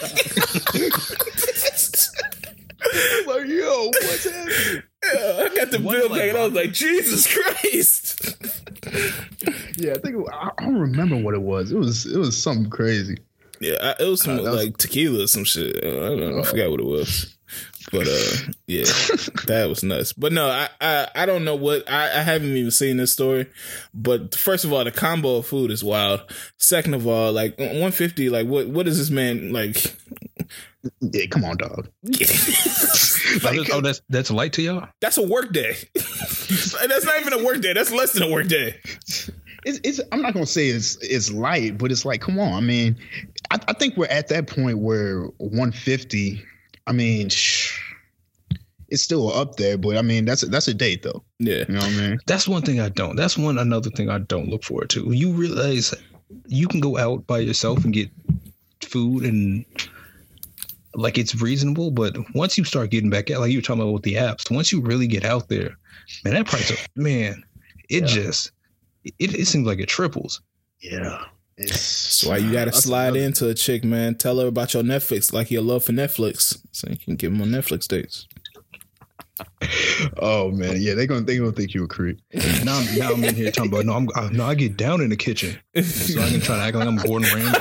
time. like, yo, what's happening? Yeah, I got the What, bill like, back and I was like, Jesus Christ. Yeah, I think I I don't remember what it was. It was it was something crazy. Yeah, I, it was some Uh, that was- like tequila or some shit. I don't know. I forgot what it was. But uh, yeah, <laughs> that was nuts. But no, I I, I don't know what I, I haven't even seen this story. But first of all, the combo of food is wild. Second of all, like 150, like what what is this man like? <laughs> Yeah, come on, dog. <laughs> <laughs> Oh, like oh, that's that's light to y'all. that's a work day. that's not even a work day. That's less than a work day. It's, it's I'm not gonna say it's it's light, but it's like, come on. I mean, I, I think we're at that point where 150. I mean, shh, <sighs> it's still up there, but I mean that's a, that's a date though. Yeah. You know what I mean? That's one thing I don't. That's one another thing I don't look forward to. You realize you can go out by yourself and get food and like it's reasonable, but once you start getting back out, like you were talking about with the apps, once you really get out there, man, that price, of, man, it Yeah. just it, it seems like it triples. Yeah. It's That's why you gotta slide another- into a chick, man. Tell her about your Netflix, like your love for Netflix, so you can give them on Netflix dates. Oh man, yeah, they're gonna they gonna think you a creep. Now, I'm, now I'm in here talking about no, I'm I, no, I get down in the kitchen, so I can try to act like I'm Gordon Ramsay.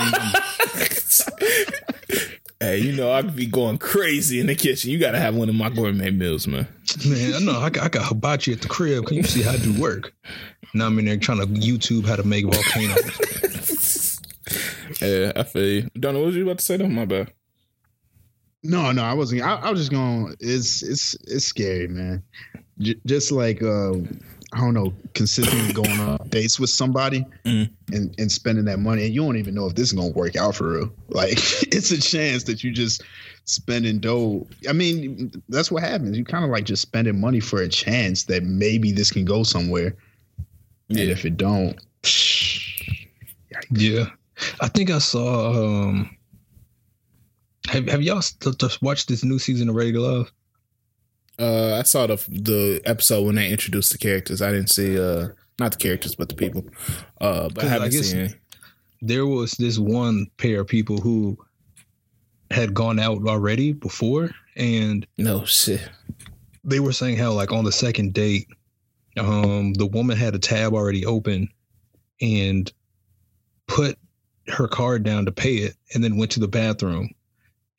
I'm- hey, you know I could be going crazy in the kitchen. You gotta have one of my gourmet meals, man. Man, I know I got, I got hibachi at the crib. Can you see how I do work? Now I'm in there trying to YouTube how to make volcanoes. <laughs> Yeah, I feel you. Donna, what was you about to say? though? my bad. No, no, I wasn't. I, I was just going. It's it's it's scary, man. J- just like uh, I don't know, consistently going on dates with somebody Mhm. and and spending that money, and you don't even know if this is gonna work out for real. <laughs> Like it's a chance that you just spending dough. I mean, that's what happens. You kind of like just spending money for a chance that maybe this can go somewhere, and Yeah. if it don't, yeah, I think I saw. um Have Have y'all st- just watched this new season of Ready to Love? Uh, I saw the the episode when they introduced the characters. I didn't see uh not the characters but the people. Uh, but I haven't guess- seen. Any. There was this one pair of people who had gone out already before, and No shit. they were saying how like on the second date, um, the woman had a tab already open and put her card down to pay it, and then went to the bathroom.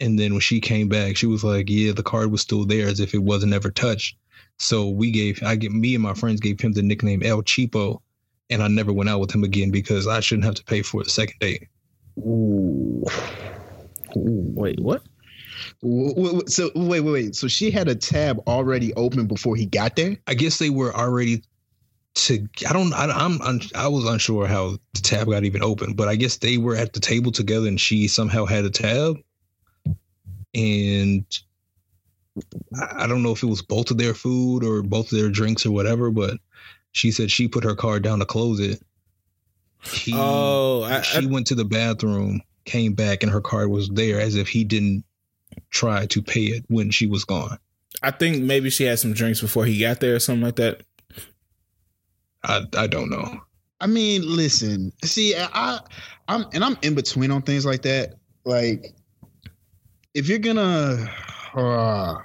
And then when she came back, she was like, "Yeah, the card was still there, as if it wasn't ever touched." So we gave, I get me and my friends gave him the nickname El Cheapo, and I never went out with him again because I shouldn't have to pay for the second date. ooh. Ooh. Wait, what? W- w- So wait, wait, wait. So she had a tab already open before he got there. I guess they were already to. I don't. I, I'm. un- I was unsure how the tab got even open, but I guess they were at the table together, and she somehow had a tab, and I I don't know if it was both of their food or both of their drinks or whatever, but she said she put her card down to close it. He, Oh, I, she I, went to the bathroom, came back, and her card was there, as if he didn't try to pay it when she was gone. I think maybe she had some drinks before he got there or something like that. I I don't know. I mean, listen. See, I, I'm and I'm in between on things like that. Like, if you're gonna, uh, all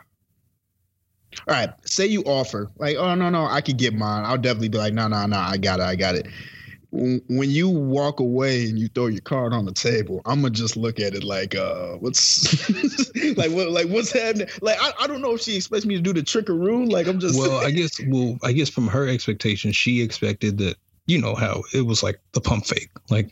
right, say you offer, like, oh no, no, I could get mine. I'll definitely be like, no, no, no, I got it, I got it. When you walk away and you throw your card on the table, I'm gonna just look at it like, uh, what's <laughs> like, what, like, what's happening? Like, I, I don't know if she expects me to do the trick or trickaroo. Like, I'm just well, I guess well, I guess from her expectation, she expected that you know how it was like the pump fake. Like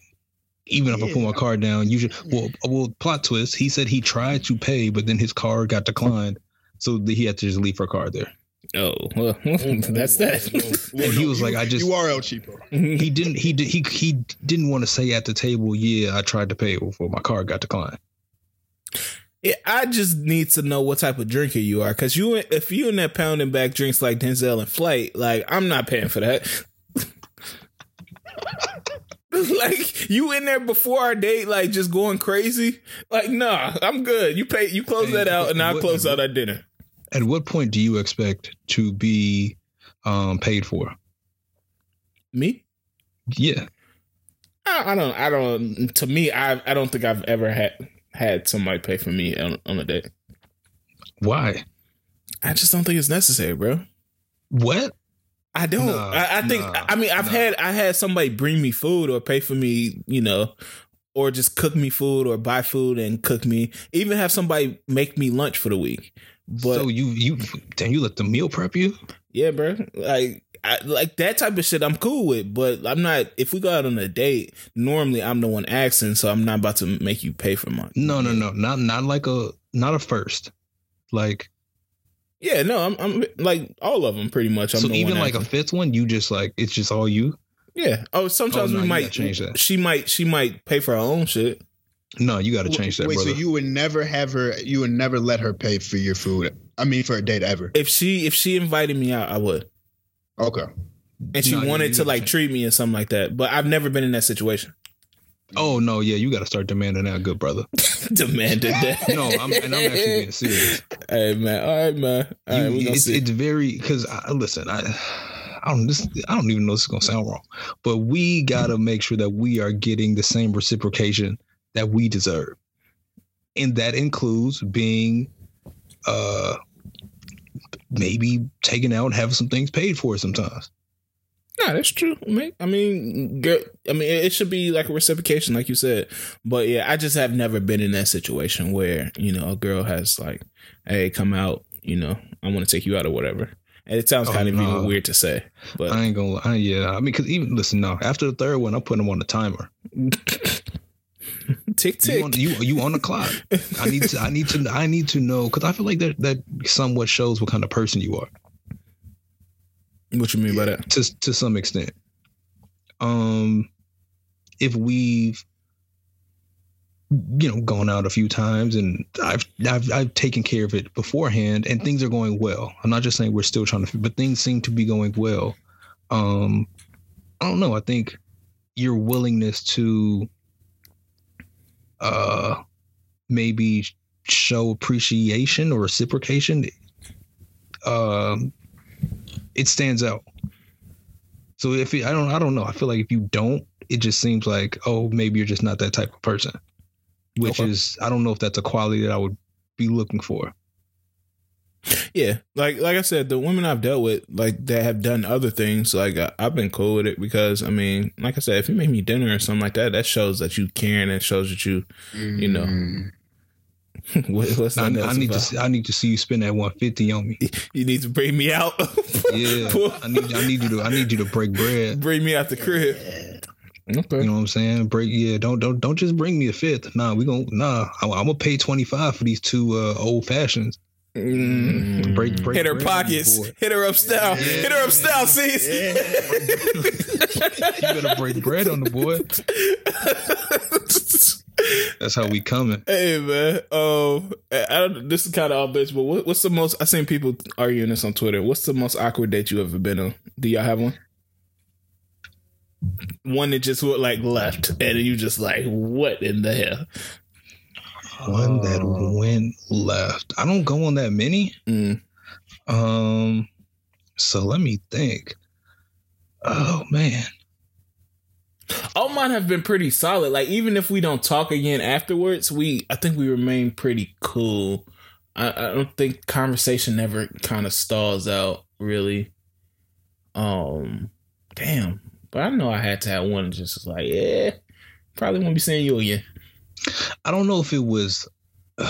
even if I put my Yeah. card down, usually well, well, plot twist. He said he tried to pay, but then his card got declined, so he had to just leave her card there. Oh, well, <laughs> oh, that's that. <laughs> And he was like, I just- you are El Cheapo. He didn't. He did. He he didn't want to say at the table, "Yeah, I tried to pay before my card got declined." Yeah, I just need to know what type of drinker you are, because you if you in there pounding back drinks like Denzel and Flight, like I'm not paying for that. <laughs> <laughs> like you in there before our date, like just going crazy. Like, nah, I'm good. You pay, you close that out, and I close out our dinner. At what point do you expect to be um, paid for? Me? Yeah. I, I don't. I don't. To me, I I don't think I've ever had had somebody pay for me on, on a date. Why? I just don't think it's necessary, bro. What? I don't. Nah, I, I think. nah, I mean, I've nah. had I had somebody bring me food or pay for me, you know, or just cook me food or buy food and cook me. Even have somebody make me lunch for the week. But so you you then you let the meal prep you? yeah, bro, like. I, like that type of shit, I'm cool with, but I'm not. If we go out on a date, normally I'm the one asking, so I'm not about to make you pay for mine. No, no, no, not not like a not a first. Like Yeah, no, I'm, I'm like all of them pretty much. I'm so the even one like a fifth one, you just like it's just all you. yeah. Oh, sometimes Oh, no, we might change that. She might she might pay for her own shit. No, you got to change that, Wait, brother. so you would never have her? You would never let her pay for your food? I mean, for a date ever? If she if she invited me out, I would. Okay. And she No, wanted to gotta like change. treat me or something like that. But I've never been in that situation. Oh no, yeah, you got to start demanding that, good brother. <laughs> Demanded that. <laughs> No, I'm and I'm actually being serious. <laughs> Hey man, all right, man. All right, You- we it's, it's very because I listen. I I don't this I don't even know this is gonna sound wrong, but we gotta make sure that we are getting the same reciprocation that we deserve, and that includes being, uh, maybe taking out and having some things paid for sometimes. Nah, that's true. I mean, I mean, girl, I mean, it should be like a reciprocation, like you said. But yeah, I just have never been in that situation where you know a girl has like, "Hey, come out," you know, I want to take you out or whatever. And it sounds Oh, kind of no. even weird to say, but I ain't gonna. lie. yeah, I mean, because even listen, no. After the third one, I'm putting them on the timer. <laughs> tick You tick. on, you you on the clock. I need to. I need to. I need to know because I feel like that that somewhat shows what kind of person you are. What you mean by that? to to some extent. Um, if we've you know gone out a few times and I've I've I've taken care of it beforehand and things are going well. I'm not just saying we're still trying to, but things seem to be going well. Um, I don't know. I think your willingness to uh maybe show appreciation or reciprocation um it stands out so if it, I don't, I don't know. I feel like if you don't, it just seems like, oh, maybe you're just not that type of person. Which Okay. is, I don't know if that's a quality that I would be looking for. Yeah, like like I said, the women I've dealt with, like that have done other things, like I, I've been cool with it because I mean, like I said, if you make me dinner or something like that, that shows that you care and it shows that you, You know. Mm. <laughs> What, what's I, I need to, see, I need to see you spend that 150 on me. <laughs> You need to bring me out. <laughs> Yeah, I need, I need you to, I need you to break bread. bring me out the crib. Okay. You know what I'm saying? Break, yeah. Don't, don't, don't just bring me a fifth. Nah, we gonna, nah. I'm, I'm gonna pay 25 for these two uh, old fashions. Mm. Break, break. Hit her pockets. Hit her up style. Yeah. Hit her up style, sis. You better break bread on the boy. That's how we coming. Hey man, um, I don't. This is kind of off bitch, but what, what's the most? I seen people arguing this on Twitter. What's the most awkward date you ever been on? Do y'all have one? One that just went like left, and you just like, what in the hell? One that Oh. went left. I don't go on that many. Mm. Um, so let me think. Oh man, All mine have been pretty solid. Like even if we don't talk again afterwards, we I think we remain pretty cool. I, I don't think conversation ever kind of stalls out really. Um, damn. But I know I had to have one that just was like, yeah, probably won't be seeing you again. I don't know if it was. <sighs>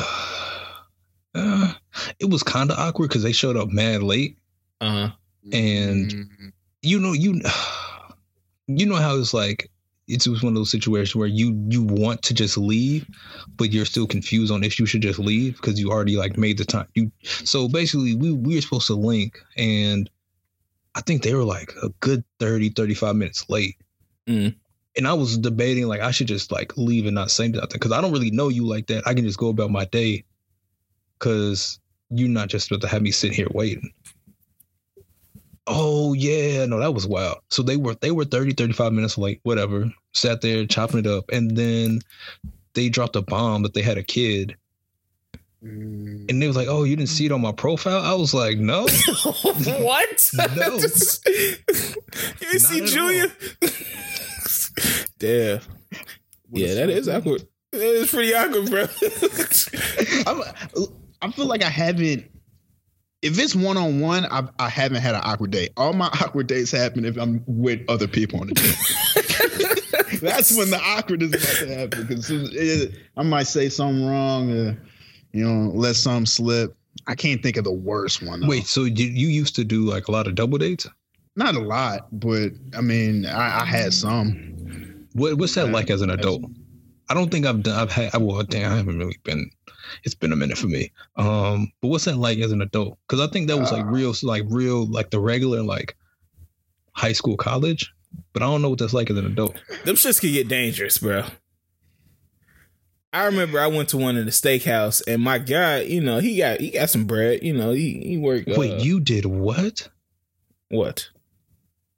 Uh, it was kind of awkward because they showed up mad late. Uh huh. And- Mm. You know, you <sighs> you know how it's like. It's just one of those situations where you you want to just leave, but you're still confused on if you should just leave because you already like made the time. You so basically we we were supposed to link and I think they were like a good 30, 35 minutes late. Mm. And I was debating like I should just like leave and not say nothing because I don't really know you like that. I can just go about my day because you're not just supposed to have me sit here waiting. Oh yeah, no, that was wild. So they were they were 30, 35 minutes late, whatever. Sat there chopping it up, and then they dropped a bomb that they had a kid. Mm. And they was like, "Oh, you didn't see it on my profile?" I was like, "No, <laughs> what? <laughs> No. <laughs> you didn't see Julia? Damn. Yeah, that is awkward. That is pretty awkward, bro. I'm, I feel like I haven't. If it's one on one, I I haven't had an awkward day. All my <laughs> awkward days happen if I'm with other people on the day. <laughs> That's when the awkward is about to happen because I might say something wrong, uh, you know, let something slip. I can't think of the worst one. Though. wait." So did you used to do like a lot of double dates? not a lot, but I mean, I, I had some. What what's that like as an adult? I don't think I've done. I've had. Well, damn, I haven't really been. It's been a minute for me. Um, but what's that like as an adult? Because I think that was like real, like real, like the regular, like high school, college. But I don't know what that's like as an adult. Them shits can get dangerous, bro. I remember I went to one of the steakhouse and my guy, you know, he got he got some bread, you know, he he worked. uh, Wait, you did what? what?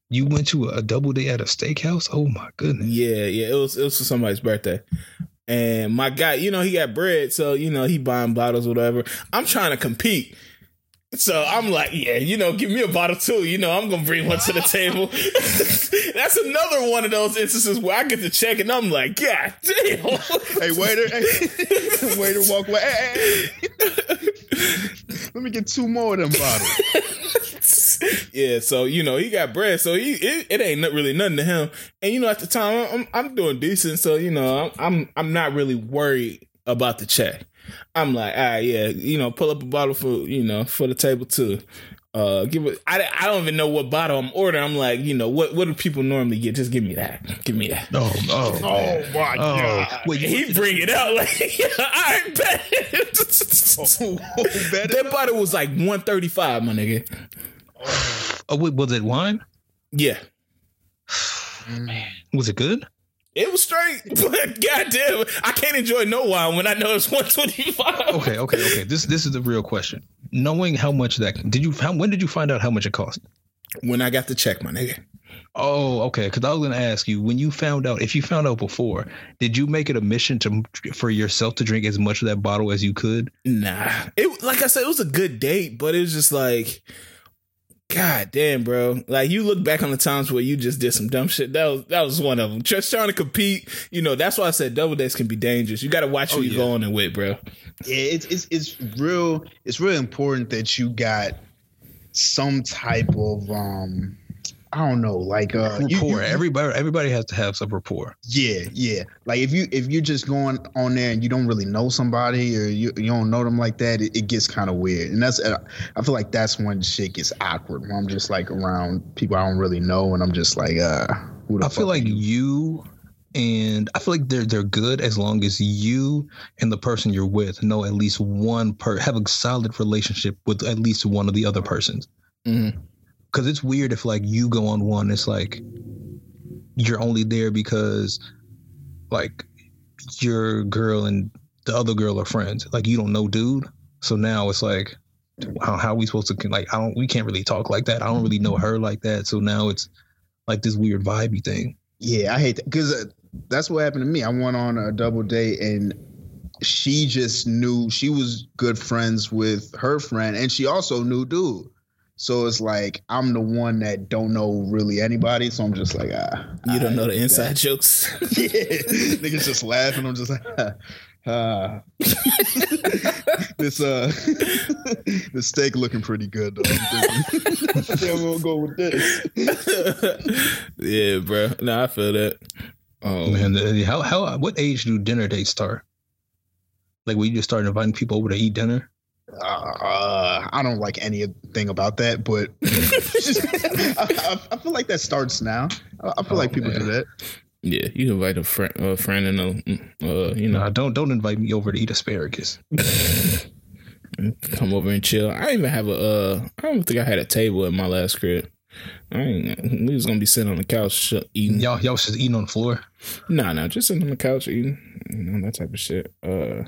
You went to a double day at a steakhouse? Oh my goodness! Yeah, yeah, it was it was for somebody's birthday. And my guy, you know, he got bread, so you know, he buying bottles, whatever. I'm trying to compete. So I'm like, yeah, you know, give me a bottle too. You know, I'm gonna bring one to the table. <laughs> That's another one of those instances where I get to check and I'm like, God damn. Hey, waiter, hey, <laughs> waiter, walk away. Hey, hey. Let me get two more of them bottles. yeah, so you know he got bread, so he it, it ain't not really nothing to him. And you know at the time I'm I'm doing decent, so you know I'm I'm, I'm not really worried about the check. I'm like, ah, yeah, you know, pull up a bottle for you know for the table too. Uh, give it. I, I don't even know what bottle I'm ordering. I'm like, you know, what what do people normally get? Just give me that. Give me that. Oh, oh. Oh my oh. god! Wait, He bring it out <laughs> like I bet. <laughs> Oh, better that bottle was like 135, my nigga. oh, wait, was it wine? Yeah. Man, Was it good? It was straight, <laughs> but goddamn, I can't enjoy no wine when I know it's one twenty five. Okay, okay, okay. This this is the real question. Knowing how much that did you how, when did you find out how much it cost? When I got the check, my nigga. Oh, okay. Because I was gonna ask you when you found out. If you found out before, did you make it a mission to for yourself to drink as much of that bottle as you could? Nah, it like I said, it was a good date, but it was just like, god damn, bro. Like you look back on the times where you just did some dumb shit. That was that was one of them. Just trying to compete, you know. That's why I said double dates can be dangerous. You got to watch who Oh, you yeah. going in with, bro. Yeah, it's it's it's real. It's real important that you got some type of um, I don't know, like uh, rapport. you- everybody everybody has to have some rapport. Yeah, yeah. Like if you if you're just going on there and you don't really know somebody or you, you don't know them like that, it, it gets kind of weird. And that's uh, I feel like that's when shit gets awkward. When I'm just like around people I don't really know, and I'm just like, uh, who the I feel like you? you and I feel like they're they're good as long as you and the person you're with know at least one per have a solid relationship with at least one of the other persons. Mhm. Because it's weird if like you go on one, it's like you're only there because like your girl and the other girl are friends. Like you don't know dude, so now it's like how, how are we supposed to like I don't we can't really talk like that. I don't really know her like that, so now it's like this weird vibey thing. Yeah, I hate that because uh, that's what happened to me. I went on a double date and she just knew she was good friends with her friend, and she also knew dude. So it's like I'm the one that don't know really anybody. So I'm just like, ah, You don't I know the inside that. jokes. <laughs> yeah, niggas just laughing. I'm just like, <laughs> ah. <laughs> this uh, this steak looking pretty good though. I'm thinking, yeah, we'll go with this. yeah, bro. No, I feel that. Oh Man, the- how how what age do dinner dates start? Like we just start inviting people over to eat dinner? Uh, I don't like anything about that, but <laughs> I, I, I feel like that starts now. I, I feel Oh, like people man. do that. Yeah, you invite a friend, a friend, and a, uh, you know, Nah, don't don't invite me over to eat asparagus. <laughs> come over and chill. I didn't even have a. Uh, I don't think I had a table in my last crib. I ain't, we was gonna be sitting on the couch sh- eating. Y'all y'all was just eating on the floor. Nah, nah, just sitting on the couch eating, you know, that type of shit. Uh,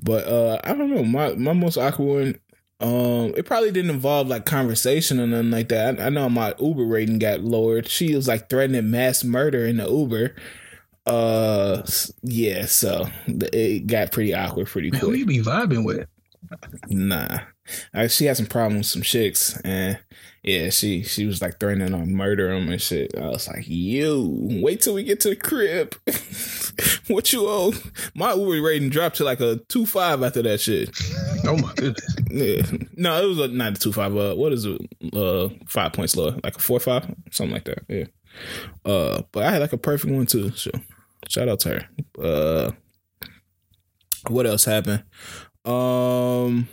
But uh I don't know. My my most awkward one. Um, it probably didn't involve like conversation or nothing like that. I, I know my Uber rating got lowered. She was like threatening mass murder in the Uber. Uh, yeah, so it got pretty awkward pretty quick. who you be vibing with? Nah, I, she had some problems with some chicks, and yeah, she she was like threatening on murder them and shit. I was like, you wait till we get to the crib. <laughs> what you owe? My Uber rating dropped to like a two five after that shit. <laughs> Oh my goodness. Yeah, no, it was a, not a two five. Uh, what is it? Uh, five points lower, like a four five, something like that. Yeah. Uh, but I had like a perfect one too. So shout out to her. Uh, what else happened? Um.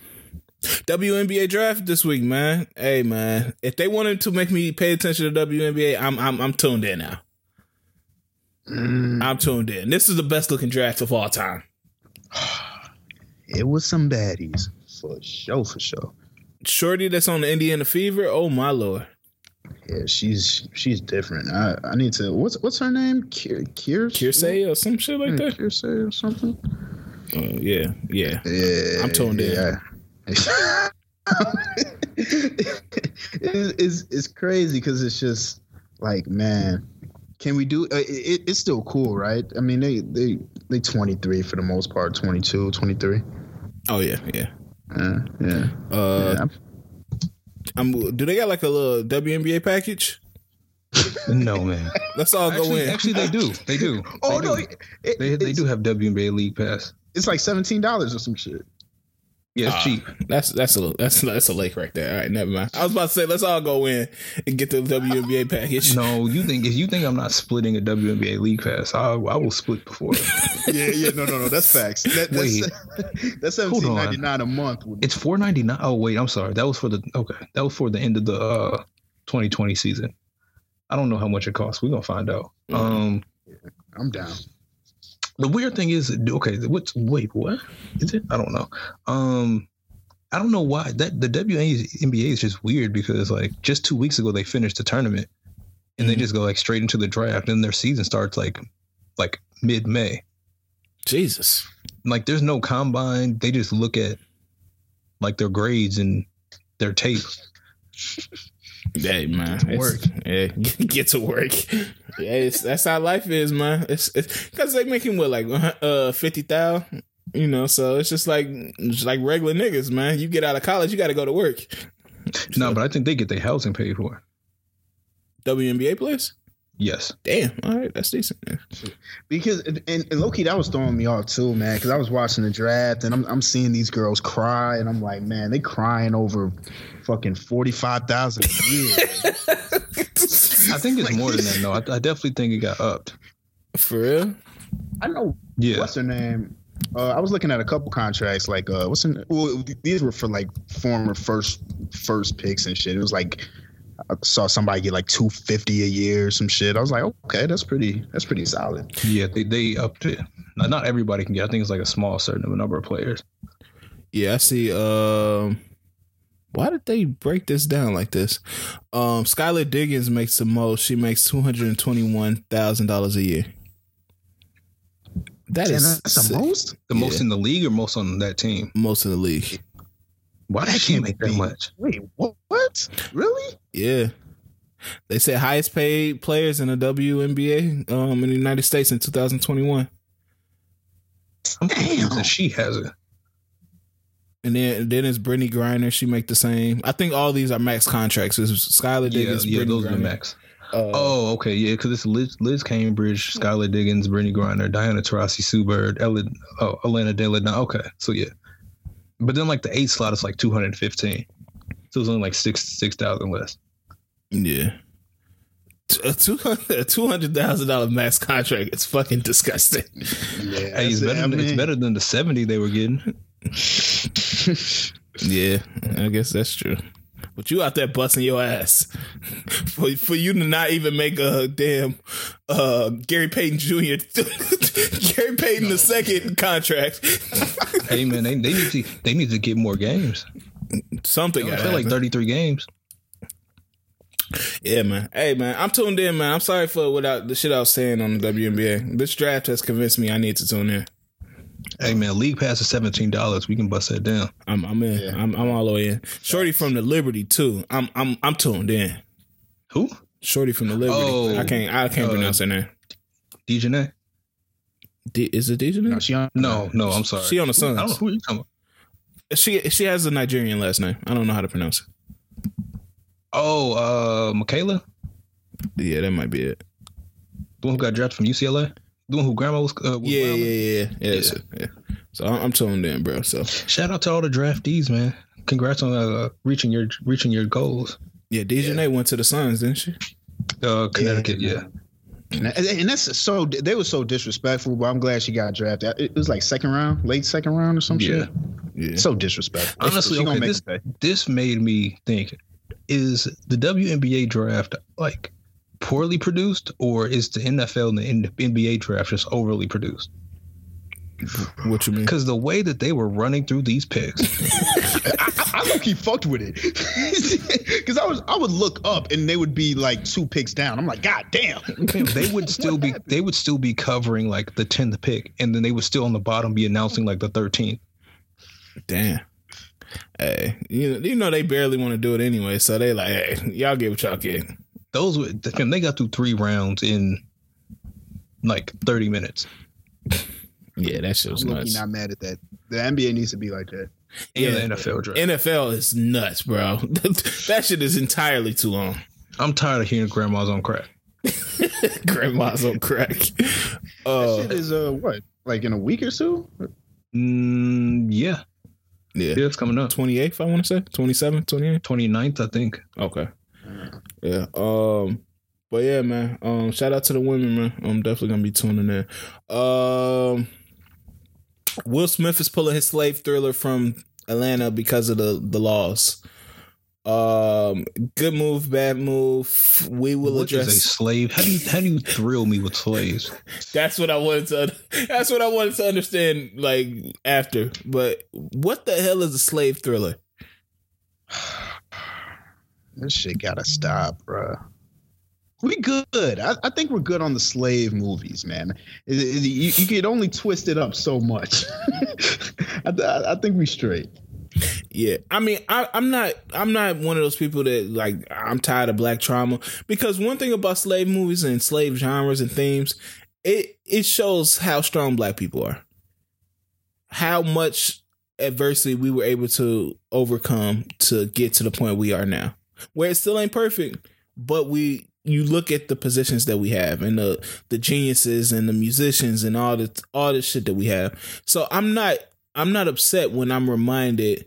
WNBA draft this week, man. Hey, man, if they wanted to make me pay attention to WNBA, I'm I'm I'm tuned in now. Mm, I'm tuned in. This is the best looking draft of all time. <sighs> it was some baddies for sure, for sure. Shorty that's on the Indiana Fever. Oh my lord. Yeah, she's she's different. I, I need to. What's what's her name? Kier or some shit like that. Kirsey or something. Uh, yeah, yeah. Yeah, I'm tuned in. Yeah. it's, it's it's crazy because it's just like man, can we do? Uh, it, it's still cool, right? I mean, they they they 23 for the most part, 22, 23. Oh yeah, yeah. Uh, yeah. Uh, yeah. I'm, do they got like a little WNBA package? No man. Let's all go Actually, in. actually, they do. They do. Oh they no, do. it, it- They, they do have WNBA League Pass. It's like seventeen dollars or some shit. Yeah, it's Ah, cheap. That's that's a that's that's a lake right there. All right, never mind. I was about to say let's all go in and get the WNBA package. No, you think if you think I'm not splitting a WNBA League Pass, I, I will split before. <laughs> Yeah, yeah, no, no, no. That's facts. That, Wait. <laughs> that's that's seventeen ninety nine a month. It's four ninety nine. Oh wait, I'm sorry. That was for the okay. That was for the end of the uh 2020 season. I don't know how much it costs. We're gonna find out. Mhm. Um, I'm down. The weird thing is, okay, what's wait, what is it? I don't know. Um, I don't know why that the WNBA is just weird because like just two weeks ago they finished the tournament and they Mhm. just go like straight into the draft and their season starts like like mid May. Jesus. Like there's no combine. They just look at like their grades and their tape. <laughs> Hey man, get to work. Yeah, <laughs> get to work. <laughs> Yeah, it's, that's how life is, man. It's because they making what like uh fifty thousand. You know, so it's just like it's like regular niggas, man. You get out of college, you got to go to work. No, but I think they get their housing paid for. WNBA players. Yes. Damn, all right, that's decent. Because and, and Loki, that was throwing me off too, man. Because I was watching the draft and I'm I'm seeing these girls cry, and I'm like, man, they crying over fucking forty five thousand a year. <laughs> I think it's more than that. No, I, I definitely think it got upped. For real? I know Yeah. what's her name. Uh, I was looking at a couple contracts, like uh, what's her, well, these were for like former first first picks and shit. It was like I saw somebody get like two fifty a year or some shit. I was like, okay, that's pretty that's pretty solid. Yeah, they, they upped it. Not, not everybody can get. I think it's like a small certain number of players. Yeah, I see. Um, why did they break this down like this? Um, Skylar Diggins makes the most. She makes two hundred and twenty-one thousand dollars a year. That Damn, is that's the most. The most in the league or most on that team? most in the league. Why did she make be- that much? Wait, what? What? Really? Yeah, they said highest paid players in the WNBA um in the United States in two thousand twenty-one. I'm confused Damn. she has it. And then then it's Brittney Griner. She make the same. I think all these are max contracts. It's Skylar Yeah, Diggins. yeah, Brittany those are the max. Uh, Oh, okay, yeah, because it's Liz, Liz Cambage, Skylar Diggins, Brittany Griner, Diana Taurasi, Sue Bird, Ella, oh, Elena De La Okay, so yeah, but then like the eight slot is like two hundred fifteen, so it's only like six six thousand less. Yeah. T- A two hundred <laughs> two hundred thousand dollar max contract is fucking disgusting. Yeah, Hey, it's better. Than, it's better than the seventy they were getting. <laughs> Yeah, I guess that's true. But you out there busting your ass <laughs> for for you to not even make a damn uh, Gary Payton Jr. <laughs> Gary Payton the second contract. <laughs> hey man, they, they need to they need to get more games. Something got play like thirty three games. Yeah, man. Hey, man. I'm tuned in, man. I'm sorry for without the shit I was saying on the WNBA. This draft has convinced me I need to tune in. Hey man, league pass is seventeen dollars. We can bust that down. I'm I'm in. Yeah. I'm I'm all the way in. Shorty from the Liberty too. I'm I'm I'm tuned in. Who? Shorty from the Liberty. Oh, I can't I can't uh, pronounce her name. DJ? D, is it DJ? No, she on, No, no, I'm sorry. She on the Who- I don't know Suns. who you talking about. She she has a Nigerian last name. I don't know how to pronounce it. Oh, uh, Michaela, Yeah, that might be it. the one who got drafted from UCLA, the one who grandma was. Uh, was Yeah, around yeah, yeah, yeah. yeah, that's it, yeah. So I'm, I'm tuned in, bro. So Shout out to all the draftees, man. Congrats on uh, reaching your reaching your goals. yeah, DJ went to the Suns, didn't she? Uh, Connecticut, yeah. and, and that's so they were so disrespectful. But I'm glad she got drafted. It was like second round, late second round or some Yeah. shit. Yeah. So disrespectful. Honestly, okay, this- This made me think: Is the WNBA draft like poorly produced, or is the NFL and the NBA draft just overly produced? What you mean? Because the way that they were running through these picks, <laughs> I, I look he fucked with it <laughs> because I was I would look up and they would be like two picks down. I'm like, God damn. they would <laughs> still be they would still be covering like the tenth pick, and then they would still on the bottom be announcing like the thirteenth. Damn. Hey, you know, you know they barely want to do it anyway, so they like, hey, y'all get what y'all get. Those were fam, they got through three rounds in like thirty minutes. Yeah, that shit I'm was nuts. not mad at that. The NBA needs to be like that. in Yeah. the NFL draft. NFL is nuts, bro. <laughs> that shit is entirely too long. I'm tired of hearing grandmas on crack. <laughs> Grandma's on crack. That Uh, shit is uh what like in a week or so. Mm, yeah, yeah. yeah, it's coming up. 28th, I want to say. 27, 28. 29th, I think. Okay. Yeah. Um. But yeah, man. Um. Shout out to the women, man. I'm definitely gonna be tuning in. Um. Will Smith is pulling his slave thriller from Atlanta because of the the laws. Um. Good move, bad move. We will address. What is a address. slave? How do you how do you thrill me with slaves? <laughs> That's what I wanted to. That's what I wanted to understand. Like after, but what the hell is a slave thriller? <sighs> <sighs> <sighs> This shit gotta stop, bro. We good. I, I think we're good on the slave movies, man. It- it- you, you could only twist it up so much. <laughs> I, I, I think we straight. Yeah, I mean, I, I'm not, I'm not one of those people that like I'm tired of black trauma because one thing about slave movies and slave genres and themes, it it shows how strong black people are, how much adversity we were able to overcome to get to the point we are now, where it still ain't perfect, but we you look at the positions that we have and the the geniuses and the musicians and all the all the shit that we have. So I'm not I'm not upset when I'm reminded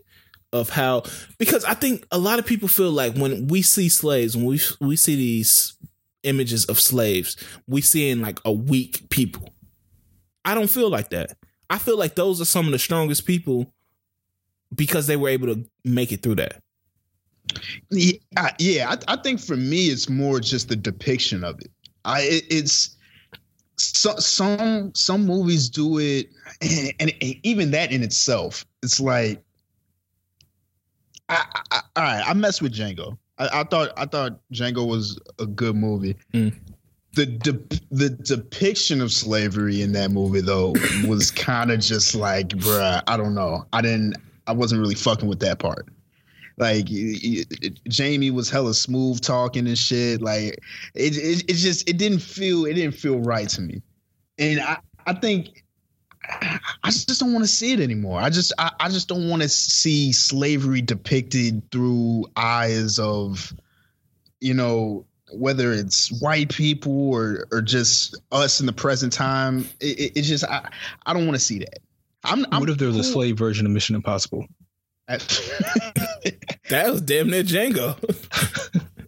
of how because I think a lot of people feel like when we see slaves, when we we see these images of slaves, we seeing like a weak people. I don't feel like that. I feel like those are some of the strongest people because they were able to make it through that. Yeah, I, yeah. I, I think for me, it's more just the depiction of it. I it, it's so, some some movies do it, and, and, and even that in itself, it's like, I, I, all right. I messed with Django. I, I thought I thought Django was a good movie. Mm. The de- the depiction of slavery in that movie though was kind of just like, bruh, I don't know. I didn't. I wasn't really fucking with that part. Like Jamie was hella smooth talking and shit. Like it, it, it just it didn't feel it didn't feel right to me. And I, I think I just don't want to see it anymore. I just I, I just don't want to see slavery depicted through eyes of, you know, whether it's white people or or just us in the present time. It, it, it just I, I don't want to see that. I'm, I'm what if there was a slave version of Mission Impossible? At- <laughs> That was damn near Django.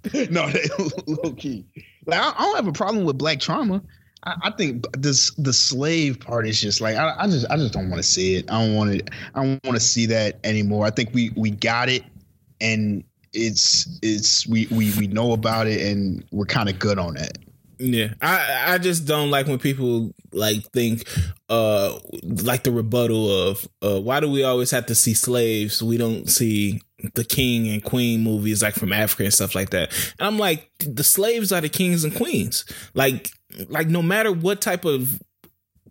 <laughs> no, they low key. Like I, I don't have a problem with black trauma. I, I think this the slave part is just like I, I just I just don't want to see it. I don't want to I don't want to see that anymore. I think we we got it, and it's it's we we we know about it, and we're kind of good on that. Yeah, I I just don't like when people like think uh like the rebuttal of uh why do we always have to see slaves? We don't see the king and queen movies like from Africa and stuff like that. And I'm like the slaves are the kings and queens. Like like no matter what type of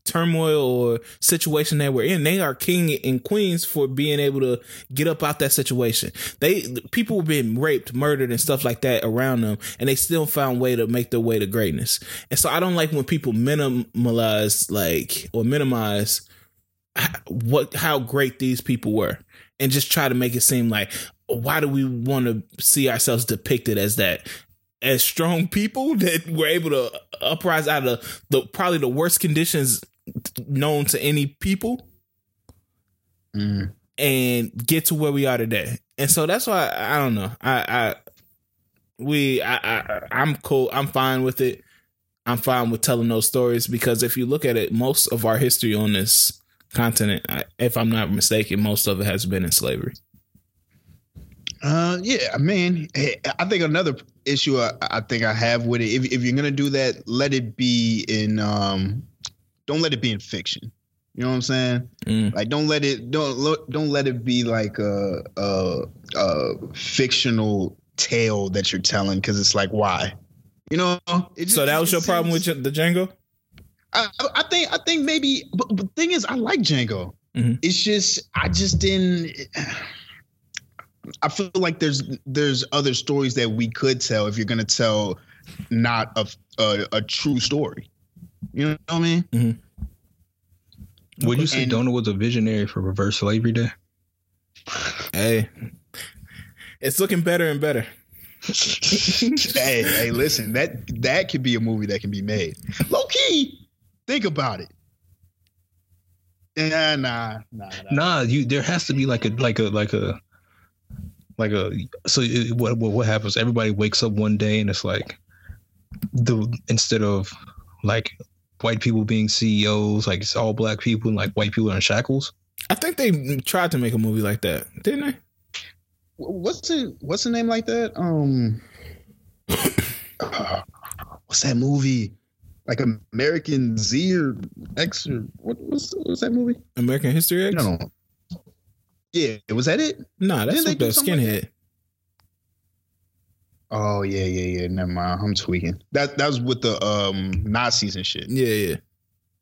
turmoil or situation that we're in. They are king and queens for being able to get up out that situation. They people were being raped, murdered, and stuff like that around them, and they still found way to make their way to greatness. And so I don't like when people minimize like or minimize what how great these people were and just try to make it seem like why do we want to see ourselves depicted as that as strong people <laughs> that were able to uprise out of the probably the worst conditions known to any people Mm. and get to where we are today. And so that's why I don't know. I I we I, I I'm cool. I'm fine with it. I'm fine with telling those stories because if you look at it, most of our history on this continent, I- if I'm not mistaken, most of it has been in slavery. Uh, yeah, I mean, eh, I think another issue I, I think I have with it, if if you're gonna do that, let it be in um, don't let it be in fiction. You know what I'm saying? Mm. Like, don't let it don't don't let it be like a a, a fictional tale that you're telling because it's like why, you know? It just- So that was your problem with the Django? I, I think I think maybe, but, the thing is, I like Django. Mhm. It's just I just didn't. I feel like there's there's other stories that we could tell if you're gonna tell not a a, a true story. You know what I mean? Mm-hmm. Would you say And- Dona was a visionary for reverse slavery day? Hey, it's looking better and better. <laughs> hey, hey, listen, that that could be a movie that can be made. Low key, think about it. Yeah, nah, nah, nah. Nah, you there has to be like a like a like a like a so it, what what what happens? Everybody wakes up one day and it's like the instead of like white people being CEOs, like it's all black people and like white people are in shackles. I think they tried to make a movie like that, didn't they? What's the what's the name like that? Um, uh, <coughs> what's that movie? Like American Z or X or what? was what's that movie? American History X? No, yeah, was that it? Nah, that's Didn't they with the do something like skinhead. Oh yeah, yeah, yeah. Never mind. I'm tweaking. That that was with the um Nazis and shit. yeah, yeah.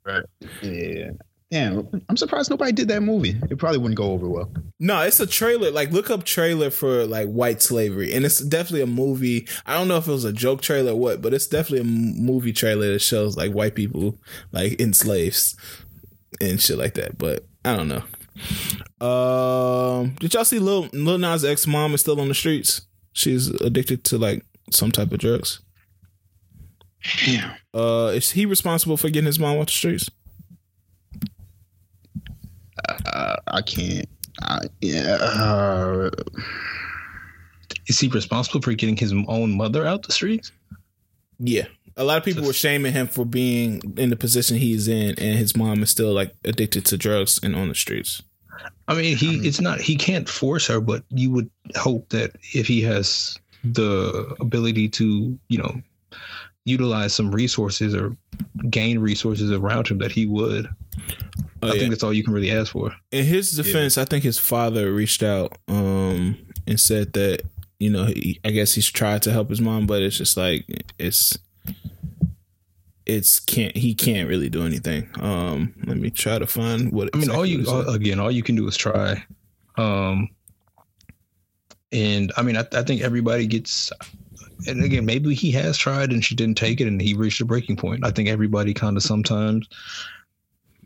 Right. Yeah. Damn, I'm surprised nobody did that movie. It probably wouldn't go over well. No, it's a trailer. Like, look up trailer for like white slavery, and it's definitely a movie. I don't know if it was a joke trailer or what, but it's definitely a m- movie trailer that shows like white people like enslaves and shit like that. But I don't know. Um, did y'all see Lil Lil Nas X mom is still on the streets? She's addicted to like some type of drugs. Damn. Uh, is he responsible for getting his mom off the streets? Uh, I can't. I, yeah. Uh, Is he responsible for getting his own mother out the streets? Yeah. A lot of people were shaming him for being in the position he's in, and his mom is still like addicted to drugs and on the streets. I mean, he it's not he can't force her, but you would hope that if he has the ability to, you know, utilize some resources or gain resources around him, that he would. Oh, I yeah. think that's all you can really ask for. In his defense, I think his father reached out um, and said that you know he, I guess he's tried to help his mom, but it's just like it's it's can't he can't really do anything. Um, let me try to find what. I mean, all you all, again, all you can do is try. Um, and I mean, I, I think everybody gets. And again, maybe he has tried and she didn't take it, and he reached a breaking point. I think everybody kind of sometimes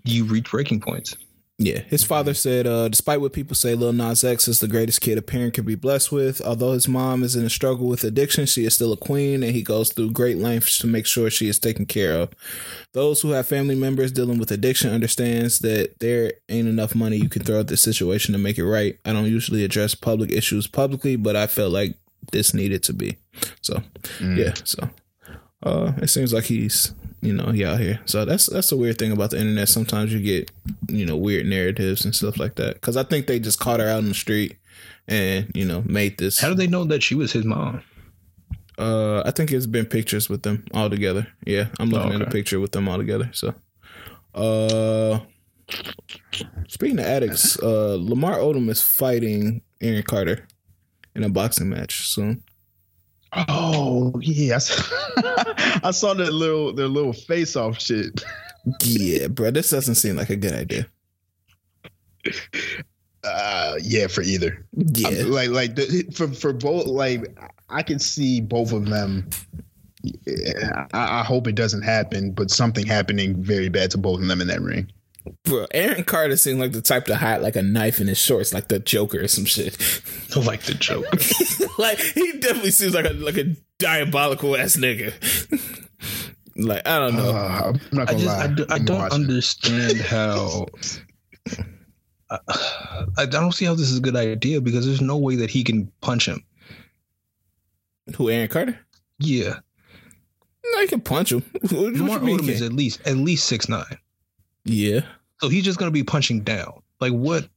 you reach breaking points. Yeah, his father said, uh, despite what people say, Lil Nas X is the greatest kid a parent could be blessed with. Although his mom is in a struggle with addiction, she is still a queen, and he goes through great lengths to make sure she is taken care of. Those who have family members dealing with addiction understands that there ain't enough money you can throw at this situation to make it right. I don't usually address public issues publicly, but I felt like this needed to be. So, mm. yeah, so uh, it seems like he's you know he out here. So that's that's the weird thing about the internet. Sometimes you get you know weird narratives and stuff like that. Because I think they just caught her out in the street and you know made this. How do they know that she was his mom? Uh, I think it's been pictures with them all together. Yeah, I'm looking Oh, at a picture with them all together. So, uh, speaking of addicts, uh, Lamar Odom is fighting Aaron Carter in a boxing match soon. Oh yes, I saw, <laughs> I that little their little face off shit. Yeah, bro, this doesn't seem like a good idea. Uh, yeah, for either. Yeah, I'm- like like the, for for both. Like I can see both of them. Yeah, I, I hope it doesn't happen, but something happening very bad to both of them in that ring. Bro. Aaron Carter seems like the type to hide like a knife in his shorts, like the Joker or some shit. <laughs> like the joke. <laughs> like he definitely seems like a like a diabolical ass nigga. <laughs> like I don't know. Uh, I'm not gonna just lie. I, do, I don't watching. understand how. I, I don't see how this is a good idea because there's no way that he can punch him. Who Aaron Carter? Yeah, No, you can punch him. What, what Lamar Odom is at least at least six nine, Yeah. so he's just gonna be punching down. Like what?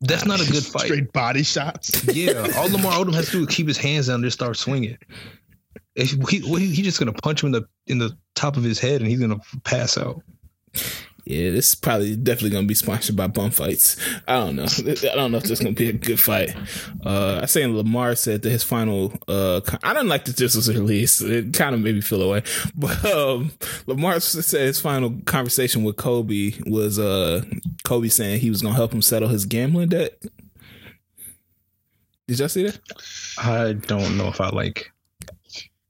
That's not a good <laughs> fight. Straight body shots. Yeah, all Lamar Odom has to do is keep his hands down and just start swinging. If he, what, he, he just gonna punch him in the in the top of his head and he's gonna pass out. Yeah, this is probably definitely gonna be sponsored by bum fights. I don't know. <laughs> I don't know if this is gonna be a good fight. Uh I saying Lamar said that his final uh I don't like that this was released. It kind of made me feel away. <laughs> But um Lamar said his final conversation with Kobe was uh Kobe saying he was gonna help him settle his gambling debt. Did y'all see that? I don't know if I like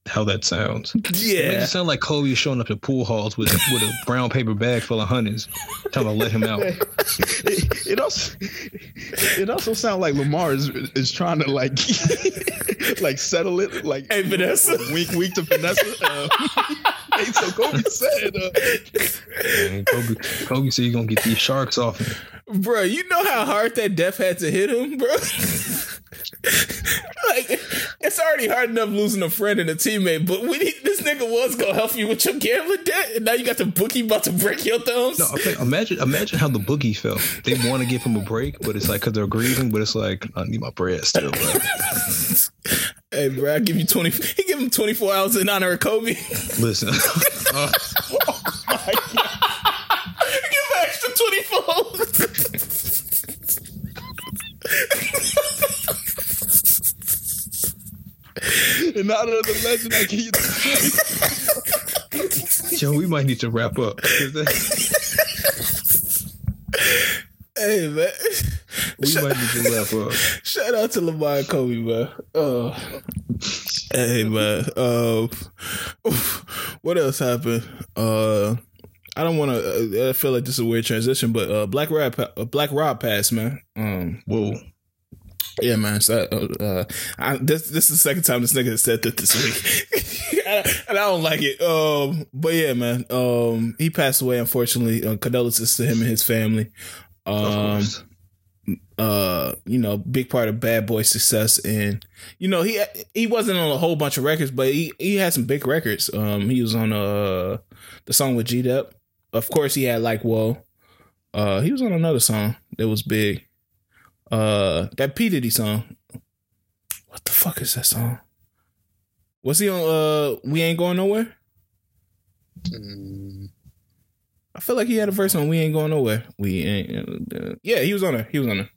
how that sounds. It makes Yeah. it sound like Kobe showing up at pool halls with with a <laughs> brown paper bag full of hundreds, trying to let him out. it, <laughs> it also it also sounds like Lamar is is trying to like <laughs> like settle it like Hey, Vanessa. wink wink to Vanessa. Uh, hey, so Kobe said uh, And Kobe, Kobe said, you're gonna get these sharks off him." Bro, you know how hard that death had to hit him, bro? Like, it's already hard enough losing a friend and a teammate, but when he, this nigga was gonna help you with your gambling debt, and now you got the bookie about to break your thumbs. No, okay, imagine imagine how the boogie felt. They want to give him a break, but it's like because they're grieving. But it's like I need my bread still, bro. <laughs> hey, bro, I give you 20. He give him 24 hours in honor of Kobe. Listen, <laughs> uh, <laughs> give him extra 24. <laughs> in honor of the legend, I give you the Joe, <laughs> we might need to wrap up. <laughs> hey, man. We might need to wrap up. Shout out to Lamar and Kobe, man. Oh. Hey, man. Um, what else happened? Uh, I don't want to. I feel like this is a weird transition, but uh, Black Rob, uh, Black Rob passed, man. Um, Whoa. Yeah, man. So, uh, I, this this is the second time this nigga has said that this week, <laughs> and I don't like it. Um, but yeah, man. Um, he passed away unfortunately. Uh, condolences to him and his family. Um, uh you know big part of bad boy success and you know he he wasn't on a whole bunch of records but he he had some big records um he was on uh the song with G Dep of course he had like whoa uh he was on another song that was big uh that P Diddy song what the fuck is that song was he on uh we ain't going nowhere Mm, I feel like he had a verse on "We Ain't Going Nowhere." We ain't. Uh, yeah, he was on it. He was on it.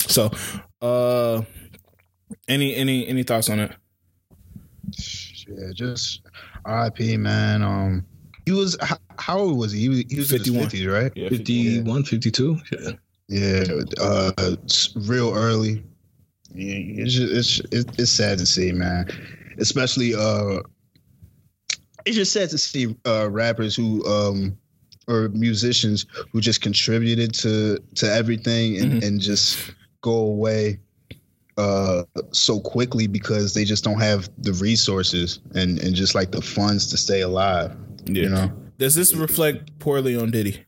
So, uh, any any any thoughts on it? yeah, just R.I.P. Man. Um, he was how, how old was he? He was, he was 51. in his 50s, right? 51, 52? Yeah. Yeah, uh, it's real early. Yeah, it's just, it's it's it's sad to see, man. Especially uh, it's just sad to see uh rappers who um or musicians who just contributed to to everything and, Mhm. and just go away uh so quickly because they just don't have the resources and and just like the funds to stay alive. Yeah. You know. Does this reflect poorly on Diddy?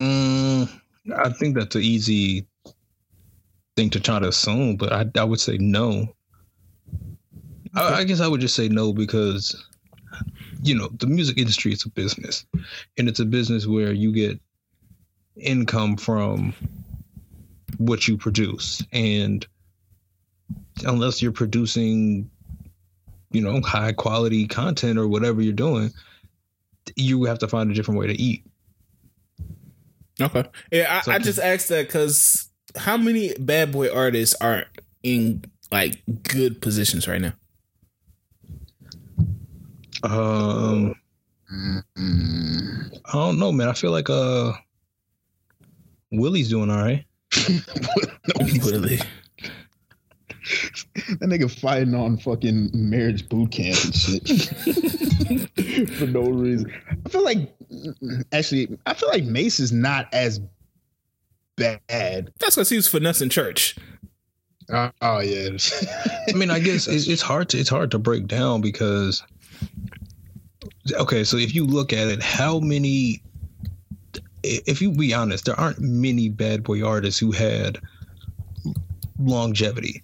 Mm, I think that's an easy thing to try to assume, but I, I would say no. I, I guess I would just say no because, you know, the music industry is a business, and it's a business where you get income from what you produce, and unless you're producing, you know, high quality content or whatever you're doing, you have to find a different way to eat. Okay. Yeah, I, so I just asked that because how many bad boy artists are in like good positions right now? Um, I don't know, man. I feel like uh, Willie's doing all right. <laughs> Willie. <laughs> That nigga fighting on fucking marriage boot camp and shit <laughs> for no reason. I feel like, actually, I feel like Mase is not as bad. That's because he was finessing church. Uh, oh yeah, I mean, I guess it's, it's hard to it's hard to break down because okay, so if you look at it, how many? If you be honest, there aren't many bad boy artists who had longevity.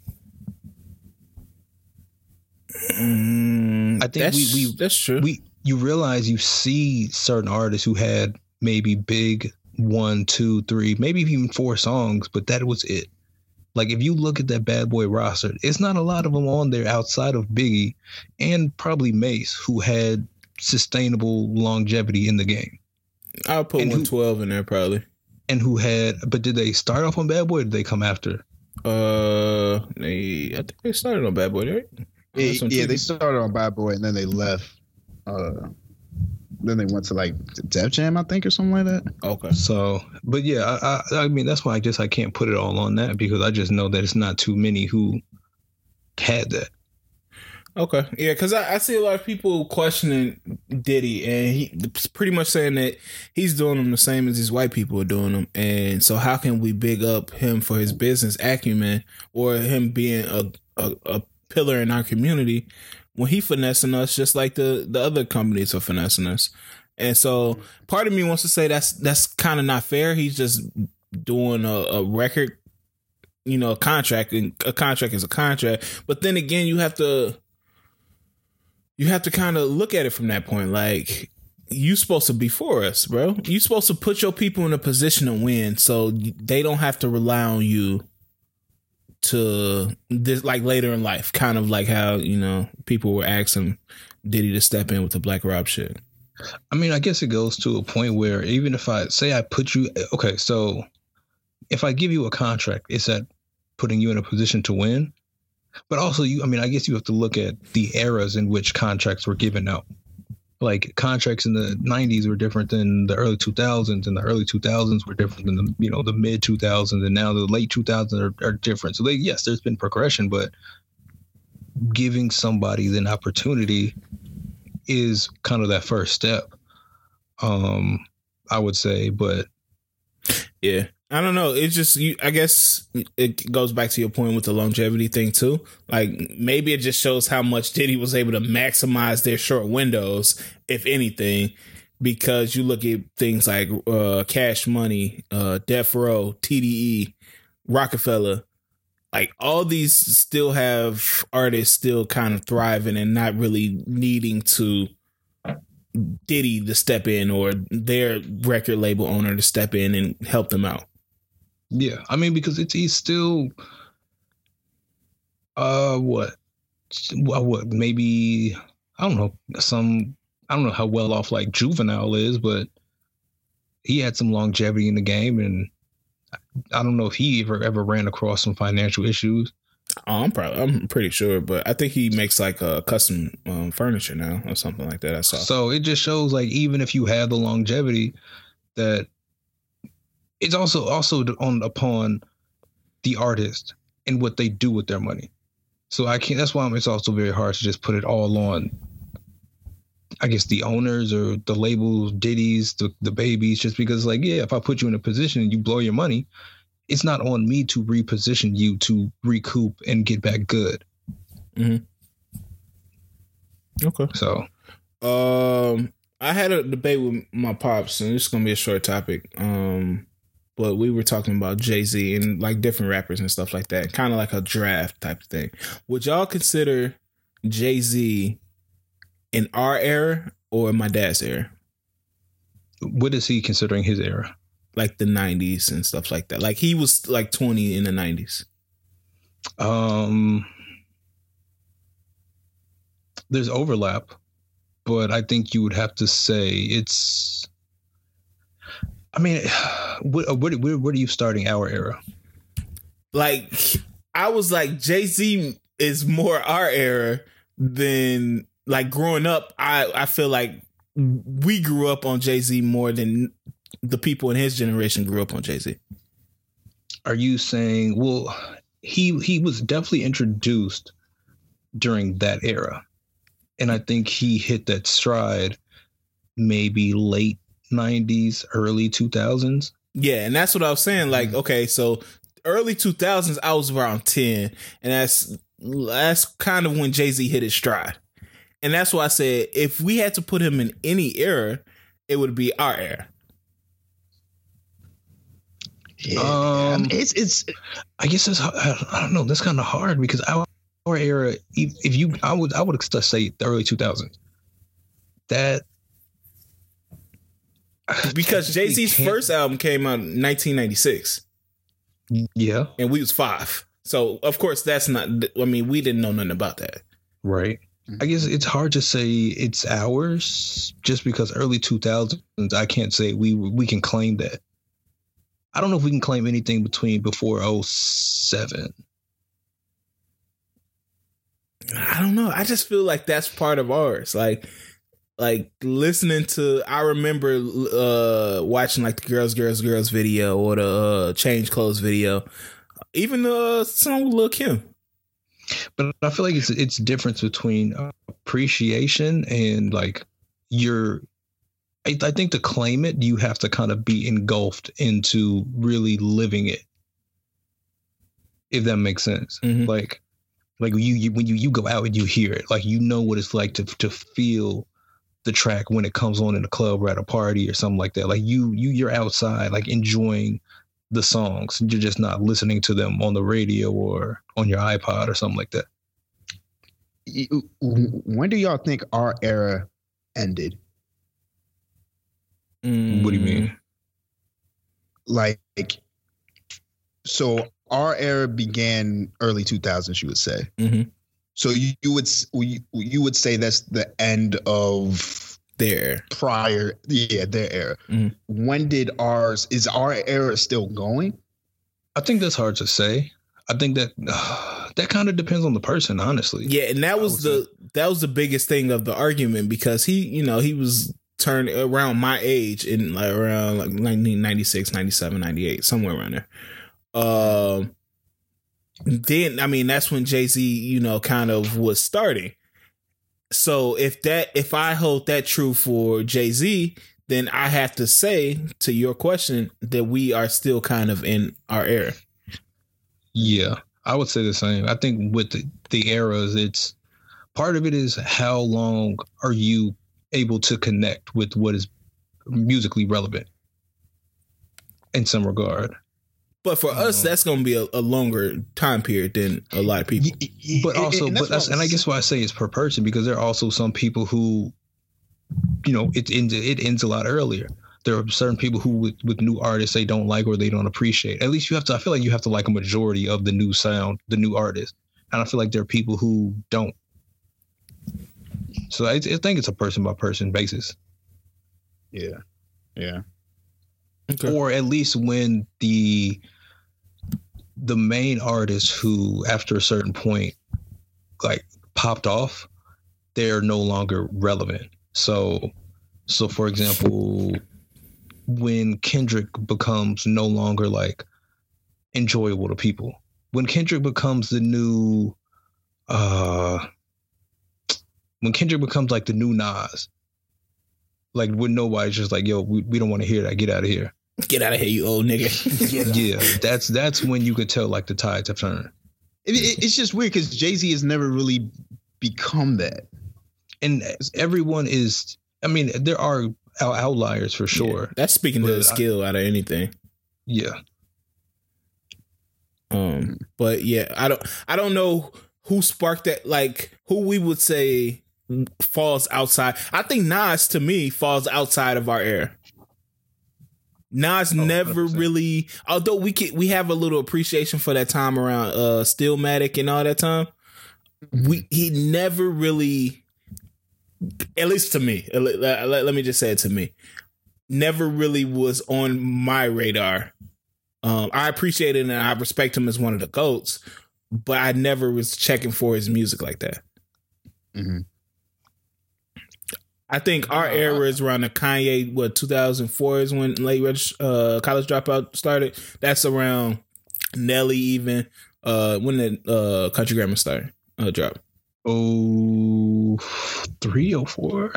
Mm, I think that's, we- we- that's true. We you realize you see certain artists who had maybe big one, two, three, maybe even four songs, but that was it. Like if you look at that bad boy roster, it's not a lot of them on there outside of Biggie and probably Mase who had sustainable longevity in the game. I'll put 112 in there probably. And who had but did they start off on Bad Boy or did they come after? Uh, they, I think they started on Bad Boy, right? Yeah, That's yeah, they started on Bad Boy and then they left. Uh, then they went to like Def Jam, I think, or something like that. Okay. So but yeah, I, I I mean that's why I guess I can't put it all on that because I just know that it's not too many who had that. Okay. Yeah, because I, I see a lot of people questioning Diddy, and he pretty much saying that he's doing them the same as these white people are doing them. And so, how can we big up him for his business acumen or him being a, a, a pillar in our community when he finessing us just like the, the other companies are finessing us? And so, part of me wants to say that's that's kind of not fair. He's just doing a, a record, you know, a contract, and a contract is a contract. But then again, you have to you have to kind of look at it from that point. Like you supposed to be for us, bro. You supposed to put your people in a position to win, so they don't have to rely on you to this like later in life. Kind of like how you know people were asking Diddy to step in with the Black Rob shit. I mean, I guess it goes to a point where even if I say I put you okay, so if I give you a contract, it's that putting you in a position to win. But also you I mean, I guess you have to look at the eras in which contracts were given out. Like contracts in the 90s were different than the early 2000s and the early 2000s were different than the you know the mid 2000s and now the late 2000s are, are different. So they yes, there's been progression, but giving somebody an opportunity is kind of that first step. Um, I would say, but Yeah. I don't know. It's just you I guess it goes back to your point with the longevity thing too. Like maybe it just shows how much Diddy was able to maximize their short windows, if anything, because you look at things like uh Cash Money, uh Death Row, TDE, Rockefeller, like all these still have artists still kind of thriving and not really needing to Diddy to step in or their record label owner to step in and help them out. Yeah, I mean, because it's he's still, uh, what, what, what, maybe I don't know some. I don't know how well off like Juvenile is, but he had some longevity in the game, and I don't know if he ever ever ran across some financial issues. Oh, I'm probably I'm pretty sure, but I think he makes like a custom um, furniture now or something like that. I saw. So it just shows like even if you have the longevity, that it's also also on upon the artist and what they do with their money. So I can't. That's why it's also very hard to just put it all on. I guess the owners or the labels, ditties, the the babies, just because like yeah, if I put you in a position and you blow your money, it's not on me to reposition you to recoup and get back good. Okay. So Um, I had a debate with my pops, and it's gonna be a short topic. Um, but we were talking about Jay Z and like different rappers and stuff like that, kind of like a draft type of thing. Would y'all consider Jay Z in our era or in my dad's era, what is he considering his era? like the '90s and stuff like that? Like he was like 20 in the '90s. Um, there's overlap, but I think you would have to say it's. I mean, what, uh, what, where, where are you starting our era? like I was like Jay Z is more our era than like growing up. I I feel like we grew up on Jay Z more than the people in his generation grew up on Jay Z. Are you saying well he he was definitely introduced during that era. And I think he hit that stride maybe late 90s, early 2000s. Yeah, and that's what I was saying. Like, mm-hmm. okay, so early 2000s, I was around 10, and that's that's kind of when Jay Z hit his stride. And that's why I said if we had to put him in any era, it would be our era. Yeah, um, it's it's. I guess that's I don't know. That's kind of hard because our, our era, if you, I would I would say the early 2000s. That <laughs> because Jay Z's first album came out in 1996. Yeah, and we was five. So of course that's not. I mean, we didn't know nothing about that. Right. Mm-hmm. I guess it's hard to say it's ours just because early 2000s. I can't say we we can claim that. I don't know if we can claim anything between before 07. I don't know. I just feel like that's part of ours. Like like listening to I remember uh watching like the girls girls girls video or the uh, change clothes video. Even the song with Lil Kim. But I feel like it's it's difference between appreciation and like your I, I think to claim it, you have to kind of be engulfed into really living it. If that makes sense. Mm-hmm. Like like you, you when you you go out and you hear it, like you know what it's like to to feel the track when it comes on in a club or at a party or something like that. Like you you you're outside like enjoying the songs. You're just not listening to them on the radio or on your iPod or something like that. When do y'all think our era ended? Mm. What do you mean? Like, so our era began early 2000s, you would say. Mm-hmm. So you, you would you would say that's the end of their prior, yeah, their era. Mm-hmm. When did ours? Is our era still going? I think that's hard to say. I think that uh, <sighs> that kind of depends on the person, honestly. Yeah, and that was the say. that was the biggest thing of the argument because he, you know, he was turned around my age in like around like 1996, 97, 98, somewhere around there. Um, then I mean that's when Jay Z, you know, kind of was starting. So if that if I hold that true for Jay Z, then I have to say to your question that we are still kind of in our era. Yeah, I would say the same. I think with the, the eras, it's part of it is how long are you able to connect with what is musically relevant in some regard. But for us, um, that's going to be a, a, longer time period than a lot of people. But also, and, but that's, and I guess why I say it's per person because there are also some people who, you know, it ends it ends a lot earlier. There are certain people who, with, with new artists, they don't like or they don't appreciate. At least you have to. I feel like you have to like a majority of the new sound, the new artist, and I feel like there are people who don't. So I, I think it's a person by person basis. Yeah, yeah. Okay. Or at least when the the main artist who after a certain point like popped off, they're no longer relevant. So so for example, when Kendrick becomes no longer like enjoyable to people, when Kendrick becomes the new uh when Kendrick becomes like the new Nas, like when nobody's just like, yo, we, we don't want to hear that. Get out of here. Get out of here, you old nigga. <laughs> yeah, that's that's when you could tell like the tides have turned. It, it, it's just weird because Jay Z has never really become that, and everyone is. I mean, there are outliers for sure. Yeah, that's speaking to the skill I, out of anything. Yeah. Um, but yeah, I don't, I don't know who sparked that. Like, who we would say falls outside. I think Nas to me falls outside of our era. Nas oh, never 100%. really, although we can, we have a little appreciation for that time around uh Stillmatic and all that time. We he never really, at least to me. Let, let, let me just say it to me. Never really was on my radar. Um, I appreciate it and I respect him as one of the goats, but I never was checking for his music like that. Mm-hmm. I think our era is around the Kanye. What 2004 is when late uh, college dropout started. That's around Nelly even uh, when the uh, country grammar started uh, drop. Oh, three or four.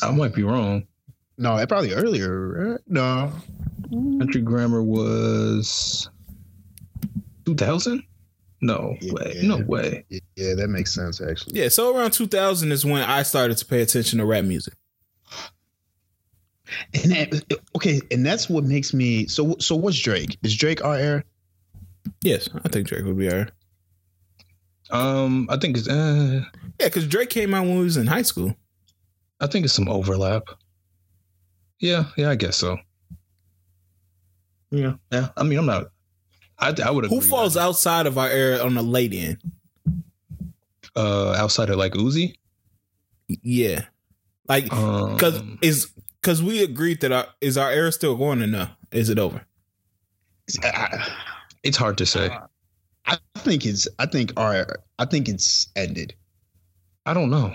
I might be wrong. No, probably earlier. Right? No, country grammar was 2000. No yeah, way. No way. Yeah, that makes sense actually. Yeah, so around 2000 is when I started to pay attention to rap music. And that, okay, and that's what makes me so. So what's Drake? Is Drake our era? Yes, I think Drake would be our. Um, I think it's uh, yeah, because Drake came out when we was in high school. I think it's some overlap. Yeah, yeah, I guess so. Yeah, yeah. I mean, I'm not. I, I would. Who falls outside of our era on the late end? Uh, outside of like Uzi. Yeah, like because um, is because we agreed that our is our era still going or no? Is it over? <sighs> It's hard to say. I think it's. I think our. I think it's ended. I don't know.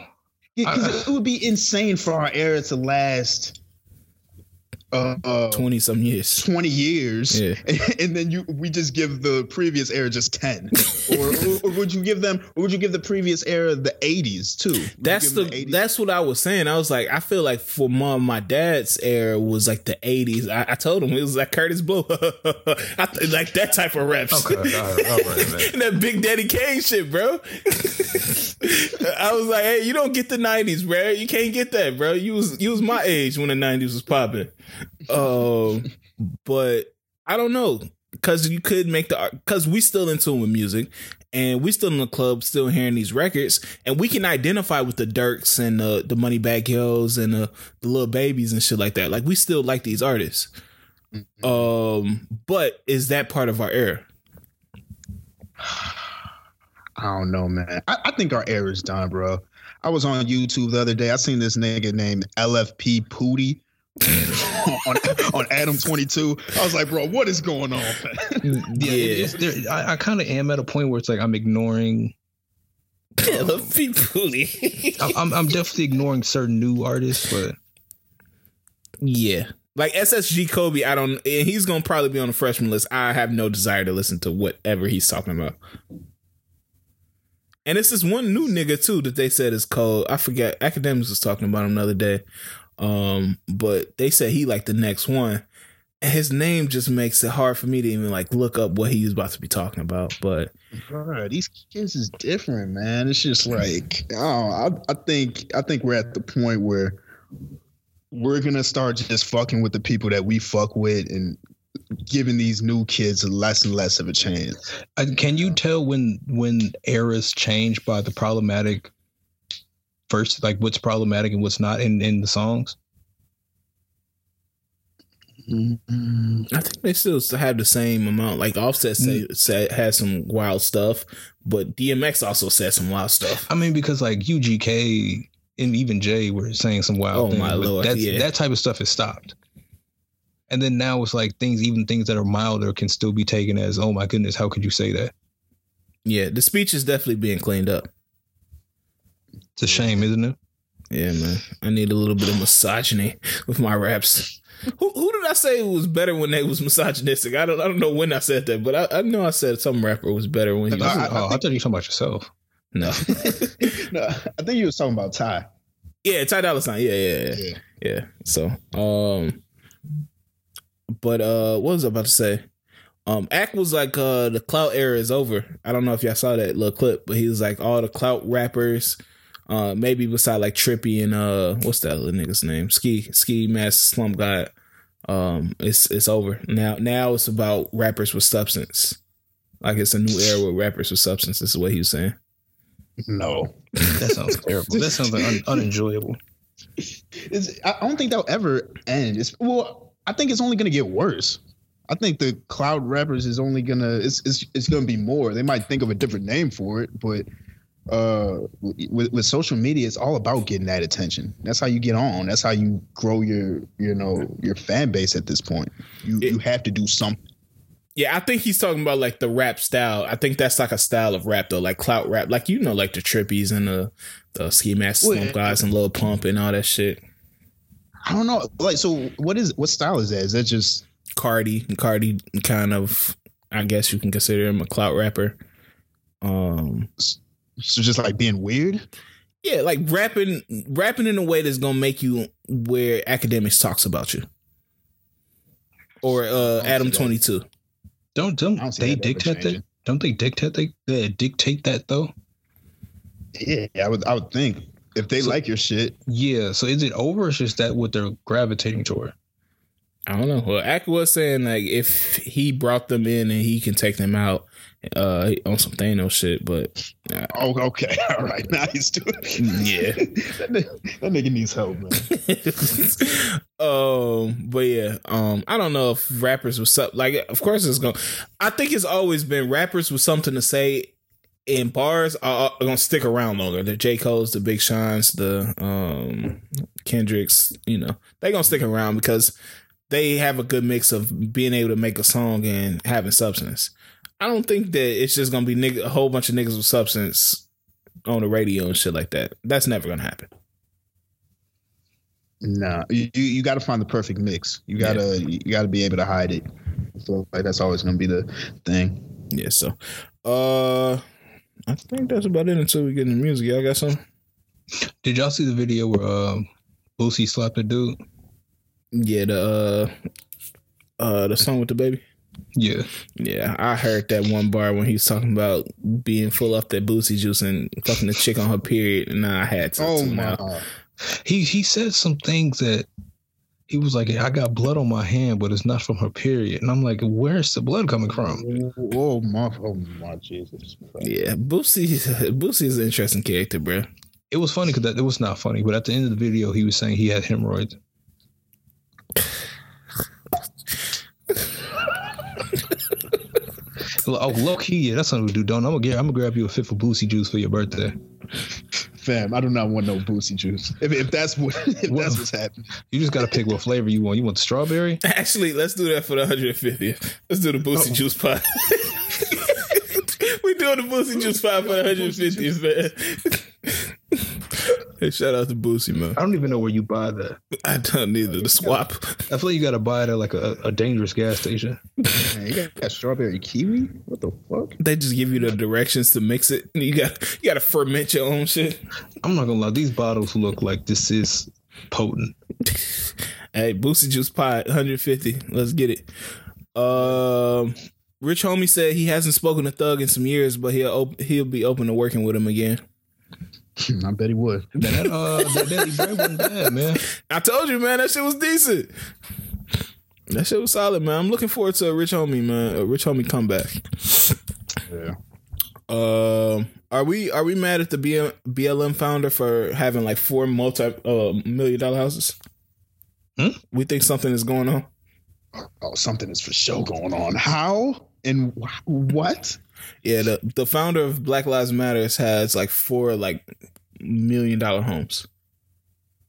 Because it would be insane for our era to last uh, 20 some years. 20 years. Yeah. and, <laughs> and, then you we just give the previous era just 10 or, or, or, would you give them or would you give the previous era the 80s too? Would that's the, the that's what i was saying. I was like i feel like for my my dad's era was like the 80s i, I told him it was like Kurtis Blow. <laughs> I, like that type of rap okay, all right, all right, <laughs> that big daddy kane shit bro i was like hey you don't get the 90s bro you can't get that bro you was you was my age when the 90s was popping um, but I don't know because you could make the because we still in tune with music and we still in the club still hearing these records and we can identify with the Durks and the the Moneybagg Yos and the, the Lil Babies and shit like that. Like we still like these artists. Mm-hmm. Um, but is that part of our era? I don't know, man. I, I think our era is done, bro. I was on YouTube the other day. I seen this nigga named LFP Pooty <laughs> on, on Adam 22. I was like, bro, what is going on? <laughs> yeah, there, I, I kind of am at a point where it's like I'm ignoring. Um, <laughs> I'm, I'm definitely ignoring certain new artists, but yeah, like SSG Kobe, I don't. He's gonna probably be on the freshman list. I have no desire to listen to whatever he's talking about. And it's this one new nigga too that they said is cold. I forget. Akademiks was talking about him the other day. Um, but they said he like the next one. And his name just makes it hard for me to even like look up what he was about to be talking about. But these kids is different, man. It's just like I, I think I think we're at the point where we're gonna start just fucking with the people that we fuck with and giving these new kids less and less of a chance. Can you tell when when eras change by the problematic first, like what's problematic and what's not in in the songs? Mm-hmm. I think they still have the same amount. Like Offset say, mm. say has some wild stuff, but DMX also said some wild stuff. I mean, because like UGK and even Jay were saying some wild. Oh things, my lord! Yeah. That type of stuff has stopped. And then now it's like things, even things that are milder, can still be taken as, oh my goodness, how could you say that? Yeah, the speech is definitely being cleaned up. It's a shame, isn't it? Yeah, man. I need a little bit of misogyny with my raps. who, who did I say was better when they was misogynistic? I don't I don't know when I said that, but I, I know I said some rapper was better when he. No, was, I, I, oh, I, thought you were talking about yourself. No, <laughs> no, I think you was talking about Ty. Yeah, Ty Dolla Sign. Yeah, yeah, yeah, yeah. yeah. So, um, but uh, what was I about to say? Um, Act was like, uh, the clout era is over. I don't know if y'all saw that little clip, but he was like, all the clout rappers uh, maybe beside like Trippy and uh, what's that little nigga's name? Ski Ski Mask Slump God. Um, it's it's over now. Now it's about rappers with substance. Like it's a new era with rappers with substance. This is what he was saying. No, that sounds terrible. That sounds like un- unenjoyable. <laughs> It's, I don't think that'll ever end. It's well, I think it's only gonna get worse. I think the clout rappers is only gonna it's it's it's gonna be more. They might think of a different name for it, but uh with, with social media it's all about getting that attention that's how you get on that's how you grow your you know your fan base at this point you it, you have to do something Yeah, I think he's talking about like the rap style. I think that's like a style of rap though, like clout rap, like you know, like the Trippies and the the Ski Mask Well, Slump guys and Lil Pump and all that shit. I don't know. Like, so what is what style is that? Is that just Carti, Carti, kind of. I guess you can consider him a clout rapper. Um, so just like being weird? yeah, like rapping, rapping in a way that's gonna make you where Akademiks talks about you, or uh, Adam. Twenty Two. Don't don't don't they that dictate that? Don't they dictate they, they dictate that though? Yeah, I would. I would think if they So- like your shit, Yeah. So is it over? Or is just that what they're gravitating toward? I don't know. Well, Ack was saying like if he brought them in and he can take them out uh on some Thanos shit, but uh, oh, okay, <laughs> all right, nice, dude. Yeah. <laughs> that, nigga, that nigga needs help, man. <laughs> um, but yeah, um, I don't know if rappers was up like of course it's going I think it's always been rappers with something to say in bars are, are gonna stick around longer. The J. Cole's, the Big Sean's, the um Kendrick's, you know, they gonna stick around because they have a good mix of being able to make a song and having substance. I don't think that it's just gonna be nigga, a whole bunch of niggas with substance on the radio and shit like that. That's never gonna happen. Nah, you you, got to find the perfect mix. You gotta you gotta be able to hide it. So like that's always gonna be the thing. Yeah, so uh I think that's about it until we get into music. Y'all got some? Did y'all see the video where um, Boosie slapped a dude? Yeah, the uh uh the song with the baby. Yeah. Yeah, I heard that one bar when he was talking about being full off that Boosie juice and fucking the chick on her period, and I had to. Oh my! now. He he said some things that he was like, I got blood on my hand, but it's not from her period. And I'm like, where's the blood coming from? Oh my! Oh my Jesus! Yeah, Boosie. <laughs> Boosie is an interesting character, bro. It was funny because it was not funny, but at the end of the video, he was saying he had hemorrhoids. <laughs> oh, low key, yeah, that's something we do, don't. I'm gonna get, I'm gonna grab you a fifth of Boosie juice for your birthday. Fam, I do not want no boosie juice. If, if that's what <laughs> if Well- that's what's happening, You just gotta pick what flavor you want. You want the strawberry? <laughs> Actually, let's do that for the 150th. Let's do the Boosie Oh. Juice Pie. <laughs> we doing the Boosie Juice Pie for the 150th, man. Hey, shout out to Boosie, man. I don't even know where you buy that. I don't need the swap. I feel like you gotta buy it at like a, a dangerous gas station. man, <laughs> <laughs> you got, got strawberry kiwi. What the fuck? They just give you the directions to mix it. <laughs> You got you got to ferment your own shit. I'm not gonna lie, these bottles look like this is potent. Hey, Boosie Juice Pie, 150. Let's get it. Um, Rich Homie said he hasn't spoken to Thug in some years, but he'll op- he'll be open to working with him again. I bet he would. Man, that uh that Daily Bread wasn't bad, man. I told you, man, that shit was decent. That shit was solid, man. I'm looking forward to a Rich Homie, man. A Rich Homie comeback. Yeah. Um, are we are we mad at the BL- BLM founder for having like four multi uh, million dollar houses? Hmm? We think something is going on. Oh, something is for sure going on. How and wh- what? Yeah, the the founder of Black Lives Matters has like four like million dollar homes.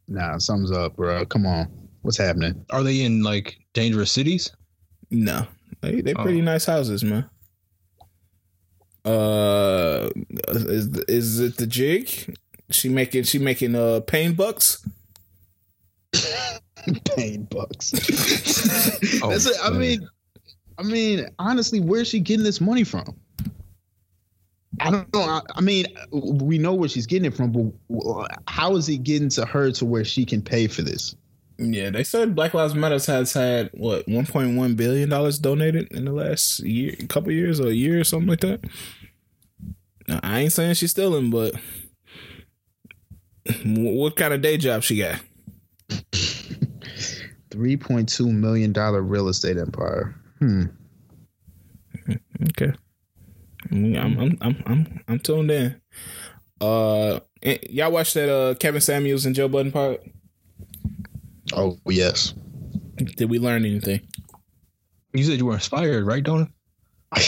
Nah, something's up, bro. Come on, what's happening? Are they in like dangerous cities? No, they they Oh. pretty nice houses, man. Uh, is is it the jig? She making she making uh pain bucks. <laughs> Pain bucks. Oh, <laughs> That's it. I mean, I mean, honestly, where's she getting this money from? I don't know. I, I mean, we know where she's getting it from, but how is it getting to her to where she can pay for this? Yeah, they said Black Lives Matters has had what 1.1 billion dollars donated in the last year, couple years or a year or something like that. Now, I ain't saying she's stealing, but what kind of day job she got? <laughs> Three point two million dollar real estate empire. Hmm. <laughs> Okay. I'm I'm I'm I'm I'm tuned in. Uh, eh, y'all watch that uh Kevin Samuels and Joe Budden part? Oh yes. Did we learn anything? You said you were inspired, right, Donna? <laughs>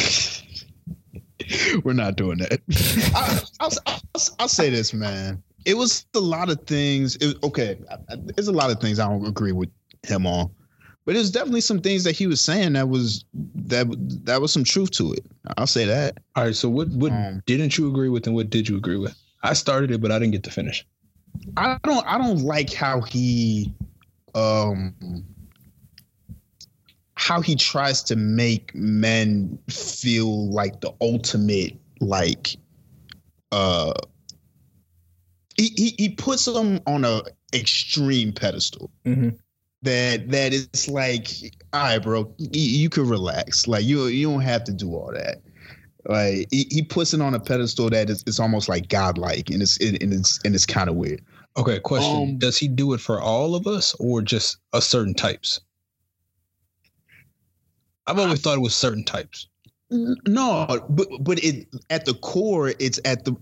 We're not doing that. <laughs> I, I'll, I'll, I'll say this, man. It was a lot of things. It, okay, I- I- there's a lot of things I don't agree with him on, but there's definitely some things that he was saying that was that that was some truth to it. I'll say that. All right. So what what Um, didn't you agree with, and what did you agree with? I started it, but I didn't get to finish. I don't I don't like how he um how he tries to make men feel like the ultimate like uh he he, he puts them on a extreme pedestal Mhm. That that it's like all right bro you, you can relax like you you don't have to do all that like he, he puts it on a pedestal that is it's almost like godlike and it's and it's and it's kind of weird Okay. Question: Um, Does he do it for all of us, or just a certain types? I've always thought it was certain types. No, but but it at the core, it's at the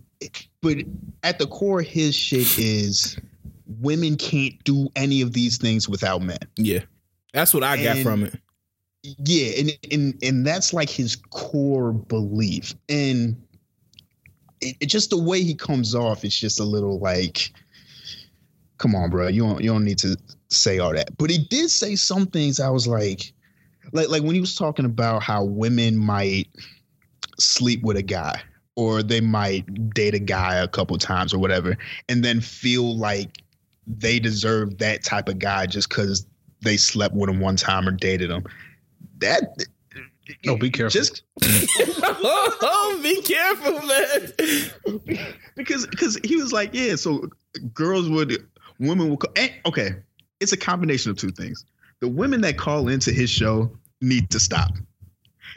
but at the core, his shit is women can't do any of these things without men. Yeah, that's what I got And- from it. Yeah, and and and that's like his core belief, and it, it just the way he comes off, it's just a little like, come on, bro, you don't you don't need to say all that. But he did say some things. I was like, like like when he was talking about how women might sleep with a guy or they might date a guy a couple times or whatever, and then feel like they deserve that type of guy just because they slept with him one time or dated him. That No, be careful. Just <laughs> oh, be careful, man. because because he was like, yeah, so girls would women will call, and, okay. It's a combination of two things. The women that call into his show need to stop.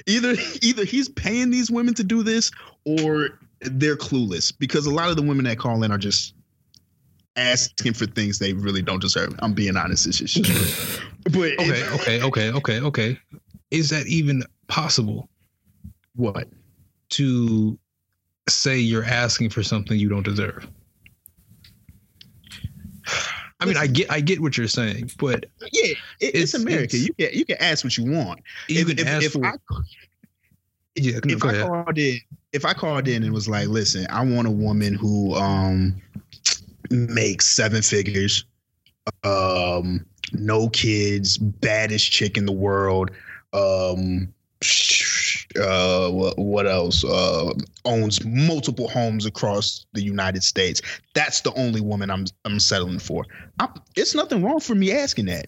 Either <laughs> either he's paying these women to do this or they're clueless because a lot of the women that call in are just asking for things they really don't deserve. I'm being honest, it's just. <laughs> But it- Okay. Okay. Okay. Okay. Okay. Is that even possible what? to say you're asking for something you don't deserve? I mean, I get, I get what you're saying, but Yeah, it, it's, It's- America. it's- you can you can ask what you want. you if, can if, ask if for. I yeah, no, if I ahead. called in, if I called in and was like, "Listen, I want a woman who um makes seven figures, um, no kids, baddest chick in the world, um, uh, what, what else? Uh, owns multiple homes across the United States. That's the only woman I'm I'm settling for. I'm, it's nothing wrong for me asking that.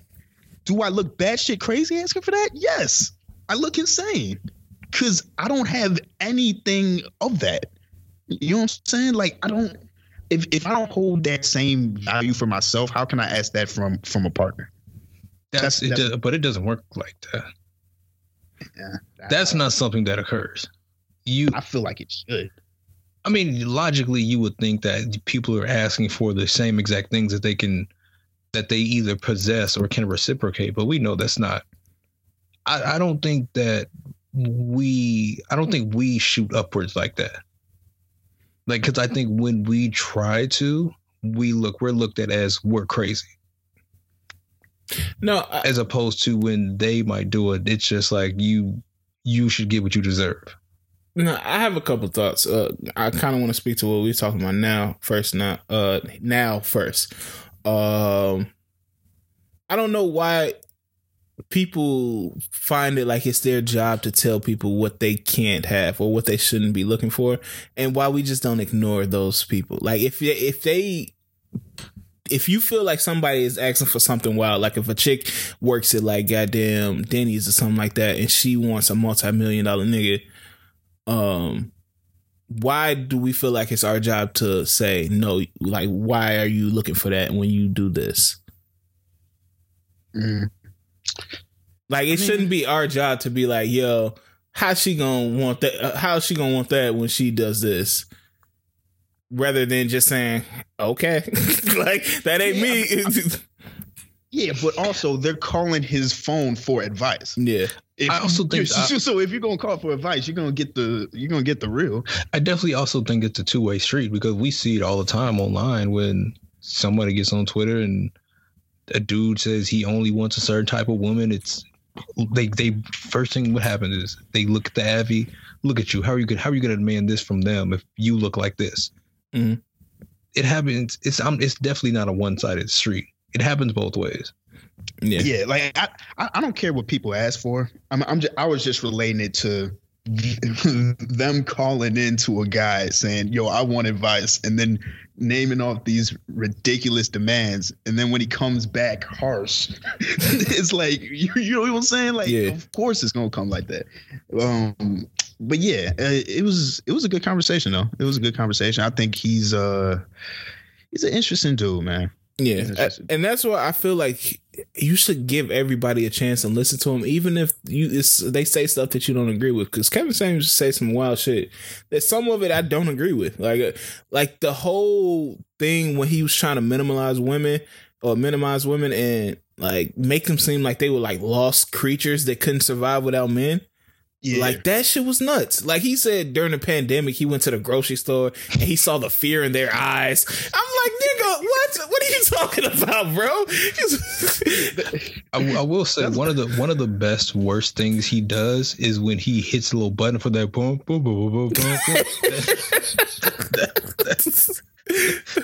Do I look bad shit crazy asking for that? Yes, I look insane because I don't have anything of that. You know what I'm saying? Like I don't. If if I don't hold that same value for myself, how can I ask that from from a partner? That's, that's- it, that's- does, but it doesn't work like that. Yeah, That's not something that occurs. You, I feel like it should. I mean, logically, you would think that people are asking for the same exact things that they can, that they either possess or can reciprocate. But we know that's not. I, I don't think that we. I don't think we shoot upwards like that. Like, because I think when we try to, we look. We're looked at as we're crazy, No, I, as opposed to when they might do it. It's just like you. You should get what you deserve. no, I have a couple thoughts. Uh, I kind of want to speak to what we're talking about now first. Now, uh, now first. Um, I don't know why people find it like it's their job to tell people what they can't have or what they shouldn't be looking for, and why we just don't ignore those people. Like if if they if you feel like somebody is asking for something wild, like if a chick works at like goddamn Denny's or something like that, and she wants a multi-million dollar nigga, um, why do we feel like it's our job to say no? Like, why are you looking for that when you do this? Mm. Like, it mean- shouldn't be our job to be like, yo, how she gonna want that? uh, How she gonna want that when she does this? Rather than just saying, okay, <laughs> like that ain't me. <laughs> Yeah, but also they're calling his phone for advice. yeah. If, I also think- <laughs> so, so if you're gonna call for advice, you're gonna get the you're gonna get the real. I definitely also think it's a two way street because we see it all the time online when somebody gets on Twitter and a dude says he only wants a certain type of woman. It's they they first thing what happens is they look at the Avi, look at you. How are you good? How are you gonna demand this from them if you look like this? Mhm. It happens. It's um, it's definitely not a one sided street. It happens both ways. Yeah. yeah, like I, I, I don't care what people ask for. I'm, I'm just, I was just relating it to <laughs> them calling into a guy saying, "Yo, I want advice," and then naming off these ridiculous demands, and then when he comes back harsh, <laughs> it's like <laughs> you, you know what I'm saying? Like, Yeah. of course it's gonna come like that. Um, but yeah, uh, it was it was a good conversation though. It was a good conversation. I think he's uh he's an interesting dude, man. Yeah, Interesting. and that's why I feel like you should give everybody a chance and listen to them, even if you they say stuff that you don't agree with. Because Kevin Samuels say some wild shit. That some of it I don't agree with. Like, uh, like the whole thing when he was trying to minimize women or minimize women and like make them seem like they were like lost creatures that couldn't survive without men. Yeah, Like that shit was nuts. Like he said during the pandemic, he went to the grocery store and he saw the fear in their eyes. I'm like, nigga, what? What are you talking about, bro? <laughs> I, I will say one of the one of the best worst things he does is when he hits the little button for that boom boom boom boom boom. boom. that,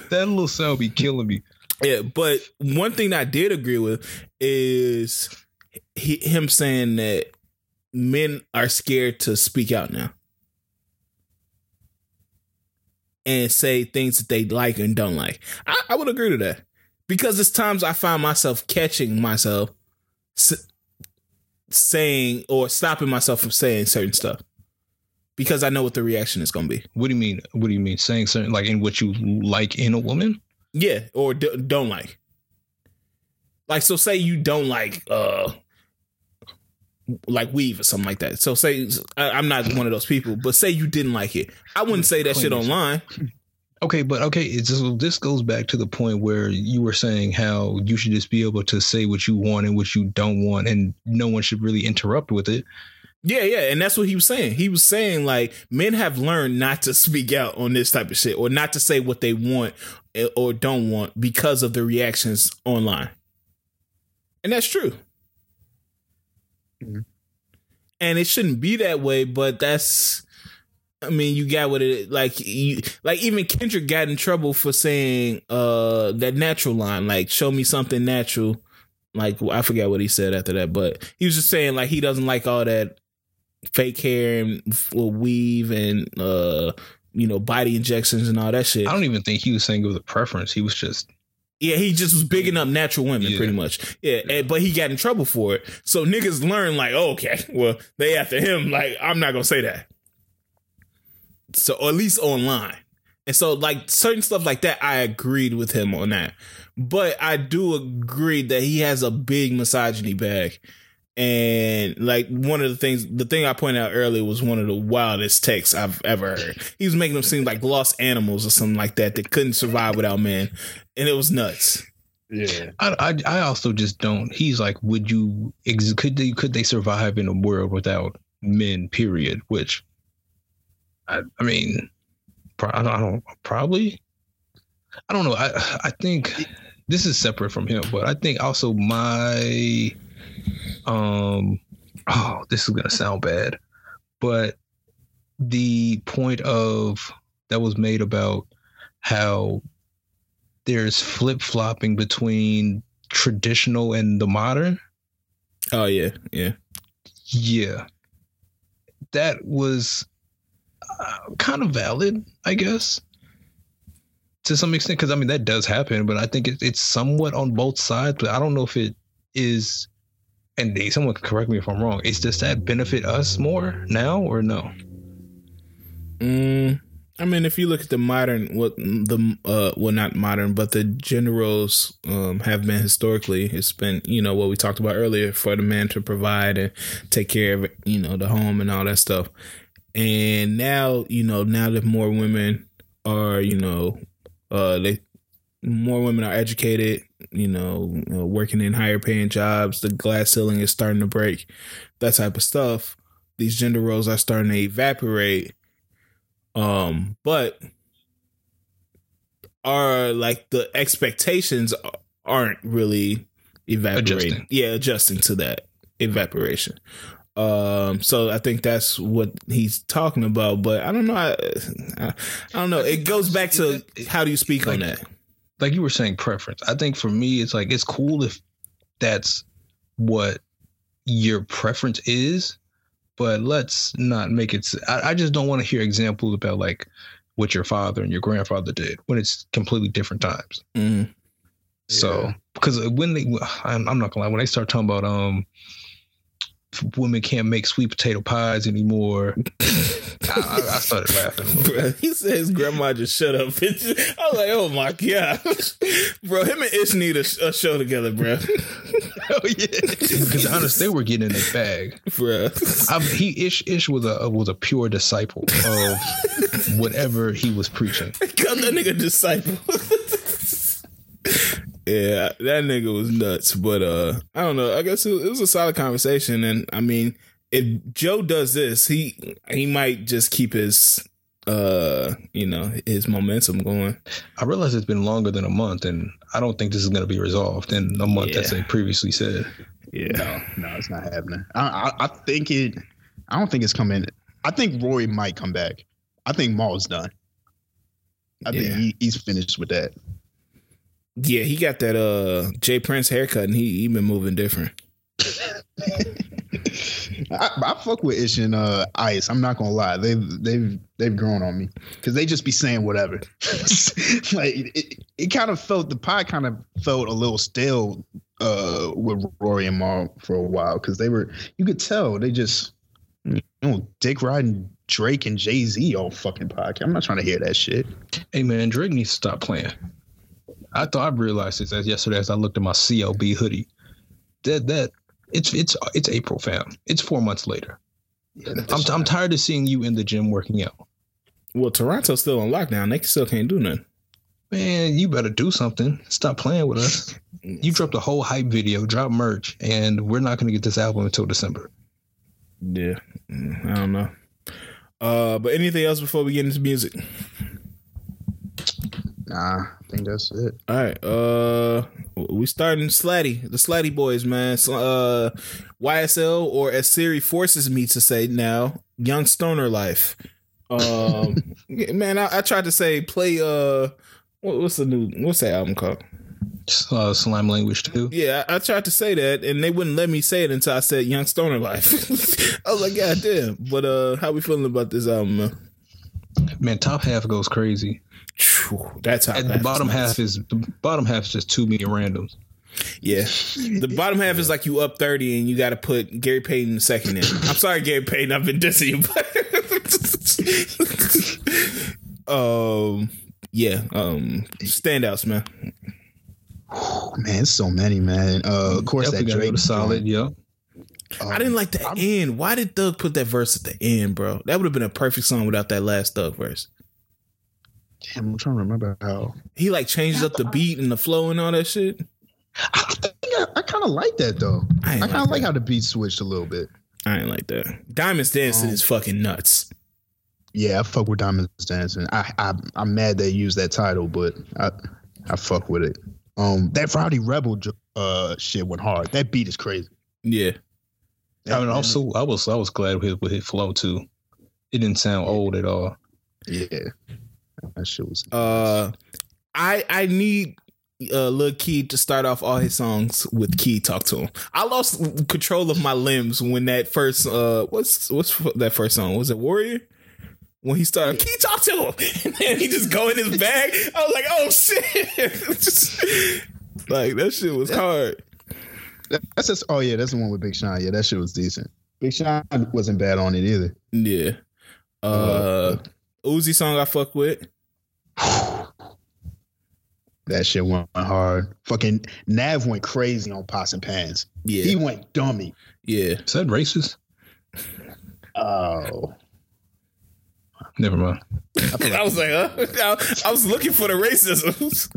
that little sound be killing me. yeah, but one thing I did agree with is he, him saying that men are scared to speak out now and say things that they like and don't like. I, I would agree to that because it's times I find myself catching myself s- saying or stopping myself from saying certain stuff because I know what the reaction is going to be. What do you mean? What do you mean? Saying certain like in what you like in a woman? Yeah, or d- don't like. Like, so say you don't like, uh, like weave or something like that. So say I, I'm not one of those people, but say you didn't like it. I wouldn't say that shit online. Okay, but okay, it's just, this goes back to the point where you were saying how you should just be able to say what you want and what you don't want, and no one should really interrupt with it. Yeah, yeah, and that's what he was saying. He was saying like men have learned not to speak out on this type of shit or not to say what they want or don't want because of the reactions online. And that's true. Mhm. And it shouldn't be that way, but that's I mean, you got what it like you like even Kendrick got in trouble for saying uh that natural line, like show me something natural. Like I forget what he said after that, but he was just saying like he doesn't like all that fake hair and weave and uh you know body injections and all that shit. I don't even think he was saying it was a preference. He was just Yeah, he just was bigging up natural women, Yeah. pretty much. Yeah, and- but he got in trouble for it. So niggas learn like, oh, okay, <laughs> well, they after him. Like, I'm not gonna say that. So, or at least online. And so, like certain stuff like that, I agreed with him on that. But I do agree that he has a big misogyny bag. And like one of the things, the thing I pointed out earlier was one of the wildest texts I've ever heard. He was making them seem like lost animals or something like that that couldn't survive without men, and it was nuts. yeah. I, I I also just don't. He's like, would you ex- could they could they survive in a world without men? Period. Which, I I mean, pro- I don't, I don't probably. I don't know. I I think this is separate from him, but I think also my um oh this is gonna sound bad, but the point of that was made about how there's flip flopping between traditional and the modern. Oh yeah, yeah. Yeah, that was uh, kind of valid, I guess, to some extent. Because I mean, that does happen, but I think it, it's somewhat on both sides. But I don't know if it is. And they, someone can correct me if I'm wrong. Is does that benefit us more now or no? Mm, I mean, if you look at the modern, what the uh, well, not modern, but the gender roles um, have been historically. It's been you know what we talked about earlier for the man to provide and take care of you know the home and all that stuff. And now you know now that more women are you know uh they more women are educated you know uh, working in higher paying jobs the glass ceiling is starting to break that type of stuff these gender roles are starting to evaporate um but are like the expectations aren't really evaporating. Adjusting. yeah adjusting to that evaporation. Um so i think that's what he's talking about but i don't know. I, I, I don't know. It goes back to how do you speak on that? like you were saying preference. I think for me, it's like it's cool if that's what your preference is, but let's not make it. I, I just don't want to hear examples about like what your father and your grandfather did when it's completely different times. Mm. So because when they, I'm, I'm not gonna lie, when they start talking about um women can't make sweet potato pies anymore. I, I, started laughing. Bro, he said his grandma just shut up. <laughs> I was like, oh my god, bro. Him and Ish need a, a show together, bro. <laughs> oh yeah, because honest, they were getting in their bag, bro. I, he Ish Ish was a was a pure disciple of whatever he was preaching. Got that nigga disciple. Yeah, that nigga was nuts. But uh I don't know. I guess it, it was a solid conversation. And I mean, if Joe does this, he he might just keep his uh you know his momentum going. I realize it's been longer than a month, and I don't think this is going to be resolved in a month, yeah. as they previously said. Yeah, no, no, it's not happening. I, I, I think it. I don't think it's coming. I think Rory might come back. I think Mal's done. I yeah. think he, he's finished with that. Yeah, he got that uh J Prince haircut, and he he been moving different. I, I, fuck with Ish and uh, Ice. I'm not gonna lie, they've they've they've grown on me because they just be saying whatever. <laughs> like it, it kind of felt the pie kind of felt a little stale uh, with Rory and Mal for a while because they were you could tell they just you know dick riding Drake and Jay Z all fucking podcast. I'm not trying to hear that shit. Hey man, Drake needs to stop playing. I thought I realized this as yesterday as I looked at my CLB hoodie. That that it's it's it's April, fam. It's four months later. Yeah, I'm I'm tired of seeing you in the gym working out. Well, Toronto's still on lockdown. They still can't do nothing. Man, you better do something. Stop playing with us. you <laughs> dropped a whole hype video, drop merch, and we're not going to get this album until December. Yeah, mm, I don't know. Uh, but anything else before we get into music? Nah, I think that's it. All right. Uh we starting Slatty, the Slatty boys, man. So, uh YSL or as Siri forces me to say now, Young Stoner Life. Um <laughs> man, I, I, tried to say play uh what, what's the new what's that album called? Uh, Slime Language 2. Yeah, I, I, tried to say that, and they wouldn't let me say it until I said "Young Stoner Life." <laughs> I was like, "God damn!" But uh, how we feeling about this album? Man? man, top half goes crazy. That's how. the bottom half is the bottom half is just too many randoms. Yeah, the bottom half is like you up thirty and you got to put Gary Payton second in. I'm sorry, Gary Payton, I've been dissing you, but <laughs> um, yeah, um, standouts, man. man, so many, man. Uh, of course, Definitely that Drake solid, yeah. Um, I didn't like the I'm, end. Why did Thug put that verse at the end, bro? That would have been a perfect song without that last Thug verse. Damn, I'm trying to remember how he like changed up the beat and the flow and all that shit. I, I, I kind of like that though. I, I kind of like, like how the beat switched a little bit. I ain't like that. Diamonds dancing um, is fucking nuts. Yeah, I fuck with Diamonds dancing. I, I I'm mad they used that title, but I I fuck with it. Um, that Rowdy Rebel uh shit went hard. That beat is crazy. Yeah. I mean, also I was I was glad with with his flow too. It didn't sound old at all. Yeah. That shit was. Uh, I I need uh Lil Keed to start off all his songs with Keed talk to him. I lost control of my limbs when that first uh what's what's that first song? Was it Warrior? When he started, Keed talk to him, <laughs> and then he just go in his bag. I was like, oh shit! just, <laughs> like that shit was hard. That's just oh yeah, that's the one with Big Sean. Yeah, that shit was decent. Big Sean wasn't bad on it either. Yeah. Uh, uh Uzi song I fuck with. <sighs> that shit went hard. Fucking Nav went crazy on pots and pans. Yeah. He went dummy. Yeah. Is that racist? Oh. Never mind. I, <laughs> I was like, huh? I, was looking for the racism.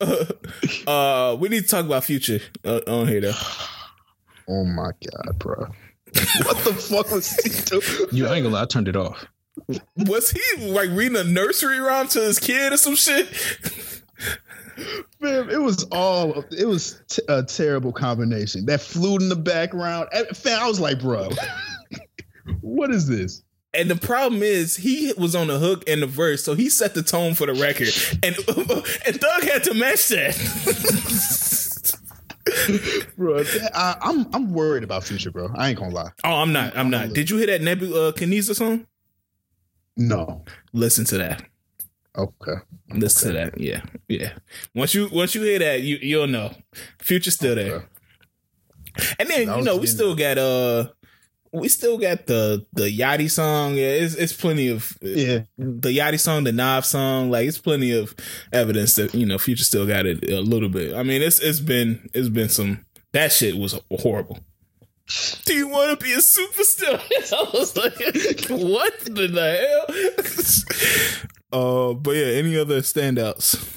uh, <laughs> uh, we need to talk about future uh, on here though. <sighs> Oh my god, bro! <laughs> what the fuck was he doing? You ain't gonna lie, I turned it off. Was he like reading a nursery rhyme to his kid or some shit? Man, it was all it was t- a terrible combination. That flute in the background. I was like, bro, <laughs> what is this? And the problem is, he was on the hook and the verse, so he set the tone for the record, and <laughs> and Thug had to match that. <laughs> bro. I, I'm I'm worried about future, bro. I ain't gonna lie. Oh, I'm not. I'm not. Did you hear that Nebula uh, song? No. Listen to that. Okay. Listen Okay. to that. Yeah, yeah. Once you once you hear that, you you'll know. Future's still there. And then you know we still got uh we still got the the Yachty song. Yeah, it's it's plenty of Yeah. the Yachty song, the Nav song. Like it's plenty of evidence that you know Future still got it a little bit. I mean, it's it's been it's been some that shit was horrible. Do you want to be a superstar? <laughs> I was like, what the hell? <laughs> uh, but yeah, any other standouts?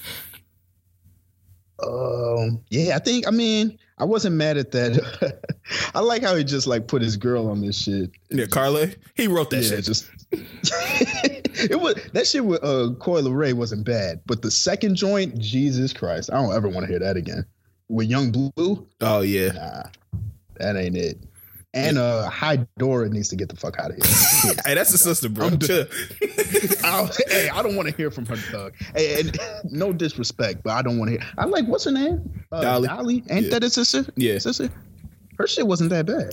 Um. Yeah. I think. I mean, I wasn't mad at that. <laughs> I like how he just like put his girl on this shit. Yeah, Carly, he wrote that yeah. shit. Just. it was that shit with uh Coi Leray wasn't bad, but the second joint, Jesus Christ, I don't ever want to hear that again. With Young Blue, Oh yeah, nah, that ain't it. And uh, High Dora needs to get the fuck out of here. <laughs> hey, that's a sister, bro. <laughs> Hey, I don't want to hear from her, Doug. Hey, and <laughs> no disrespect, but I don't want to hear. I like what's her name? Uh, Dolly. Dolly. Ain't Yeah. that his sister? Yeah. sister. Her shit wasn't that bad.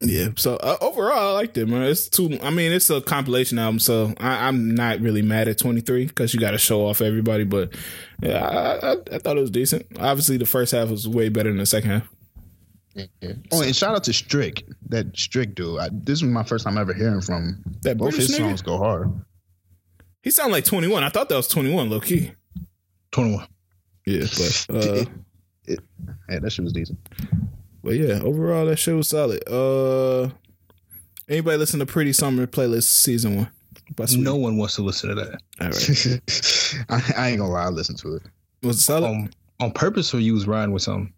Yeah. So uh, overall, I liked it, man. It's too. I mean, it's a compilation album, so I, I'm not really mad at 23 because you got to show off everybody. But yeah, I, I, I thought it was decent. Obviously, the first half was way better than the second half. Oh, and shout out to Strick, that Strick dude. I, this was my first time ever hearing from. That Both British his nigga? songs go hard. He sounded like 21. I thought that was 21, low key. 21. Yeah, but <laughs> uh, Yeah, that shit was decent. but yeah, overall that shit was solid. Uh, anybody listen to Pretty Summer playlist season one? By No one wants to listen to that. All right. <laughs> I, I ain't gonna lie, I listened to it. Was it solid? Um, on purpose or you was riding with something?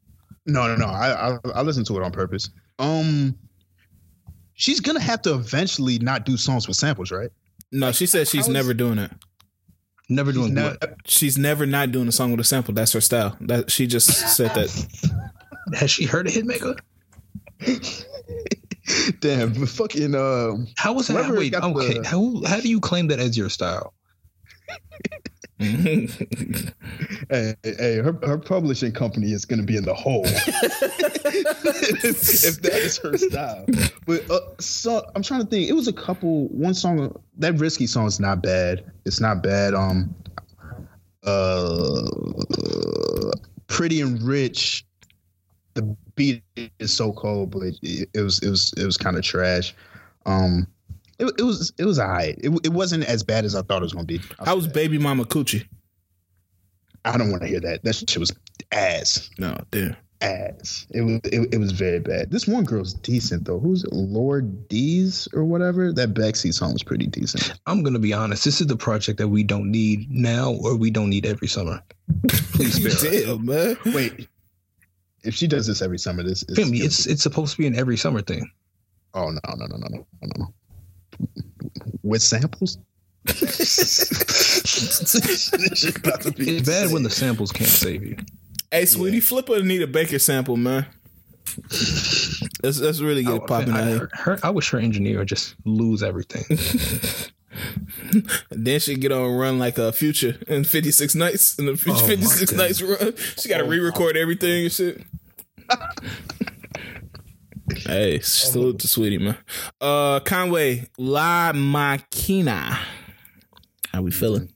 No, no, no. I, I I listened to it on purpose. Um, she's gonna have to eventually not do songs with samples, right? no, she said she's was- never doing that. Never doing She's what? She's never not doing a song with a sample. That's her style. That she just said that. <laughs> Has she heard a hitmaker? <laughs> Damn, fucking um, How was that? Wait, okay. the- How how do you claim that as your style? Hey, hey, her her publishing company is gonna be in the hole <laughs> if that is her style. But uh, so I'm trying to think. It was a couple. One song that risky song is not bad. It's not bad. Um, uh, pretty and rich. The beat is so cold, but it, it was it was it was kind of trash. Um, it, it was it was alright. It, it wasn't as bad as I thought it was gonna be. How was Baby Mama Coochie? I don't want to hear that. That shit was ass. No, damn. Ass. It was it, it was very bad. This one girl's decent though. Who's? Lord D's or whatever? That backseat song was pretty decent. I'm gonna be honest. This is the project that we don't need now, or we don't need every summer. Please <laughs> spare Damn, man. Wait. If she does this every summer, this is it's it's supposed to be an every summer thing. Oh no no no no no no no with samples. This about to be It's bad when the samples can't save you. Hey, Saweetie, flip her Anita Baker sample, man. Let's let's really get it oh, popping I, out here. her, her, I wish her engineer would just lose everything. <laughs> Then she get on a run like a future in 56 nights in the Oh, 56 nights run. She got to Oh, re-record everything and shit. <laughs> hey, salute to Saweetie, man. Uh, Conway, La Maquina. How we feeling?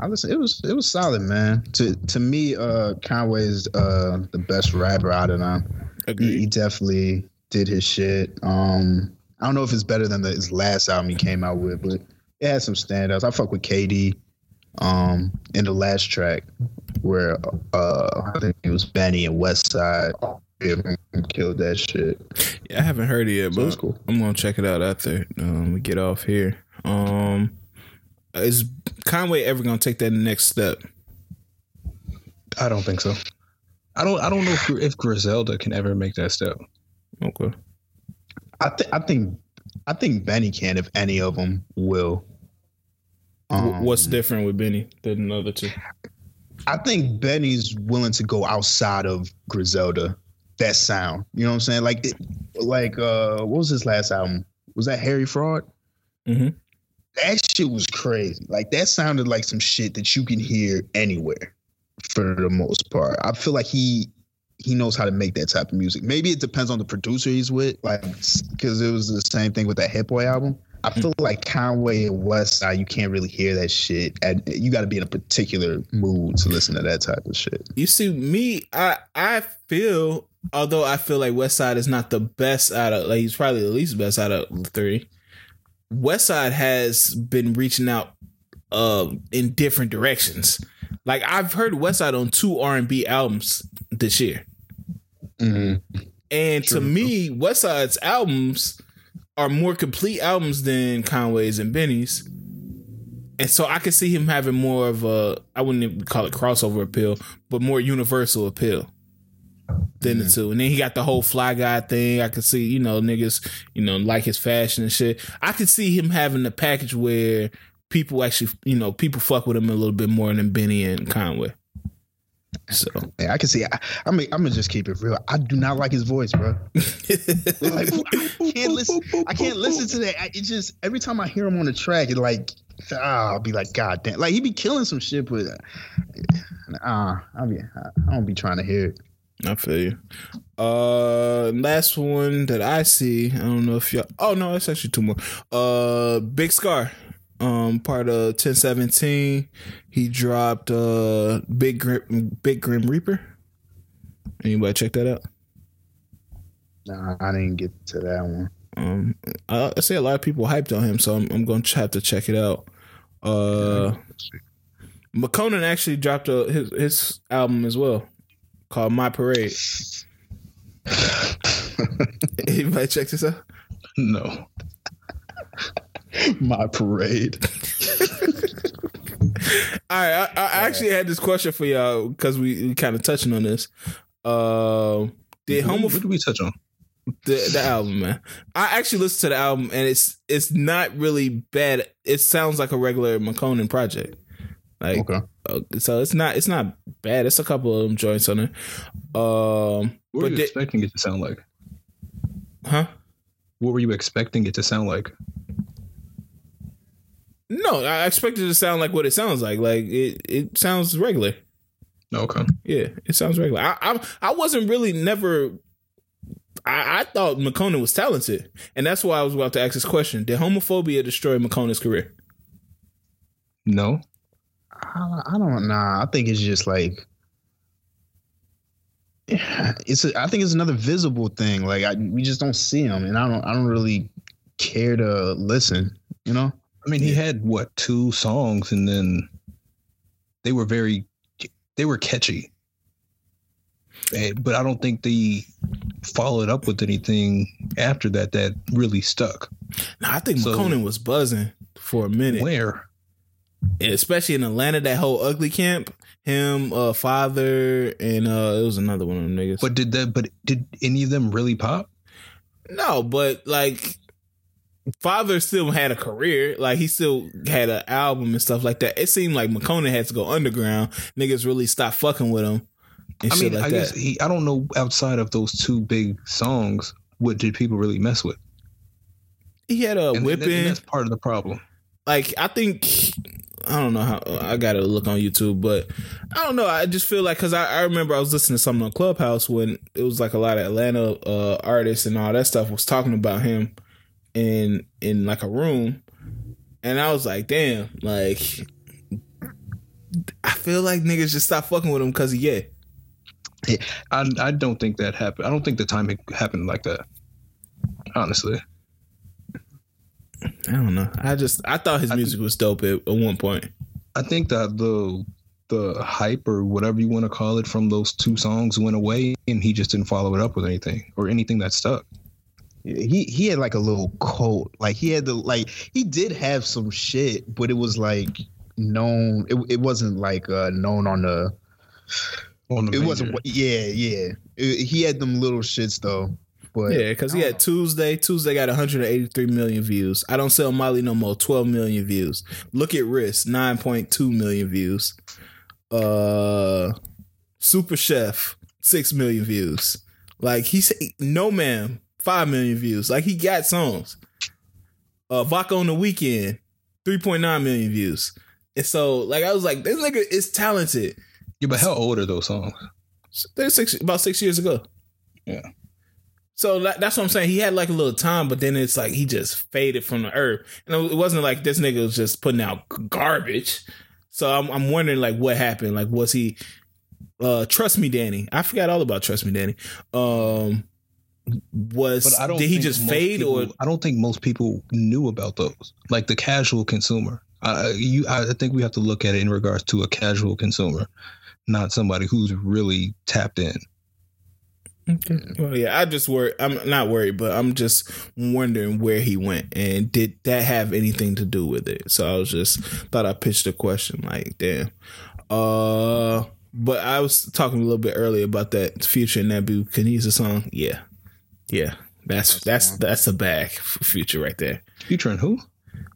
I listen. It was it was solid, man. To to me, uh, Conway is uh the best rapper out of them. He, Agreed. he definitely did his shit. Um, I don't know if it's better than the, his last album he came out with, but it had some standouts. I fuck with KD. Um, in the last track where uh I think it was Benny and West Side killed that shit. Yeah, I haven't heard it yet, So but cool. I'm gonna check it out after um, we get off here. Um, is Conway ever gonna take that next step? I don't think so. I don't. I don't know if, if Griselda can ever make that step. Okay. I think I think I think Benny can if any of them will. Um, What's different with Benny than the other two? I think Benny's willing to go outside of Griselda. That sound, you know what I'm saying? Like, it, like uh, what was his last album? Was that Harry Fraud? Mhm. That shit was crazy. Like that sounded like some shit that you can hear anywhere. for the most part. I feel like he he knows how to make that type of music. Maybe it depends on the producer he's with, like because it was the same thing with that Hit Boy album. I feel like Conway and Westside, you can't really hear that shit. And you got to be in a particular mood to listen to that type of shit. You see, me, I I feel, although I feel like Westside is not the best out of, like he's probably the least best out of the three. Westside has been reaching out uh, in different directions. Like I've heard Westside on two R and B albums this year, Mm-hmm. and to True. me, Westside's albums are more complete albums than Conway's and Benny's. And so I could see him having more of a I wouldn't even call it crossover appeal, but more universal appeal than the two. And then he got the whole fly guy thing. I could see, you know, niggas, you know, like his fashion and shit. I could see him having the package where people actually, you know, people fuck with him a little bit more than Benny and Conway. So Yeah, I can see. I, I mean, I'm gonna just keep it real. I do not like his voice, bro. <laughs> Like, I can't listen. I can't listen to that. I, it just every time I hear him on the track, it like ah, I'll be like, God damn! Like he be killing some shit, but ah, I'll be. I don't be trying to hear it. I feel you. Uh, last one that I see, I don't know if y'all. Oh no, it's actually two more. Uh, Big Scarr, um, part of 1017. He dropped uh Big Grim, Big Grim Reaper. Anybody check that out? Nah, I didn't get to that one. Um, I, I see a lot of people hyped on him, so I'm, I'm going to have to check it out. Uh, Makonnen actually dropped a, his his album as well, called My Parade. <laughs> Anybody check this out? No. My parade. <laughs> All right, I, I actually had this question for y'all because we, we kind of touching on this. Uh, did What, homo what did we touch on? the, the album, man? I actually listened to the album and it's it's not really bad. It sounds like a regular Makonnen project. Like Okay. uh, so, it's not it's not bad. It's a couple of them joints on there. Um, What were you expecting it to sound like? huh? What were you expecting it to sound like? No, I expected it to sound like what it sounds like. Like it it sounds regular. Okay. Yeah, it sounds regular. I I, I wasn't really never. I, I thought Makonnen was talented, and that's why I was about to ask this question: Did homophobia destroy Makonnen's career? No. I, I don't know. I think it's just like it's. A, I think it's another visible thing. Like I, we just don't see him, and I don't. I don't really care to listen. You know. I mean, he had what two songs, and then they were very, they were catchy. Eh, But I don't think they followed up with anything after that that really stuck. No, I think So- Makonnen was buzzing for a minute, Where? And especially in Atlanta. That whole ugly camp, him, uh, father, and uh, it was another one of them niggas. But did that? But did any of them really pop? No, but like Father still had a career. Like he still had an album and stuff like that. It seemed like Makonnen had to go underground. Niggas really stopped fucking with him and I shit mean, like I that. guess he. I don't know outside of those two big songs. What did people really mess with? he had a And- that- whipping. that's part of the problem. like I think I don't know how I got to look on YouTube, but I don't know. I just feel like because I, I remember I was listening to something on Clubhouse when it was like a lot of Atlanta uh, artists and all that stuff was talking about him in in like a room, and I was like, damn, like I feel like niggas just stop fucking with him because yeah. I I don't think that happened. I don't think the timing happened like that. Honestly, I don't know. I just I thought his I music was dope at, at one point. I think that the the hype or whatever you want to call it from those two songs went away, and he just didn't follow it up with anything or anything that stuck. He he had like a little cult. Like he had the like he did have some shit, but it was like known. It it wasn't like uh known on the. On the It major. wasn't. Yeah, yeah. It- he had them little shits though. But Yeah, because he had Tuesday. Tuesday got 183 million views. I don't sell Molly no more. 12 million views. Look at Wrist, 9.2 million views. Uh, Super Chef, 6 million views. Like he said, no man, 5 million views. Like he got songs. Uh, Vodka on the weekend, 3.9 million views. And so, like, I was like, this nigga is talented. Yeah, but how old are those songs? They're six about six years ago. Yeah. So that, that's what I'm saying. He had like a little time, but then it's like he just faded from the earth. And it wasn't like this nigga was just putting out garbage. So I'm, I'm wondering like what happened. Like was he? Uh, Trust me, Danny. I forgot all about Trust me, Danny. Um, was But I don't did he just fade people- or I don't think most people knew about those. Like the casual consumer. I you I think we have to look at it in regards to a casual consumer, not somebody who's really tapped in. Well, yeah, I just worry. I'm not worried, but I'm just wondering where he went and did that have anything to do with it? So I was just thought I pitched a question like, damn. Uh, but I was talking a little bit earlier about that Future Nebu Kiniza song. Yeah, yeah, that's that's that's a bag for Future right there. Future and who?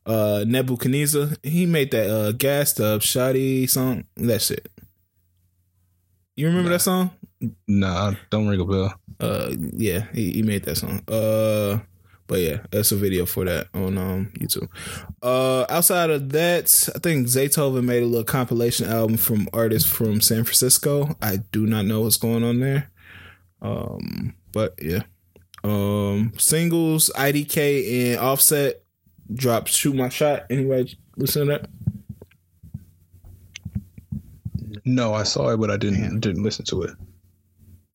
Uh, Nebu Kiniza, he made that uh gassed up shoddy song. That shit. You remember that song? Nah, don't ring a bell. Uh, yeah, he, he made that song. Uh, but yeah, that's a video for that on um YouTube. Uh, outside of that, I think Zaytoven made a little compilation album from artists from San Francisco. I do not know what's going on there. Um, but yeah. Um, singles IDK and Offset dropped "Shoot My Shot." Anybody listen to that? No, I saw it, but I didn't didn't listen to it.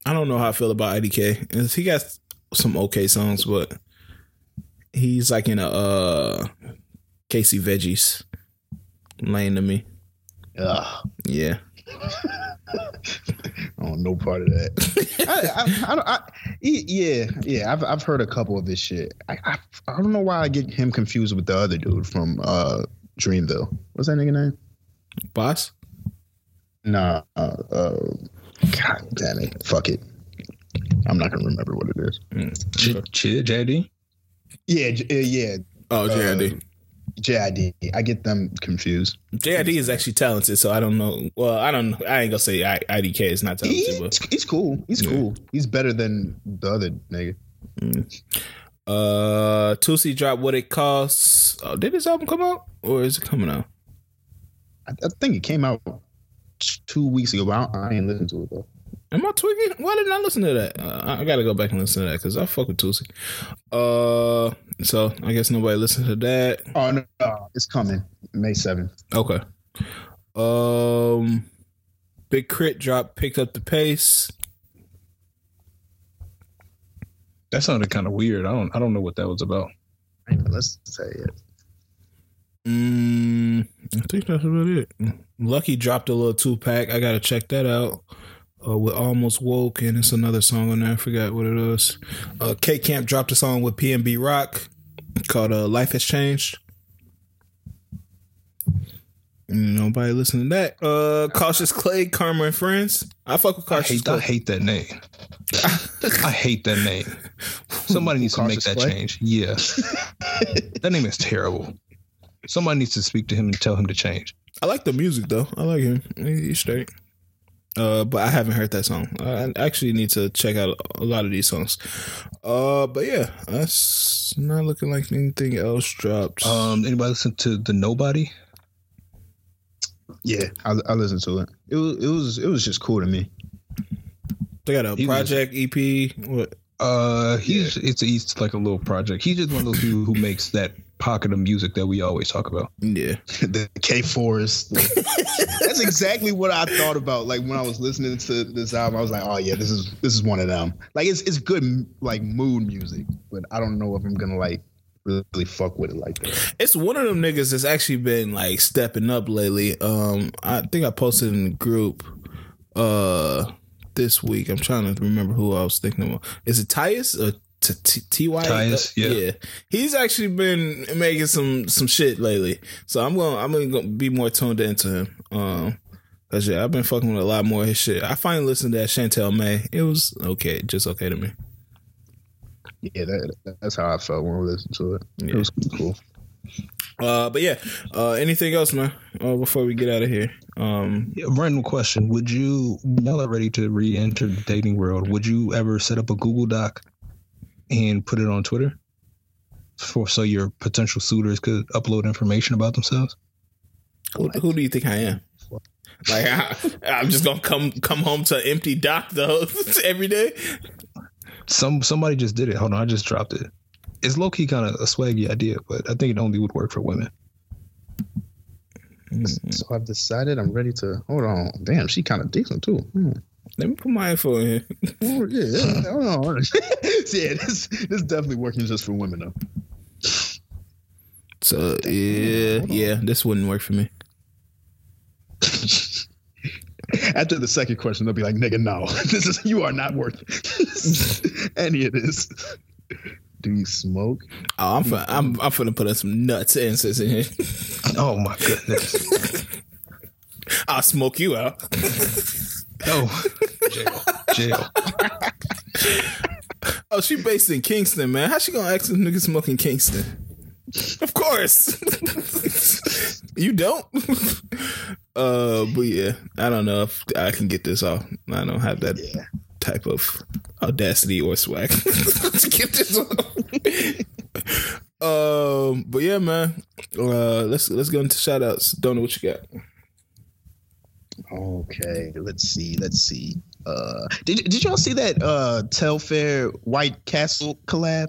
I don't know how I feel about IDK. He got some okay songs, but he's like in a uh Casey Veggies lane to me. Ugh, Yeah. <laughs> I don't know part of that. <laughs> I, I, I, don't- I, yeah, yeah. I've I've heard a couple of this shit. I, I I don't know why I get him confused with the other dude from uh Dreamville. What's that nigga name? Boss? Nah. Uh, uh, God damn it. Fuck it. I'm not gonna remember what it is. Mm. Ch- JD? Yeah, J- uh, yeah. Oh, JID. JID. I get them confused. JID is actually talented, so I don't know. Well, I don't know. I ain't gonna say I, IDK is not talented, He's, but he's cool. He's Yeah. cool. He's better than the other nigga. uh Tusi dropped what it costs. Oh, did this album come out? Or is it coming out? I, I think it came out two weeks ago. But I, I ain't listened to it though. Am I tweaking? Why didn't I listen to that? Uh, I I gotta go back and listen to that because I fuck with Tusi. Uh, so I guess nobody listened to that. Oh no, no, it's coming May seventh. Okay. Um, Big Crit drop picked up the pace. That sounded kind of weird. I don't I don't know what that was about. Let's say it. Mm, I think that's about it. Lucky dropped a little two pack. I gotta check that out. Uh, with Almost Woke, and it's another song on there. I forgot what it is. Uh, K Camp dropped a song with PNB Rock called uh, "Life Has Changed." Nobody listening to that. Uh, Cautious Clay, Karma and Friends. I fuck with I Cautious hate I hate that name. <laughs> I hate that name. Somebody needs to make that Clay? change. Yeah. <laughs> that name is terrible. Somebody needs to speak to him and tell him to change. I like the music though. I like him. He's straight. Uh, but I haven't heard that song. I I actually need to check out a lot of these songs. Uh, but yeah, that's not looking like anything else dropped. Um, anybody listen to the Nobody? Yeah, I, I listened to it. It was it was it was just cool to me. they got a he was- project EP. What? Uh, he's it's it's like a little project. He's just one of those people who makes that pocket of music that we always talk about. Yeah, <laughs> the K Forest. That's exactly what I thought about. Like when I was listening to this album, I was like, "Oh yeah, this is this is one of them." Like it's it's good like mood music, but I don't know if I'm gonna like really fuck with it like that. it's one of them niggas that's actually been like stepping up lately. Um, I think I posted in the group. Uh, this week I'm trying to remember who I was thinking about. Is it Tyus or T- T- Ty? Tyus, yeah. yeah. He's actually been making some some shit lately, so I'm gonna I'm going to be more tuned into him. Um, cause yeah, I've been fucking with a lot more of his shit. I finally listened to that Chantel May. It was okay, just okay to me. Yeah, that, that's how I felt when I listened to it. Yeah. It was cool. Uh, but yeah. Uh, anything else, man? Uh, before we get out of here. Um, Yeah, random question: Would you now that ready to re-enter the dating world? Would you ever set up a Google Doc and put it on Twitter for so your potential suitors could upload information about themselves? who, who do you think I am? Like I, I'm just gonna come come home to an empty dock though <laughs> every day. Some somebody just did it. Hold on, I just dropped it. It's low key kind of a swaggy idea, but I think it only would work for women. So I've decided I'm ready to hold on. Damn, she kind of decent too. Hmm. Let me put my info in here. <laughs> Oh, yeah, on. <laughs> yeah, this this is definitely working just for women though. So yeah, yeah, this wouldn't work for me. <laughs> After the second question, they'll be like, "Nigga, no, this is you are not worth any of this." Do you smoke? Oh, I'm fin- I'm I'm finna put in some nuts answers in here. Oh my goodness. I'll smoke you out. Oh, jail, jail. Oh, she based in Kingston, man. How she gonna ask this nigga smoke in Kingston? Of course. you don't. uh, but yeah, I don't know if I can get this off. I don't have that Yeah. type of audacity or swag <laughs> to get this off. um, but yeah, man. Uh, let's let's go into shout outs. Don't know what you got. Okay, let's see. Let's see. Uh, did did y'all see that uh Telfar White Castle collab?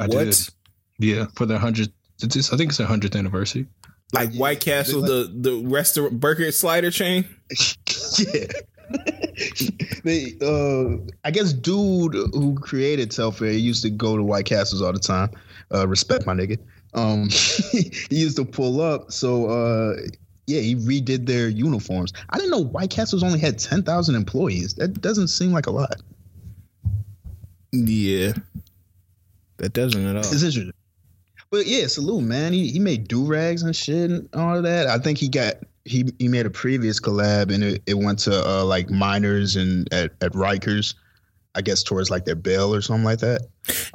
I what? did. Yeah, for their hundredth. I think it's their hundredth anniversary. Like White Castle, the the restaurant burger slider chain. <laughs> yeah. they uh I guess dude who created Telfar used to go to White Castles all the time. Uh respect my nigga. Um <laughs> he used to pull up. So uh yeah, he redid their uniforms. I didn't know White Castles only had ten thousand employees. That doesn't seem like a lot. Yeah, that doesn't at all. It's interesting. But yeah, salute, man. He he made do rags and shit and all of that. I think he got he he made a previous collab and it, it went to uh like miners and at, at Rikers, I guess towards like their bail or something like that.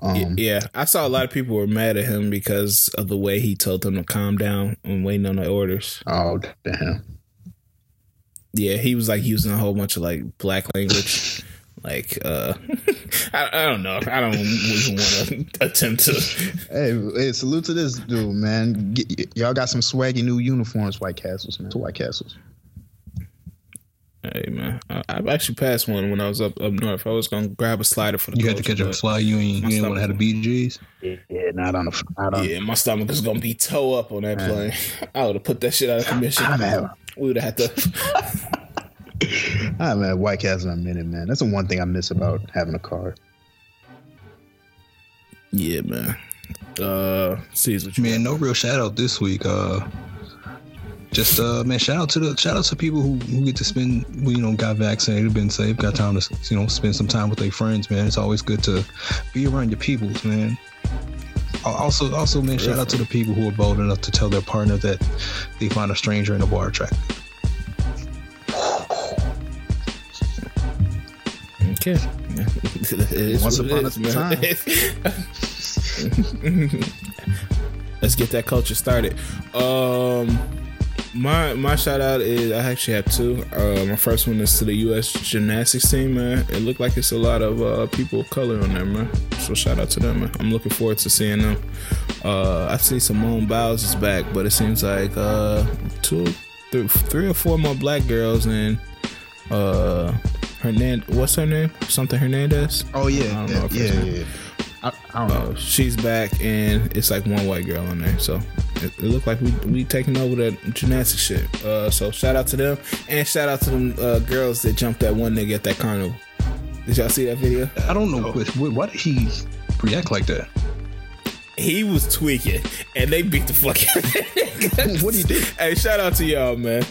Um yeah, I saw a lot of people were mad at him because of the way he told them to calm down and waiting on the orders. oh damn. Yeah, he was like using a whole bunch of like black language. <laughs> Like, uh, <laughs> I, I don't know. I don't even want to <laughs> attempt to. Hey, hey, salute to this dude, man. Get, y- y'all got some swaggy new uniforms, White Castles, man. To White Castles. Hey man, I, I've actually passed one when I was up up north. I was gonna grab a slider for the. You had to catch a but- fly. You ain't, My you ain't want to have the BGs. Yeah, not on the not on Yeah, my stomach was gonna be toe up on that plane. <laughs> I would have put that shit out of commission. I'm at, We would have had to. <laughs> <laughs> I'm at White Castle in a minute, man. That's the one thing I miss about having a car. Yeah, man. Uh, see what you Man, no real shout out this week. Uh, just uh, man, shout out to the shout out to people who, who get to spend, who, you know, got vaccinated, been safe, got time to you know spend some time with their friends. Man, it's always good to be around your peoples, man. Also, also, man, shout out to the people who are bold enough to tell their partner that they find a stranger in a bar attractive. Okay. <laughs> It is Once what it upon a man. time. <laughs> Let's get that culture started. Um, my my shout out is I actually have two. Uh, my first one is to the U.S. gymnastics team, man. It looked like it's a lot of uh, people of color on there, man. So shout out to them, man. I'm looking forward to seeing them. Uh, I see Simone Biles is back, but it seems like uh, two, three, three or four more black girls and uh, Hernandez. What's her name? Something Hernandez. Oh I yeah, don't yeah, know yeah, yeah. I, I don't know. Uh, she's back, and it's like one white girl on there. So it, it looked like we we taking over that gymnastics shit. Uh, so shout out to them, and shout out to them uh, girls that jumped that one nigga at that carnival. Did y'all see that video? I don't know, wh- why did he react like that? He was tweaking, and they beat the fuck out of that. What'd he do? <laughs> Hey, shout out to y'all, man.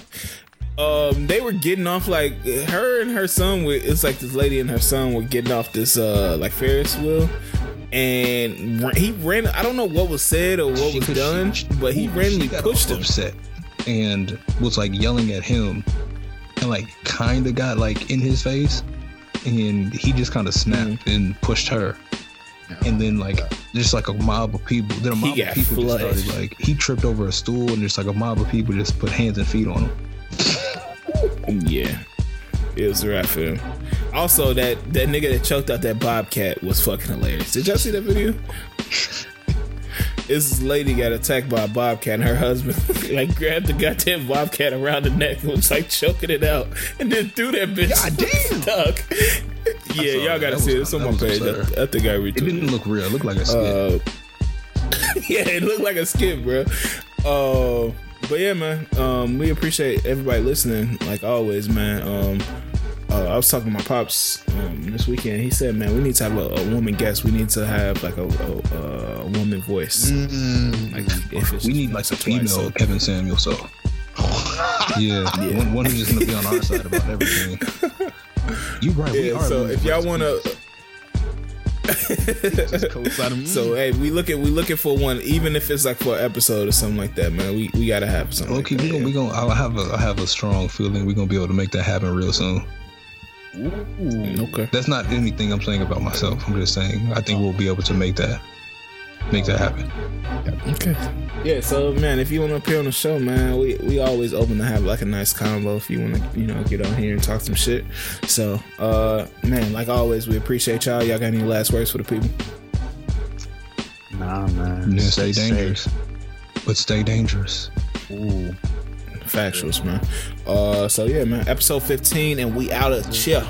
Um, they were getting off like her and her son. Were, it's like this lady and her son were getting off this uh like Ferris wheel, and he ran. I don't know what was said or what was She- done, she- but he randomly pushed him. upset and was like yelling at him and like kind of got like in his face and he just kind of snapped Mm. and pushed her and then like just like a mob of people then a mob of people just started like he tripped over a stool and just like a mob of people just put hands and feet on him <laughs> Yeah, it was right for him. Also, that that nigga that choked out that bobcat was fucking hilarious. Did y'all see that video? this lady got attacked by a bobcat, and her husband <laughs> like grabbed the goddamn bobcat around the neck and was like choking it out, and then threw that bitch. God <laughs> damn. Stuck. Yeah, saw y'all gotta see it. It's on my page. absurd. I, I think I retweeted. It didn't look real. It looked like a skit. Uh, <laughs> yeah, it looked like a skit, bro. Uh, but yeah, man. Um, we appreciate everybody listening, like always, man. Um, uh, I was talking to my pops um, this weekend. He said, "Man, we need to have a, a woman guest. We need to have like a, a, a woman voice. Mm. Like if it's we need like once a female so- Kevin Samuel. So <laughs> yeah, One, one who's just gonna be on our side about everything. <laughs> You right. we are so if y'all want to, Just <laughs> so hey, we looking we looking for one, even if it's like for an episode or something like that, man. We we gotta have something. Okay, like we that, gonna we gonna I have a I have a strong feeling we're gonna be able to make that happen real soon. Yeah. Okay. That's not anything I'm saying about myself. I'm just saying I think we'll be able to make that make that happen. Okay. Yeah, so man, if you want to appear on the show, man, we we always open to have like a nice combo if you want to, you know, get on here and talk some shit. So, uh, man, like always, we appreciate y'all. Y'all got any last words for the people? Nah, man. Yeah, stay safe. dangerous, but stay dangerous. Ooh. Factuals, man. Uh, so yeah, man, episode 15, and we out of chill.